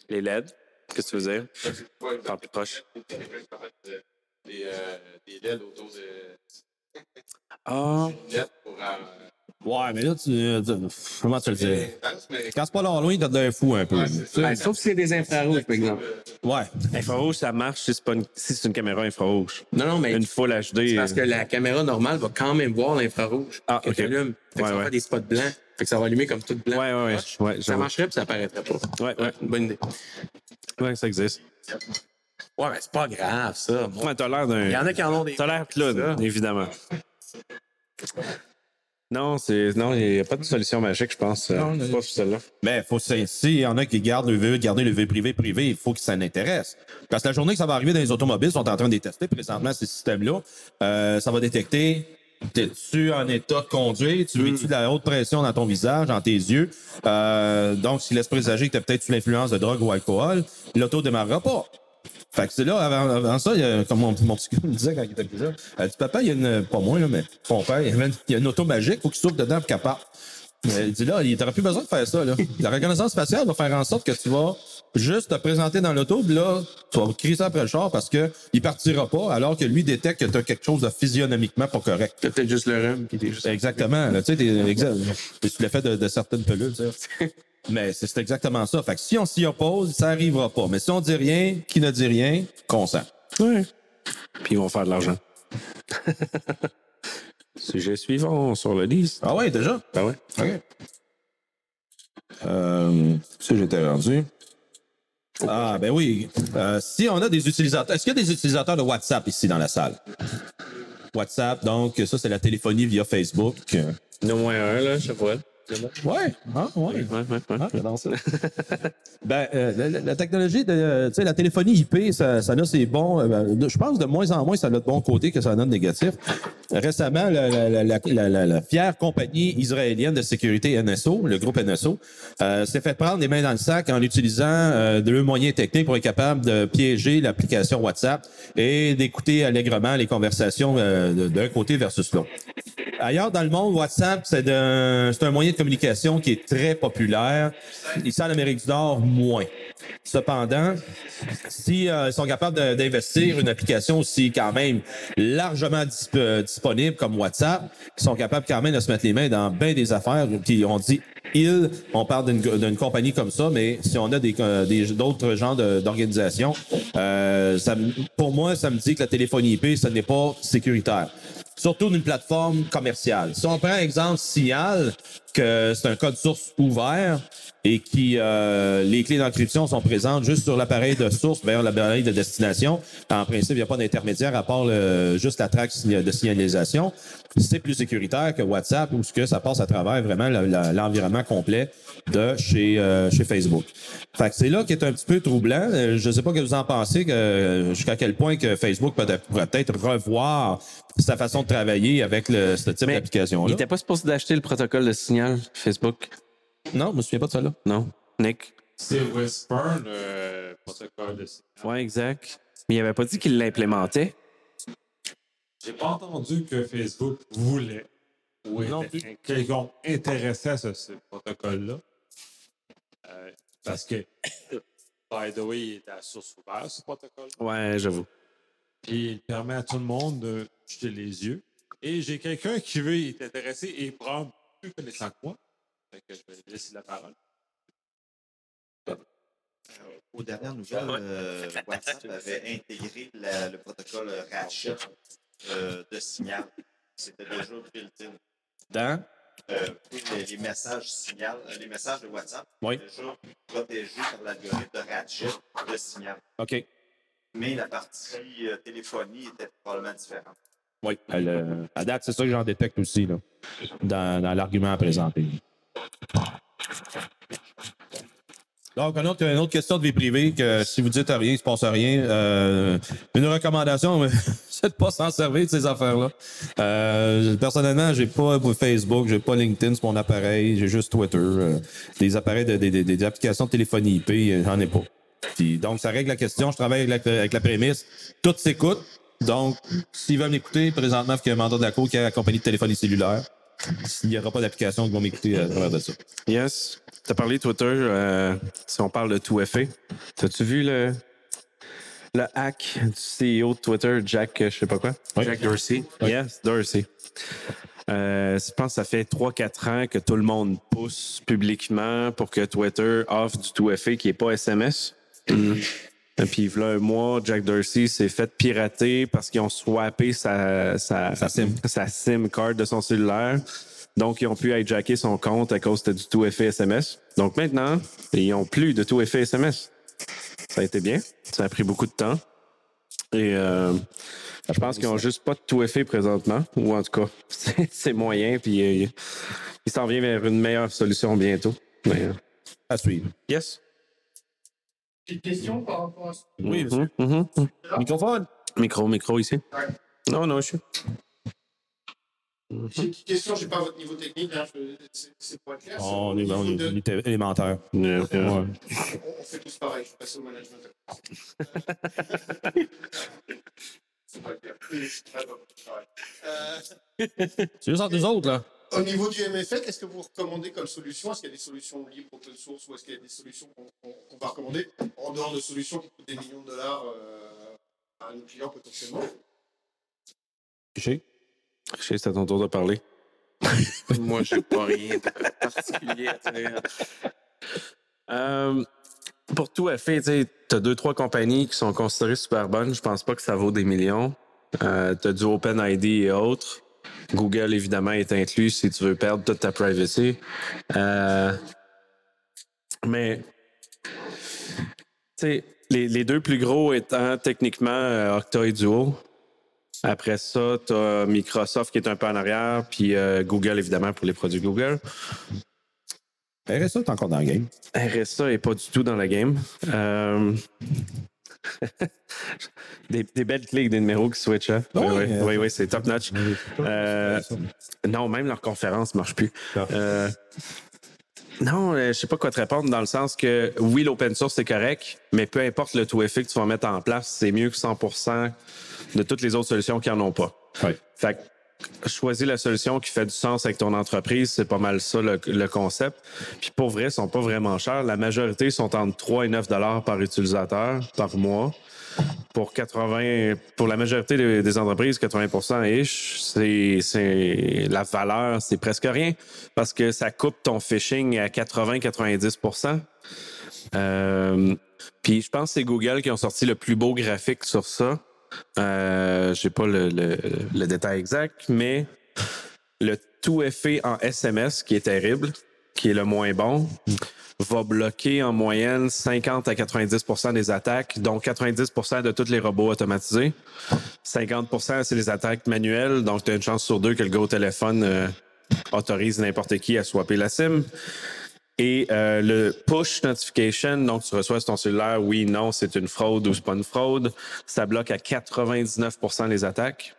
Les LED. Qu'est-ce que tu veux dire? Parle plus proche. Des, euh, des LED autour de. Ah. Euh, Ouais, mais là, tu, tu- comment tu le dis? Quand c'est pas l'Halloween, t'as de l'air fou un peu. Ben, sauf si c'est des infrarouges, par exemple. Ouais. Infrarouge, ça marche si c'est pas une, si c'est une caméra infrarouge. Non, non, mais Une full HD. c'est parce que la caméra normale va quand même voir l'infrarouge Ah, que ok. tu allumes. Fait que Ouais, ça va ouais. faire des spots blancs. Fait que ça va allumer comme tout blanc. Ouais, ouais, ouais. ouais Ça j'avoue. marcherait puis ça apparaîtrait pas. Ouais, ouais. Bonne idée. Ouais, ça existe. Ouais, mais c'est pas grave, ça. Moi, Ouais, t'as l'air d'un. Il y en a qui en ont des. T'as l'air clown, évidemment. Non, c'est. Non, il n'y a pas de solution magique, je pense. euh, Non, mais- Pas celle-là. Mais faut s'il y en a qui gardent le veut garder le veut privé privé, il faut que ça l'intéresse. Parce que la journée que ça va arriver dans les automobiles, ils sont en train de les tester présentement ces systèmes-là. Euh, ça va détecter T'es-tu en état de conduire? Tu vis-tu de la haute pression dans ton visage, dans tes yeux? Euh, donc, s'il laisse présager que tu as peut-être sous l'influence de drogue ou alcool, l'auto démarrera pas. Fait que c'est là, avant, avant ça, il y a, comme mon, mon petit gars me disait quand il était plus jeune, elle dit, papa, il y a une, pas moi, là, mais mon père, il y, avait une, il y a une auto magique, faut qu'il souffle dedans pour qu'elle parte. Il dit là, il t'aurait plus besoin de faire ça, là. La reconnaissance faciale va faire en sorte que tu vas juste te présenter dans l'auto, puis là, tu vas crier ça après le char parce que il partira pas, alors que lui détecte que tu as quelque chose de physionomiquement pas correct. T'as peut-être juste le rhume qui était juste. Exactement. Là, tu sais, t'es exa- t'es sous l'effet de, de certaines pelules, tu sais. Mais c'est c'est exactement ça. Fait que si on s'y oppose, ça arrivera pas. Mais si on dit rien, qui ne dit rien, consent. Ouais. Puis ils vont faire de l'argent. Sujet suivant sur le liste. Ah ouais, déjà? Ben ouais. OK. Euh, ça, j'étais rendu. Ah, ben oui. Euh, si on a des utilisateurs. Est-ce qu'il y a des utilisateurs de WhatsApp ici dans la salle? WhatsApp, donc, ça, c'est la téléphonie via Facebook. Il y en a moins un, là, je vois. Ouais. Ah, ouais. Ouais, ouais, ouais. Ah, ça. ben, euh, la, la- technologie, de, tu sais, la téléphonie IP, ça, ça a ses bons. euh, ben, je pense de moins en moins, ça a de bon côté que ça en a de négatif. Récemment, la, la- la- la- la- la- la fière compagnie israélienne de sécurité NSO, le groupe NSO, euh, s'est fait prendre les mains dans le sac en utilisant euh, de moyens techniques pour être capable de piéger l'application WhatsApp et d'écouter allègrement les conversations euh, d'un côté versus l'autre. Ailleurs dans le monde, WhatsApp, c'est c'est un moyen communication qui est très populaire. Ici, en Amérique du Nord, moins. Cependant, si euh, ils sont capables d'investir une application aussi quand même largement euh, disponible comme WhatsApp, ils sont capables quand même de se mettre les mains dans bien des affaires. Puis on dit ils, on parle d'une compagnie comme ça, mais si on a des euh, des- d'autres genres de- d'organisations, euh, pour moi, ça me dit que la téléphonie IP, ce n'est pas sécuritaire surtout d'une plateforme commerciale. Si on prend exemple Signal, que c'est un code source ouvert et qui euh, les clés d'encryption sont présentes juste sur l'appareil de source vers l'appareil de destination. En principe, il n'y a pas d'intermédiaire à part le- juste la traque de signalisation. C'est plus sécuritaire que WhatsApp où ce que ça passe à travers vraiment le- le- l'environnement complet de chez euh, chez Facebook. Fait que c'est là qui est un petit peu troublant. Euh, Je ne sais pas ce que vous en pensez, que, euh, jusqu'à quel point que Facebook peut- pourrait peut-être revoir sa façon de travailler avec le, ce type d'application-là. Il était pas supposé d'acheter le protocole de signal Facebook. Non, je me souviens pas de ça là. Non. Nick. C'est Whisper, le protocole de Ouais, exact. Mais il avait pas dit qu'il l'implémentait. J'ai pas entendu que Facebook voulait ou Non était un quelconque intéressé à ce, ce protocole-là. Euh, parce que, by the way, il est à source ouverte, ce protocole. Ouais, j'avoue. Puis il permet à tout le monde de jeter les yeux. Et j'ai quelqu'un qui veut y être intéressé et prendre plus connaissant que moi. Fait que je vais lui laisser la parole. Aux dernières nouvelles, euh, WhatsApp avait intégré la- le protocole Ratchet euh, de signal. C'était déjà built-in. Dans? Euh, oui, les, les messages signal, les messages de WhatsApp, Oui. déjà protégés par l'algorithme de ratchet de signal. OK. Mais la partie euh, téléphonie était probablement différente. Oui. Elle, euh, à date, c'est ça que j'en détecte aussi, là, dans, dans l'argument à présenter. Donc, une autre, une autre question de vie privée, que si vous dites rien, il ne se passe rien. Euh, une recommandation, c'est de pas s'en servir de ces affaires-là. Euh, personnellement, j'ai pas Facebook, j'ai pas LinkedIn sur mon appareil, j'ai juste Twitter. Euh, des appareils, de, des, des- applications de téléphonie IP, euh, j'en ai pas. Puis, donc, ça règle la question. Je travaille avec la, avec la prémisse. Tout s'écoute. Donc, s'ils veulent m'écouter, présentement, il y a un mandat de la Cour qui est la compagnie de téléphonie cellulaire. Il n'y aura pas d'application qui vont m'écouter à travers de ça. Yes. Tu as parlé Twitter, euh, si on parle de tout FA. T'as-tu vu le, le hack du CEO de Twitter, Jack, euh, je sais pas quoi? Jack Dorsey. Yes, Dorsey. Euh, je pense que ça fait 3-4 ans que tout le monde pousse publiquement pour que Twitter offre du tout FA qui n'est pas SMS. Puis, il y a un mois, Jack Dorsey s'est fait pirater parce qu'ils ont swappé sa, sa, SIM. sa SIM card de son cellulaire. Donc, ils ont pu hijacker son compte à cause de du tout effet SMS. Donc, maintenant, ils n'ont plus de tout effet SMS. Ça a été bien. Ça a pris beaucoup de temps. Et euh, je pense qu'ils n'ont juste pas de tout effet présentement. Ou en tout cas, c'est- moyen. Puis, euh, ils s'en viennent vers une meilleure solution bientôt. Mais, euh, À suivre. yes. Petite question par rapport à ça. Oui, Mhm, mhm. Microphone. Micro, micro ici. Non, non, je suis. J'ai une petite question, je n'ai pas votre niveau technique, hein, c'est- être clair. c'est On est, est- de- on est élémentaire. Yeah, yeah. Ouais. On, on fait tous pareil, je passe au management. c'est pas clair. C'est très bon, pareil. Euh, C'est juste entre nous autres, là. Au niveau du MFL, qu'est-ce que vous recommandez comme solution Est-ce qu'il y a des solutions libres, open source, ou est-ce qu'il y a des solutions qu'on va recommander en dehors de solutions qui coûtent des millions de dollars euh, à nos clients potentiellement? Richer, c'est à ton tour de parler. Moi, j'ai pas rien de particulier à dire. Euh, pour tout à fait, tu as deux, trois compagnies qui sont considérées super bonnes. Je pense pas que ça vaut des millions. Euh, tu as du OpenID et autres. Google, évidemment, est inclus si tu veux perdre toute ta privacy. Euh, mais, tu sais, les, les deux plus gros étant techniquement euh, Okta et Duo. Après ça, tu as Microsoft qui est un peu en arrière, puis euh, Google, évidemment, pour les produits Google. RSA est encore dans le game. RSA est pas du tout dans la game. Euh, des, des belles avec des numéros qui switchent. Hein? Ah oui, oui, oui, euh, oui, oui, c'est top notch. Euh, non, même leur conférence marche plus. Euh, non, je sais pas quoi te répondre dans le sens que oui, l'open source c'est correct, mais peu importe le tout effet que tu vas mettre en place, c'est mieux que 100% de toutes les autres solutions qui en ont pas. Fait choisis la solution qui fait du sens avec ton entreprise, c'est pas mal ça le, concept. Puis pour vrai, ils sont pas vraiment chers. La majorité sont entre 3 et 9 dollars par utilisateur par mois. Pour 80, pour la majorité des, entreprises, 80 ish, c'est, c'est la valeur, c'est presque rien parce que ça coupe ton phishing à 80-90% euh, Puis je pense que c'est Google qui ont sorti le plus beau graphique sur ça. Euh, J'ai pas le, le- le détail exact, mais le tout effet en SMS, qui est terrible, qui est le moins bon, va bloquer en moyenne 50 à 90% des attaques, donc 90% de tous les robots automatisés. 50% c'est les attaques manuelles, donc tu as une chance sur deux que le gars au téléphone euh, autorise n'importe qui à swapper la SIM. Et euh, le push notification, donc tu reçois sur ton cellulaire, oui, non, c'est une fraude ou c'est pas une fraude, ça bloque à 99% les attaques.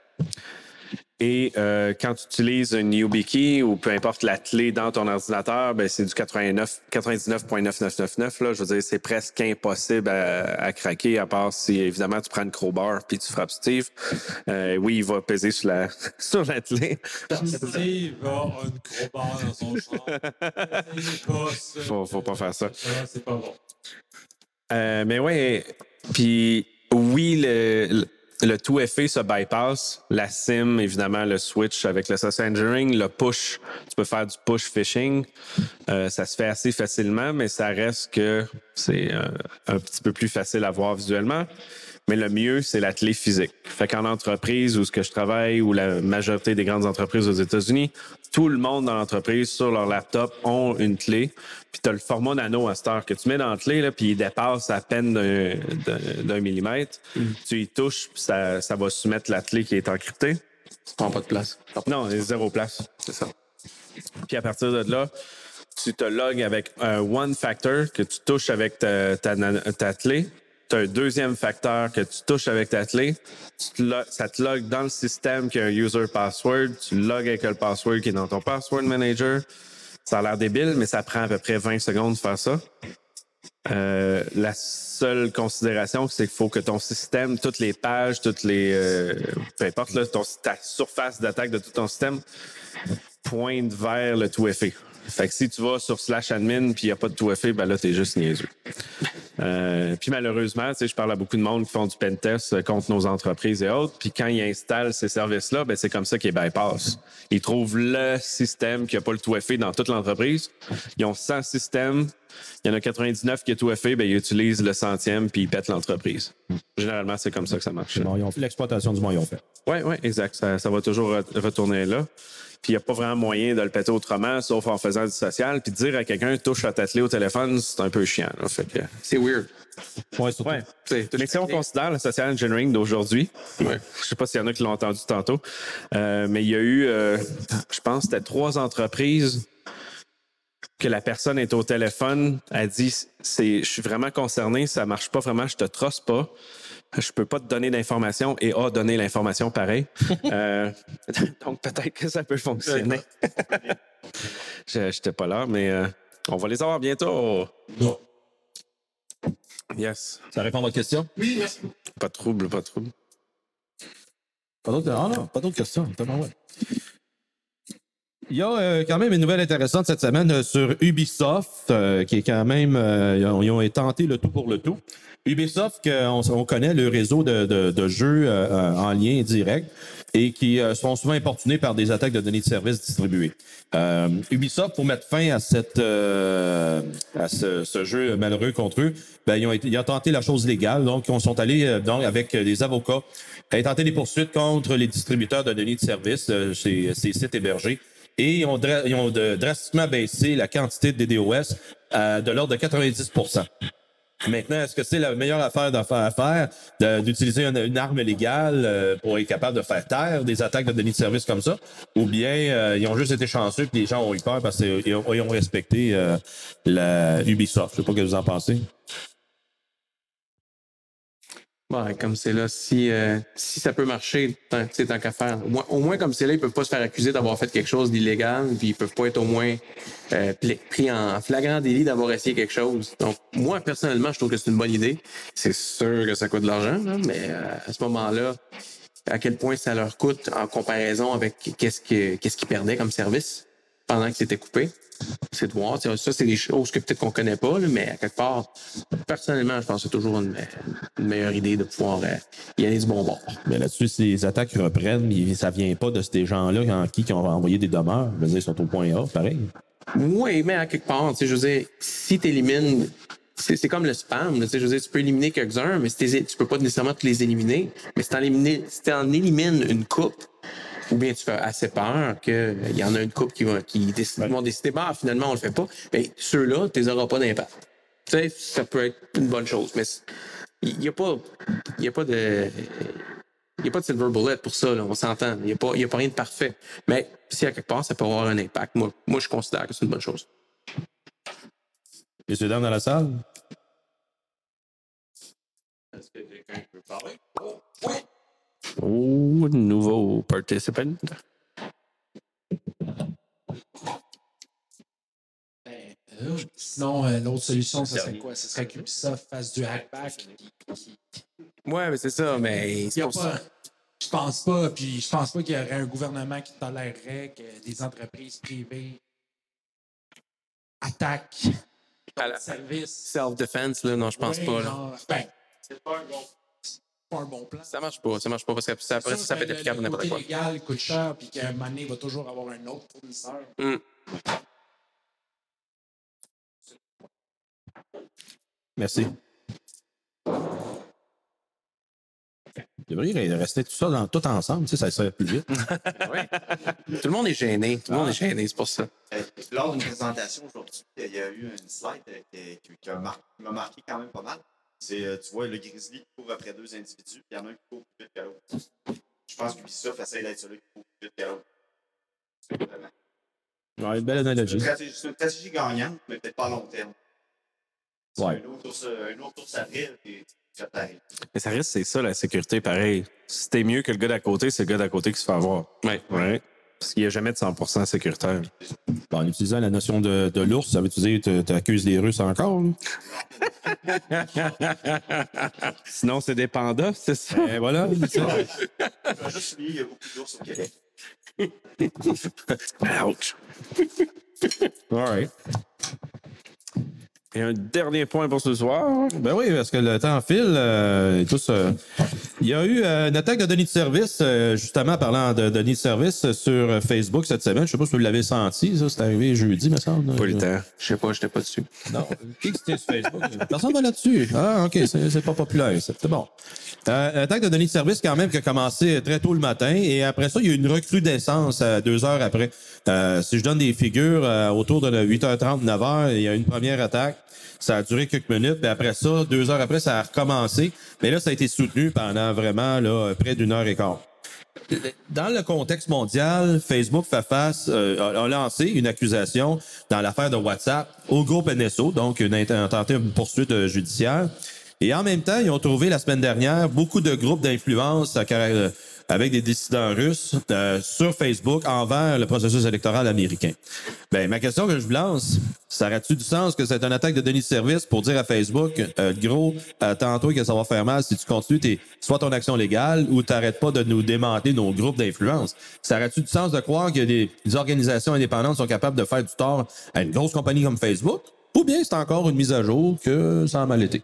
Et euh, quand tu utilises une YubiKey ou peu importe la clé dans ton ordinateur, ben c'est du 89 99.9999 là. Je veux dire, c'est presque impossible à, à craquer à part si évidemment tu prends une crowbar puis tu frappes Steve. Euh, oui, il va peser sur la sur la clé. Steve a une crowbar dans son champ. Faut, faut pas faire ça. C'est pas bon. Euh, mais ouais, puis oui, le, le, le tout effet se bypass. La SIM, évidemment, le switch avec le social engineering, le push, tu peux faire du push phishing. Euh, ça se fait assez facilement, mais ça reste que c'est euh, un petit peu plus facile à voir visuellement. Mais le mieux, c'est la clé physique. Fait qu'en entreprise où ce que je travaille, ou la majorité des grandes entreprises aux États-Unis, tout le monde dans l'entreprise, sur leur laptop, ont une clé. Puis tu as le format nano à cette heure que tu mets dans la clé, là, puis il dépasse à peine d'un- millimètre. Tu y touches, puis ça, ça va soumettre la clé qui est encryptée. Ça prend pas de place. Non, zéro place. C'est ça. Puis à partir de là, tu te logs avec un one factor que tu touches avec ta, ta, ta clé. Tu as un deuxième facteur que tu touches avec ta clé. Tu te lo- ça te log dans le système qui a un user password. Tu logs avec le password qui est dans ton password manager. Ça a l'air débile, mais ça prend à peu près 20 secondes de faire ça. Euh, la seule considération, c'est qu'il faut que ton système, toutes les pages, toutes les. euh, peu importe, là, ton, ta surface d'attaque de tout ton système pointe vers le tout effet. Fait que si tu vas sur slash admin puis il n'y a pas de tout effet, ben là, t'es juste niaiseux. Euh, puis malheureusement, tu sais, je parle à beaucoup de monde qui font du pentest euh, contre nos entreprises et autres. Puis quand ils installent ces services-là, ben c'est comme ça qu'ils bypassent. Ils trouvent le système qui n'a pas le tout effet dans toute l'entreprise. Ils ont 100 systèmes. Il y en a 99 qui est tout effet, ben ils utilisent le centième puis ils pètent l'entreprise. Généralement, c'est comme ça que ça marche. L'exploitation du maillon fait. Oui, oui, exact. Ça, ça va toujours re- retourner là. Puis il n'y a pas vraiment moyen de le péter autrement, sauf en faisant du social. Puis dire à quelqu'un, touche à ta clé au téléphone, c'est un peu chiant. là. Fait que... C'est weird. Ouais, surtout. Ouais. Mais si on considère le social engineering d'aujourd'hui, je sais pas s'il y en a qui l'ont entendu tantôt, euh, mais il y a eu, euh, je pense, c'était trois entreprises que la personne est au téléphone, a dit, c'est, je suis vraiment concerné, ça marche pas vraiment, je te trosse pas. Je peux pas te donner d'informations et a donné l'information pareil. Euh, donc peut-être que ça peut fonctionner. Je n'étais pas là, mais euh, on va les avoir bientôt. Yes. Ça répond à votre question? Oui, merci. Pas de trouble, pas de trouble. Pas d'autres ah non, pas d'autres questions. Tellement ouais. Il y a euh, quand même une nouvelle intéressante cette semaine euh, sur Ubisoft, euh, qui est quand même. euh, ils, ont, ils ont tenté le tout pour le tout. Ubisoft, on, on connaît le réseau de, de- de jeux euh, euh, en lien direct et qui sont souvent importunés par des attaques de données de services distribuées. Ubisoft, pour mettre fin à, cette, à ce, ce jeu malheureux contre eux, ben, ils, ont été, ils ont tenté la chose légale. Donc, ils sont allés donc, avec des avocats et tenté des poursuites contre les distributeurs de données de services, ces, ces sites hébergés. Et ils ont, drastiquement baissé la quantité de DDoS euh, de l'ordre de 90% Maintenant, est-ce que c'est la meilleure affaire à faire d'utiliser une, arme légale euh, pour être capable de faire taire des attaques de données de service comme ça? Ou bien euh, ils ont juste été chanceux et les gens ont eu peur parce qu'ils ont, ont respecté euh, la Ubisoft. Je sais pas ce que vous en pensez. Ouais, comme c'est là, si, euh, si ça peut marcher, tant, tant qu'à faire. Au moins, comme c'est là, ils peuvent pas se faire accuser d'avoir fait quelque chose d'illégal, puis ils peuvent pas être au moins euh, pris en flagrant délit d'avoir essayé quelque chose. Donc, moi, personnellement, je trouve que c'est une bonne idée. C'est sûr que ça coûte de l'argent, mais euh, à ce moment-là, à quel point ça leur coûte en comparaison avec qu'est-ce que- qu'est-ce qu'ils perdaient comme service? Pendant que c'était coupé. C'est de voir. Ça, c'est des choses que peut-être qu'on connaît pas, là, mais à quelque part, personnellement, je pense que c'est toujours une, une meilleure idée de pouvoir euh, y aller du bon bord. Mais là-dessus, si les attaques reprennent, ça vient pas de ces gens-là en qui qui ont envoyé des demeures. Je veux dire, ils sont au point A, pareil. Oui, mais à quelque part, tu sais, je veux dire, si tu élimines. C'est comme le spam. là, tu sais, je veux dire, tu peux éliminer quelques-uns, mais si tu peux pas nécessairement tous les éliminer. Mais si tu si en élimines une coupe, ou bien tu fais assez peur qu'il y en a une coupe qui, va, qui décide- vont décider, bah, finalement, on le fait pas, mais ceux-là, tu les auras pas d'impact. Tu sais, ça peut être une bonne chose, mais il n'y a pas. Y a pas de. Il n'y a pas de silver bullet pour ça, là, on s'entend. Il n'y a, pas- y a pas rien de parfait. Mais si à quelque part, ça peut avoir un impact. Moi, moi je considère que c'est une bonne chose. Messieurs, dames dans la salle? Est-ce que quelqu'un peut parler? Oh, nouveau participant. Euh, Sinon, euh, l'autre solution, ce serait quoi? Ce serait qu'Ubisoft fasse du hackback. Ouais, mais c'est ça, mais c'est a pour ça. pas, je pense pas, puis je pense pas qu'il y aurait un gouvernement qui tolérerait que des entreprises privées attaquent le service. Self-defense, là, non, je pense Ouais, pas. là. genre, ben, c'est pas un bon, c'est pas un bon plan. Ça marche pas, ça marche pas parce que ça, après, ça, ça peut être le- applicable n'importe côté quoi. légal coûte cher, puis qu'à un moment donné, il va toujours avoir un autre fournisseur. Hmm. Merci. devrait rester tout ça dans, tout ensemble, tu sais, ça serait plus vite. Tout le monde est gêné. Tout le monde est gêné, c'est pour ça. Lors d'une présentation aujourd'hui, il y a eu une slide qui, qui m'a marqué quand même pas mal. C'est, euh, tu vois, le grizzly qui court après deux individus, puis il y en a un qui court plus vite que l'autre. Je pense que Ubisoft essaie d'être celui qui court plus vite que l'autre. Vraiment. Ouais, une belle C'est analogie. une stratégie- c'est une stratégie gagnante, mais peut-être pas à long terme. C'est Ouais. Un autre course, un autre course après, pareil. Mais ça reste, c'est ça, la sécurité, pareil. Si t'es mieux que le gars d'à côté, c'est le gars d'à côté qui se fait avoir. Ouais. Ouais. Parce qu'il n'y a jamais de 100% sécuritaire. Bon, en utilisant la notion de, de l'ours, ça veut dire que tu accuses les Russes encore? Sinon, c'est des pandas, c'est ça? Et voilà. Je vais juste il y a beaucoup d'ours au Québec. Ouch. All right. Et un dernier point pour ce soir. Ben oui, parce que le temps file. euh, et tout ça. Il y a eu euh, une attaque de Denis de service, euh, justement parlant de Denis de service sur euh, Facebook cette semaine. Je sais pas si vous l'avez senti, ça, c'est arrivé jeudi, me semble. Pas le temps. Je sais pas, j'étais pas dessus. Non, qui que c'était sur Facebook? Personne va là-dessus. Ah, OK, c'est pas populaire. C'est bon. Euh, attaque de Denis de service, quand même, qui a commencé très tôt le matin. Et après ça, il y a eu une recrudescence euh, deux heures après. Euh, si je donne des figures, euh, autour de 8h30, 9h, il y a eu une première attaque. Ça a duré quelques minutes, puis après ça, deux heures après, ça a recommencé. Mais là, ça a été soutenu pendant vraiment là, près d'une heure et quart. Dans le contexte mondial, Facebook fait face, euh, a, lancé une accusation dans l'affaire de WhatsApp au groupe NSO, donc une, a tenté une poursuite euh, judiciaire. Et en même temps, ils ont trouvé la semaine dernière beaucoup de groupes d'influence à avec des dissidents russes euh, sur Facebook envers le processus électoral américain. Ben, ma question que je vous lance, ça aurait-tu du sens que c'est une attaque de Denis de service pour dire à Facebook, euh, gros, attends-toi que ça va faire mal si tu continues tes, soit ton action légale ou t'arrêtes pas de nous démanteler nos groupes d'influence? Ça aurait-tu du sens de croire que des, des organisations indépendantes sont capables de faire du tort à une grosse compagnie comme Facebook? Ou bien c'est encore une mise à jour que ça a mal été?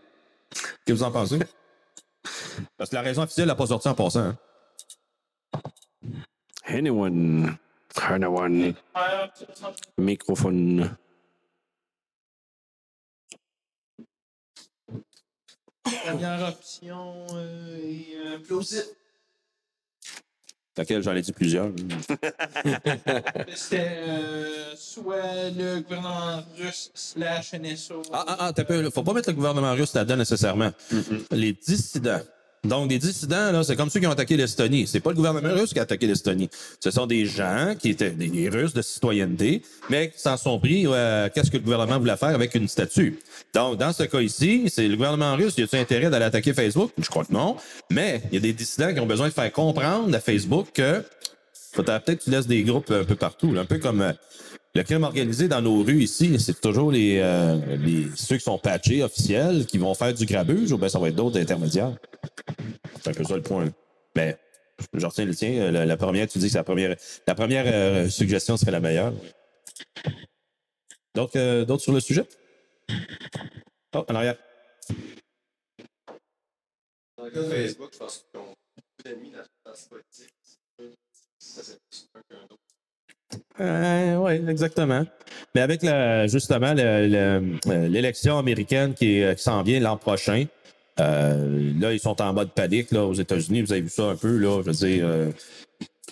Que vous en pensez? Parce que la raison officielle n'a pas sorti en passant. hein. Anyone? Anyone? Microphone. Première option euh, est euh, plausible. Laquelle? J'en ai dit plusieurs. C'était euh, soit le gouvernement russe slash NSO. Ah, ah, ah, t'as peu, faut pas mettre le gouvernement russe là-dedans nécessairement. Les dissidents. Donc, des dissidents, là, c'est comme ceux qui ont attaqué l'Estonie. C'est pas le gouvernement russe qui a attaqué l'Estonie. Ce sont des gens qui étaient des, Russes de citoyenneté, mais qui s'en sont pris euh, qu'est-ce que le gouvernement voulait faire avec une statue? Donc, dans ce cas ici, c'est le gouvernement russe qui a-tu intérêt d'aller attaquer Facebook? Je crois que non. Mais il y a des dissidents qui ont besoin de faire comprendre à Facebook que peut-être tu laisses des groupes un peu partout, un peu comme euh, le crime organisé dans nos rues ici, c'est toujours les, euh, les ceux qui sont patchés officiels qui vont faire du grabuge ou bien ça va être d'autres intermédiaires? C'est un peu ça le point. Mais je retiens le tien. euh, La, la première, tu dis que la première, la première euh, suggestion serait la meilleure. Donc, d'autres sur le sujet? Oh, en arrière. Facebook, je pense qu'on beaucoup d'amis dans ce politique. Ça, c'est plus un qu'un autre. Euh, oui, exactement. Mais avec justement euh, l'élection américaine qui, est- qui s'en vient l'an prochain, euh, là, ils sont en mode panique là, aux États-Unis. Vous avez vu ça un peu, là. Je veux dire, euh,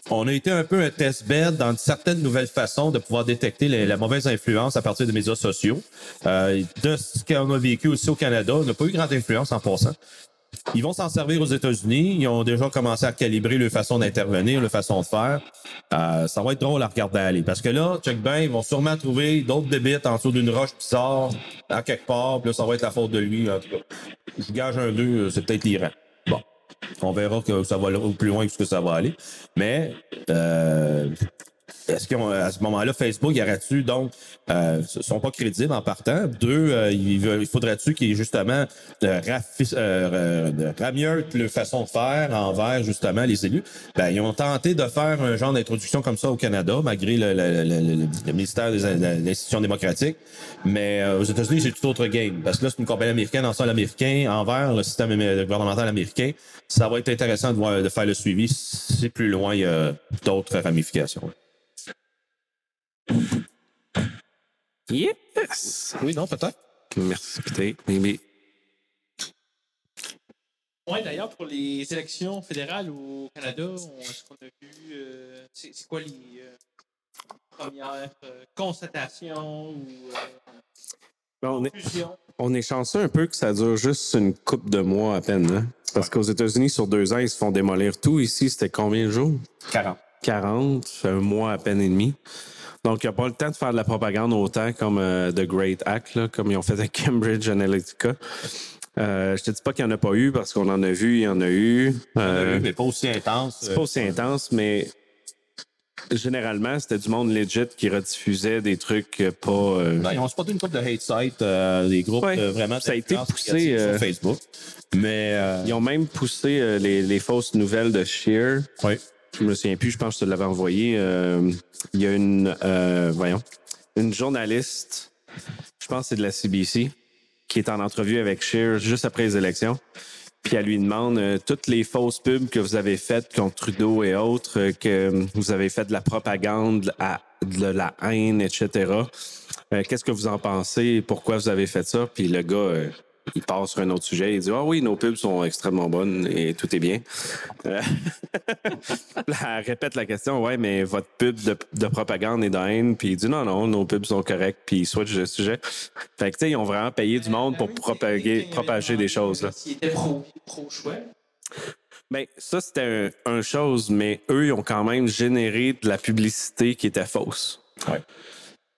on a été un peu un test bed dans certaines nouvelles façons de pouvoir détecter la mauvaise influence à partir des médias sociaux. Euh, de ce qu'on a vécu aussi au Canada, on n'a pas eu grande influence en passant. Ils vont s'en servir aux États-Unis. Ils ont déjà commencé à calibrer leur façon d'intervenir, leur façon de faire. Euh, ça va être drôle à regarder aller. Parce que là, check ben, ils vont sûrement trouver d'autres débites en dessous d'une roche bizarre, à quelque part. Puis là, ça va être la faute de lui. En tout cas, je gage un deux, c'est peut-être l'Iran. Bon, on verra que ça va plus loin que ce que ça va aller. Mais euh, est-ce qu'à ce moment-là, Facebook, y aurait-tu donc euh, sont pas crédibles en partant? Deux, euh, il, faudrait-tu qu'ils justement euh, euh, euh, rameutent leur façon de faire envers justement les élus? Ben, ils ont tenté de faire un genre d'introduction comme ça au Canada, malgré le, le- le- le- ministère des institutions démocratiques. Mais euh, aux États-Unis, c'est tout autre game. Parce que là, c'est une compagnie américaine en sol américain envers le système gouvernemental américain. Ça va être intéressant de, voir, de faire le suivi. Si plus loin, il y a d'autres ramifications. Yes! Oui, non, peut-être. Merci, peut-être. Maybe. Ouais, d'ailleurs, pour les élections fédérales au Canada, on- est-ce qu'on a vu. euh, c'est c'est quoi les euh, premières euh, constatations ou euh, Ben, on, est, conclusions? on est chanceux un peu que ça dure juste une coupe de mois à peine. Hein? Parce qu'aux États-Unis, sur deux ans, ils se font démolir tout. Ici, c'était combien de jours? 40. 40, un mois à peine et demi. Donc, il n'y a pas le temps de faire de la propagande autant comme euh, The Great Hack, là, comme ils ont fait avec Cambridge Analytica. Euh, je te dis pas qu'il n'y en a pas eu parce qu'on en a vu, il y en a eu. Euh, mais pas aussi intense. c'est pas aussi intense, mais généralement, c'était du monde legit qui rediffusait des trucs euh, pas. euh, Non, ils ont spoté une couple de hate sites, euh, des groupes Ouais. euh, vraiment Ça a été poussé, euh, sur Facebook. Mais euh, Ils ont même poussé euh, les, les fausses nouvelles de Shear. Oui. Je me souviens plus, je pense que je te l'avais envoyé. Euh, il y a une, euh, voyons, une journaliste, je pense que c'est de la CBC, qui est en entrevue avec Shear juste après les élections. Puis elle lui demande euh, toutes les fausses pubs que vous avez faites contre Trudeau et autres, euh, que vous avez fait de la propagande, de la haine, etc. Euh, Qu'est-ce que vous en pensez? Pourquoi vous avez fait ça? Puis le gars, il part sur un autre sujet. Il dit Ah oui, nos pubs sont extrêmement bonnes et tout est bien. Euh, elle répète la question Ouais, mais votre pub de, de propagande est de haine. Puis il dit Non, non, nos pubs sont correctes. Puis il switch de sujet. Fait que, tu sais, ils ont vraiment payé du monde pour propager, propager des choses. Là. S'il était pro- pro-choix. Ben, ça, c'était un, un chose, mais eux, ils ont quand même généré de la publicité qui était fausse.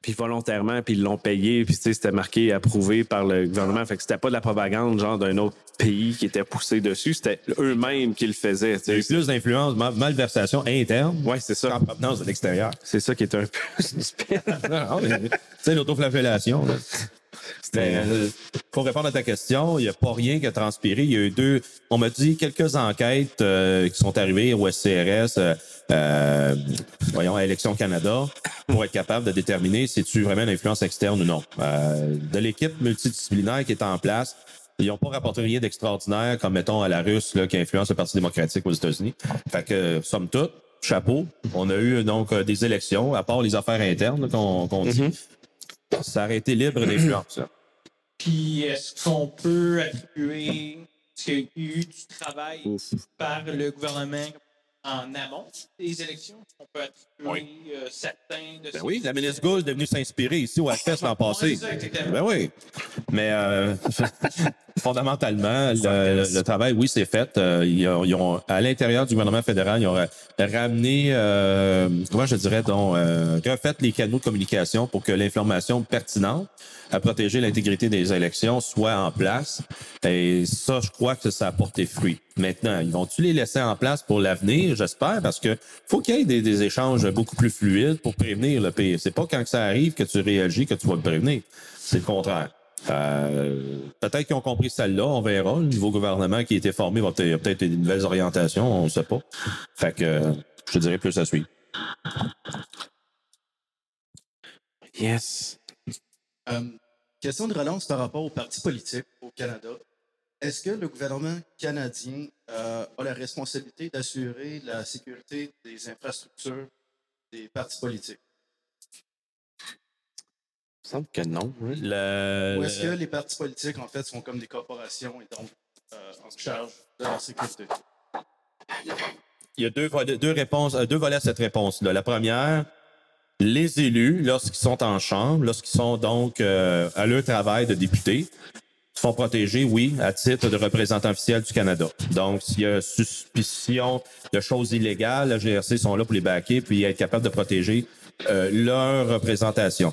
Puis volontairement, puis ils l'ont payé, puis tu sais, c'était marqué approuvé par le gouvernement. Fait que c'était pas de la propagande, genre d'un autre pays qui était poussé dessus, c'était eux-mêmes qui le faisaient. il y a eu plus d'influence, mal- malversation interne Ouais, c'est ça. qu'en provenance de l'extérieur. C'est ça qui est un peu tu sais, l'autoflagellation. Euh, pour répondre à ta question, il n'y a pas rien qui a transpiré. Il y a eu deux, on m'a dit quelques enquêtes euh, qui sont arrivées au SCRS, euh, euh, voyons, à Élection Canada, pour être capable de déterminer si tu vraiment une influence externe ou non. Euh, de l'équipe multidisciplinaire qui est en place, ils n'ont pas rapporté rien d'extraordinaire, comme mettons à la Russe là, qui influence le Parti démocratique aux États-Unis. Fait que, somme toute, chapeau. On a eu donc euh, des élections, à part les affaires internes qu'on qu'on dit. Ça aurait été libre d'influence. Puis est-ce qu'on peut attribuer. Est-ce qu'il y a eu du travail par le gouvernement en amont des élections? On peut attribuer euh, certains de Ben ces- oui, la ministre Gaulle est venue s'inspirer ici au HFS l'an passé. Ben oui. Mais euh, fondamentalement, le, le travail, oui, c'est fait. Euh, ils, ont, ils ont- à l'intérieur du gouvernement fédéral, ils ont ra- ramené, euh, comment je dirais, donc, euh, refait les canaux de communication pour que l'information pertinente à protéger l'intégrité des élections soit en place. Et ça, je crois que ça a porté fruit. Maintenant, ils vont-tu les laisser en place pour l'avenir? J'espère, parce que faut qu'il y ait des, des échanges beaucoup plus fluides pour prévenir le pire. C'est pas quand que ça arrive que tu réagis que tu vas le prévenir. C'est le contraire. Euh, peut-être qu'ils ont compris celle-là, on verra. Le nouveau gouvernement qui a été formé va peut-être peut-être des nouvelles orientations, on ne sait pas. Fait que je dirais plus à suivre. Yes. Euh, question de relance par rapport aux partis politiques au Canada. Est-ce que le gouvernement canadien euh, a la responsabilité d'assurer la sécurité des infrastructures des partis politiques? Semble que non. Le- Ou est-ce que les partis politiques, en fait, sont comme des corporations et donc euh, en charge de leur sécurité? Il y a deux, volets- deux réponses, euh, deux volets à cette réponse-là. La première, les élus, lorsqu'ils sont en chambre, lorsqu'ils sont donc euh, à leur travail de député, sont protégés, oui, à titre de représentant officiel du Canada. Donc, s'il y a suspicion de choses illégales, la GRC sont là pour les baquer puis être capable de protéger euh, leur représentation.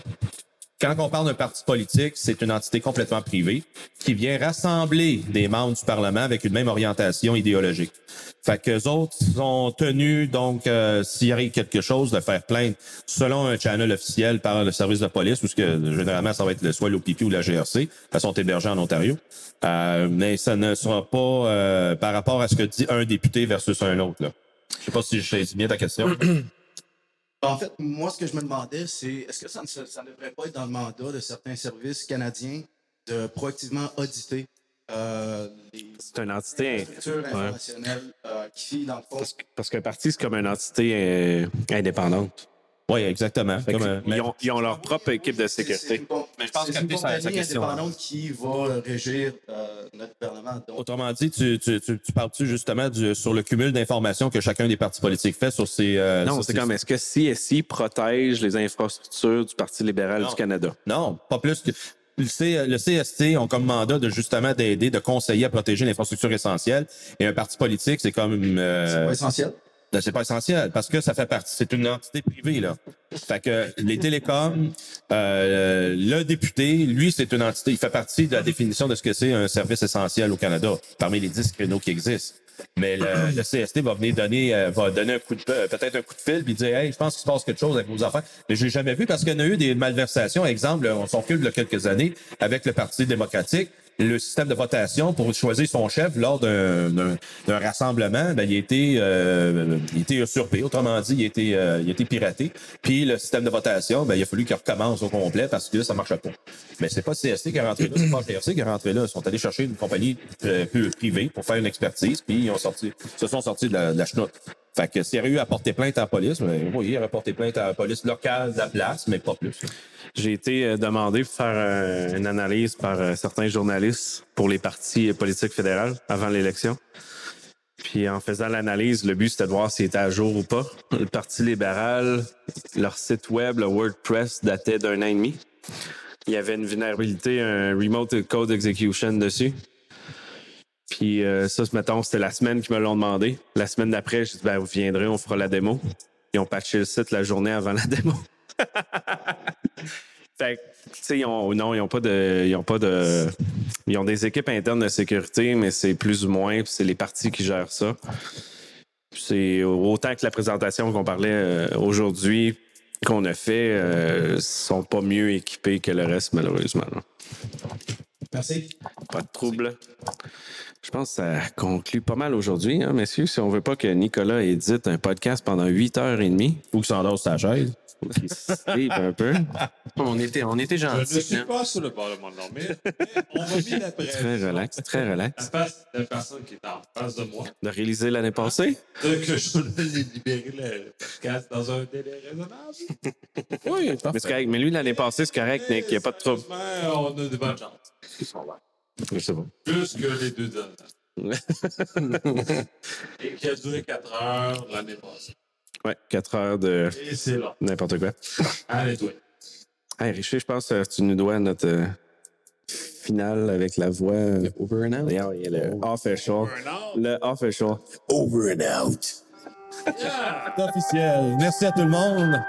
Quand on parle d'un parti politique, c'est une entité complètement privée qui vient rassembler des membres du Parlement avec une même orientation idéologique. Fait qu'eux autres sont tenus, donc, euh, s'il arrive quelque chose, de faire plainte selon un channel officiel par le service de police, ou ce que généralement, ça va être le, soit l'OPP ou la GRC, elles sont hébergées en Ontario. Euh, mais ça ne sera pas euh, par rapport à ce que dit un député versus un autre. Là. Je sais pas si je saisis bien ta question. En fait, moi, ce que je me demandais, c'est est-ce que ça ne, se- ça ne devrait pas être dans le mandat de certains services canadiens de proactivement auditer euh, les C'est une entité. structures Ouais. euh, qui, dans le fond, Parce qu'un parti, c'est comme une entité euh, indépendante. Oui, exactement. Comme, euh, ils, ont, ils ont leur propre équipe de sécurité. Mais je pense C'est que une sa- sa compagnie question. indépendante qui va régir euh, notre gouvernement. Donc, Autrement dit, tu, tu, tu, tu parles-tu justement du- sur le cumul d'informations que chacun des partis politiques fait sur ces... euh, Non, c'est ces- comme est-ce que CSI protège les infrastructures du Parti libéral du Canada? Non, pas plus que. Le, C- le CST ont comme mandat de justement d'aider, de conseiller à protéger l'infrastructure essentielle. Et un parti politique, c'est comme. euh, c'est pas essentiel. Ben, c'est pas essentiel parce que ça fait partie. C'est une entité privée, là. Fait que les télécoms, euh, le député, lui, c'est une entité. Il fait partie de la définition de ce que c'est un service essentiel au Canada, parmi les 10 créneaux qui existent. Mais le, le CST va venir donner, euh, va donner un coup de pe- peut-être un coup de fil puis dire Hey, je pense qu'il se passe quelque chose avec vos affaires. Mais j'ai jamais vu parce qu'il y en a eu des malversations. Exemple, on s'en recule il y a quelques années avec le Parti démocratique le système de votation pour choisir son chef lors d'un rassemblement, ben, il a été, euh, il a été usurpé. Autrement dit, il a été, euh, il a été piraté. Puis le système de votation, ben, il a fallu qu'il recommence au complet parce que ça marchait pas. Mais c'est pas CST qui est rentré là, c'est pas GRC qui est rentré là. Ils sont allés chercher une compagnie euh, privée pour faire une expertise, puis ils ont sorti, se sont sortis de la, de la chenoute. Fait que s'il y aurait eu à porter plainte à la police, ben, oui, il aurait porté plainte à la police locale de la place, mais pas plus. J'ai été euh, demandé pour faire euh, une analyse par euh, certains journalistes pour les partis politiques fédérales avant l'élection. Puis en faisant l'analyse, le but c'était de voir s'il était à jour ou pas. Le Parti libéral, leur site web, le WordPress, datait d'un an et demi. Il y avait une vulnérabilité, un remote code execution dessus. Puis euh, ça, mettons, c'était la semaine qu'ils me l'ont demandé. La semaine d'après, j'ai dit, ben, vous viendrez, on fera la démo. Ils ont patché le site la journée avant la démo. Fait que, tu sais, ils ont, non, ils ont pas de, ils ont pas de, ils ont des équipes internes de sécurité, mais c'est plus ou moins, puis c'est les partis qui gèrent ça. C'est autant que la présentation qu'on parlait euh, aujourd'hui qu'on a fait, euh, sont pas mieux équipés que le reste, malheureusement. là. Merci. Pas de trouble. Je pense que ça conclut pas mal aujourd'hui, hein, messieurs. Si on veut pas que Nicolas édite un podcast pendant 8h30. Ou qu'il s'endosse sa chaise. Qu'il se sleep un peu. On était, on était Je ne gentils. suis hein. pas sur le bord de m'endormir, mais on m'a mis la pression. Très relax, très relax. La face de la personne qui est en face de moi. De réaliser l'année passée? de que je voulais libérer le podcast dans un délai raisonnable. Oui, mais c'est correct. Mais lui, l'année passée, c'est correct, Nick. Il n'y a pas de trouble. On a de bonnes chances. Je sais pas. Plus que les deux dernières. Et qui a duré 4 heures l'année passée. Ouais, 4 heures de n'importe quoi. Allez, toi. Hey, Richer, je pense que tu nous dois notre euh, finale avec la voix. Le over and out? Yeah, yeah, le official. Le official. Over and out. Officiel. Merci à tout le monde.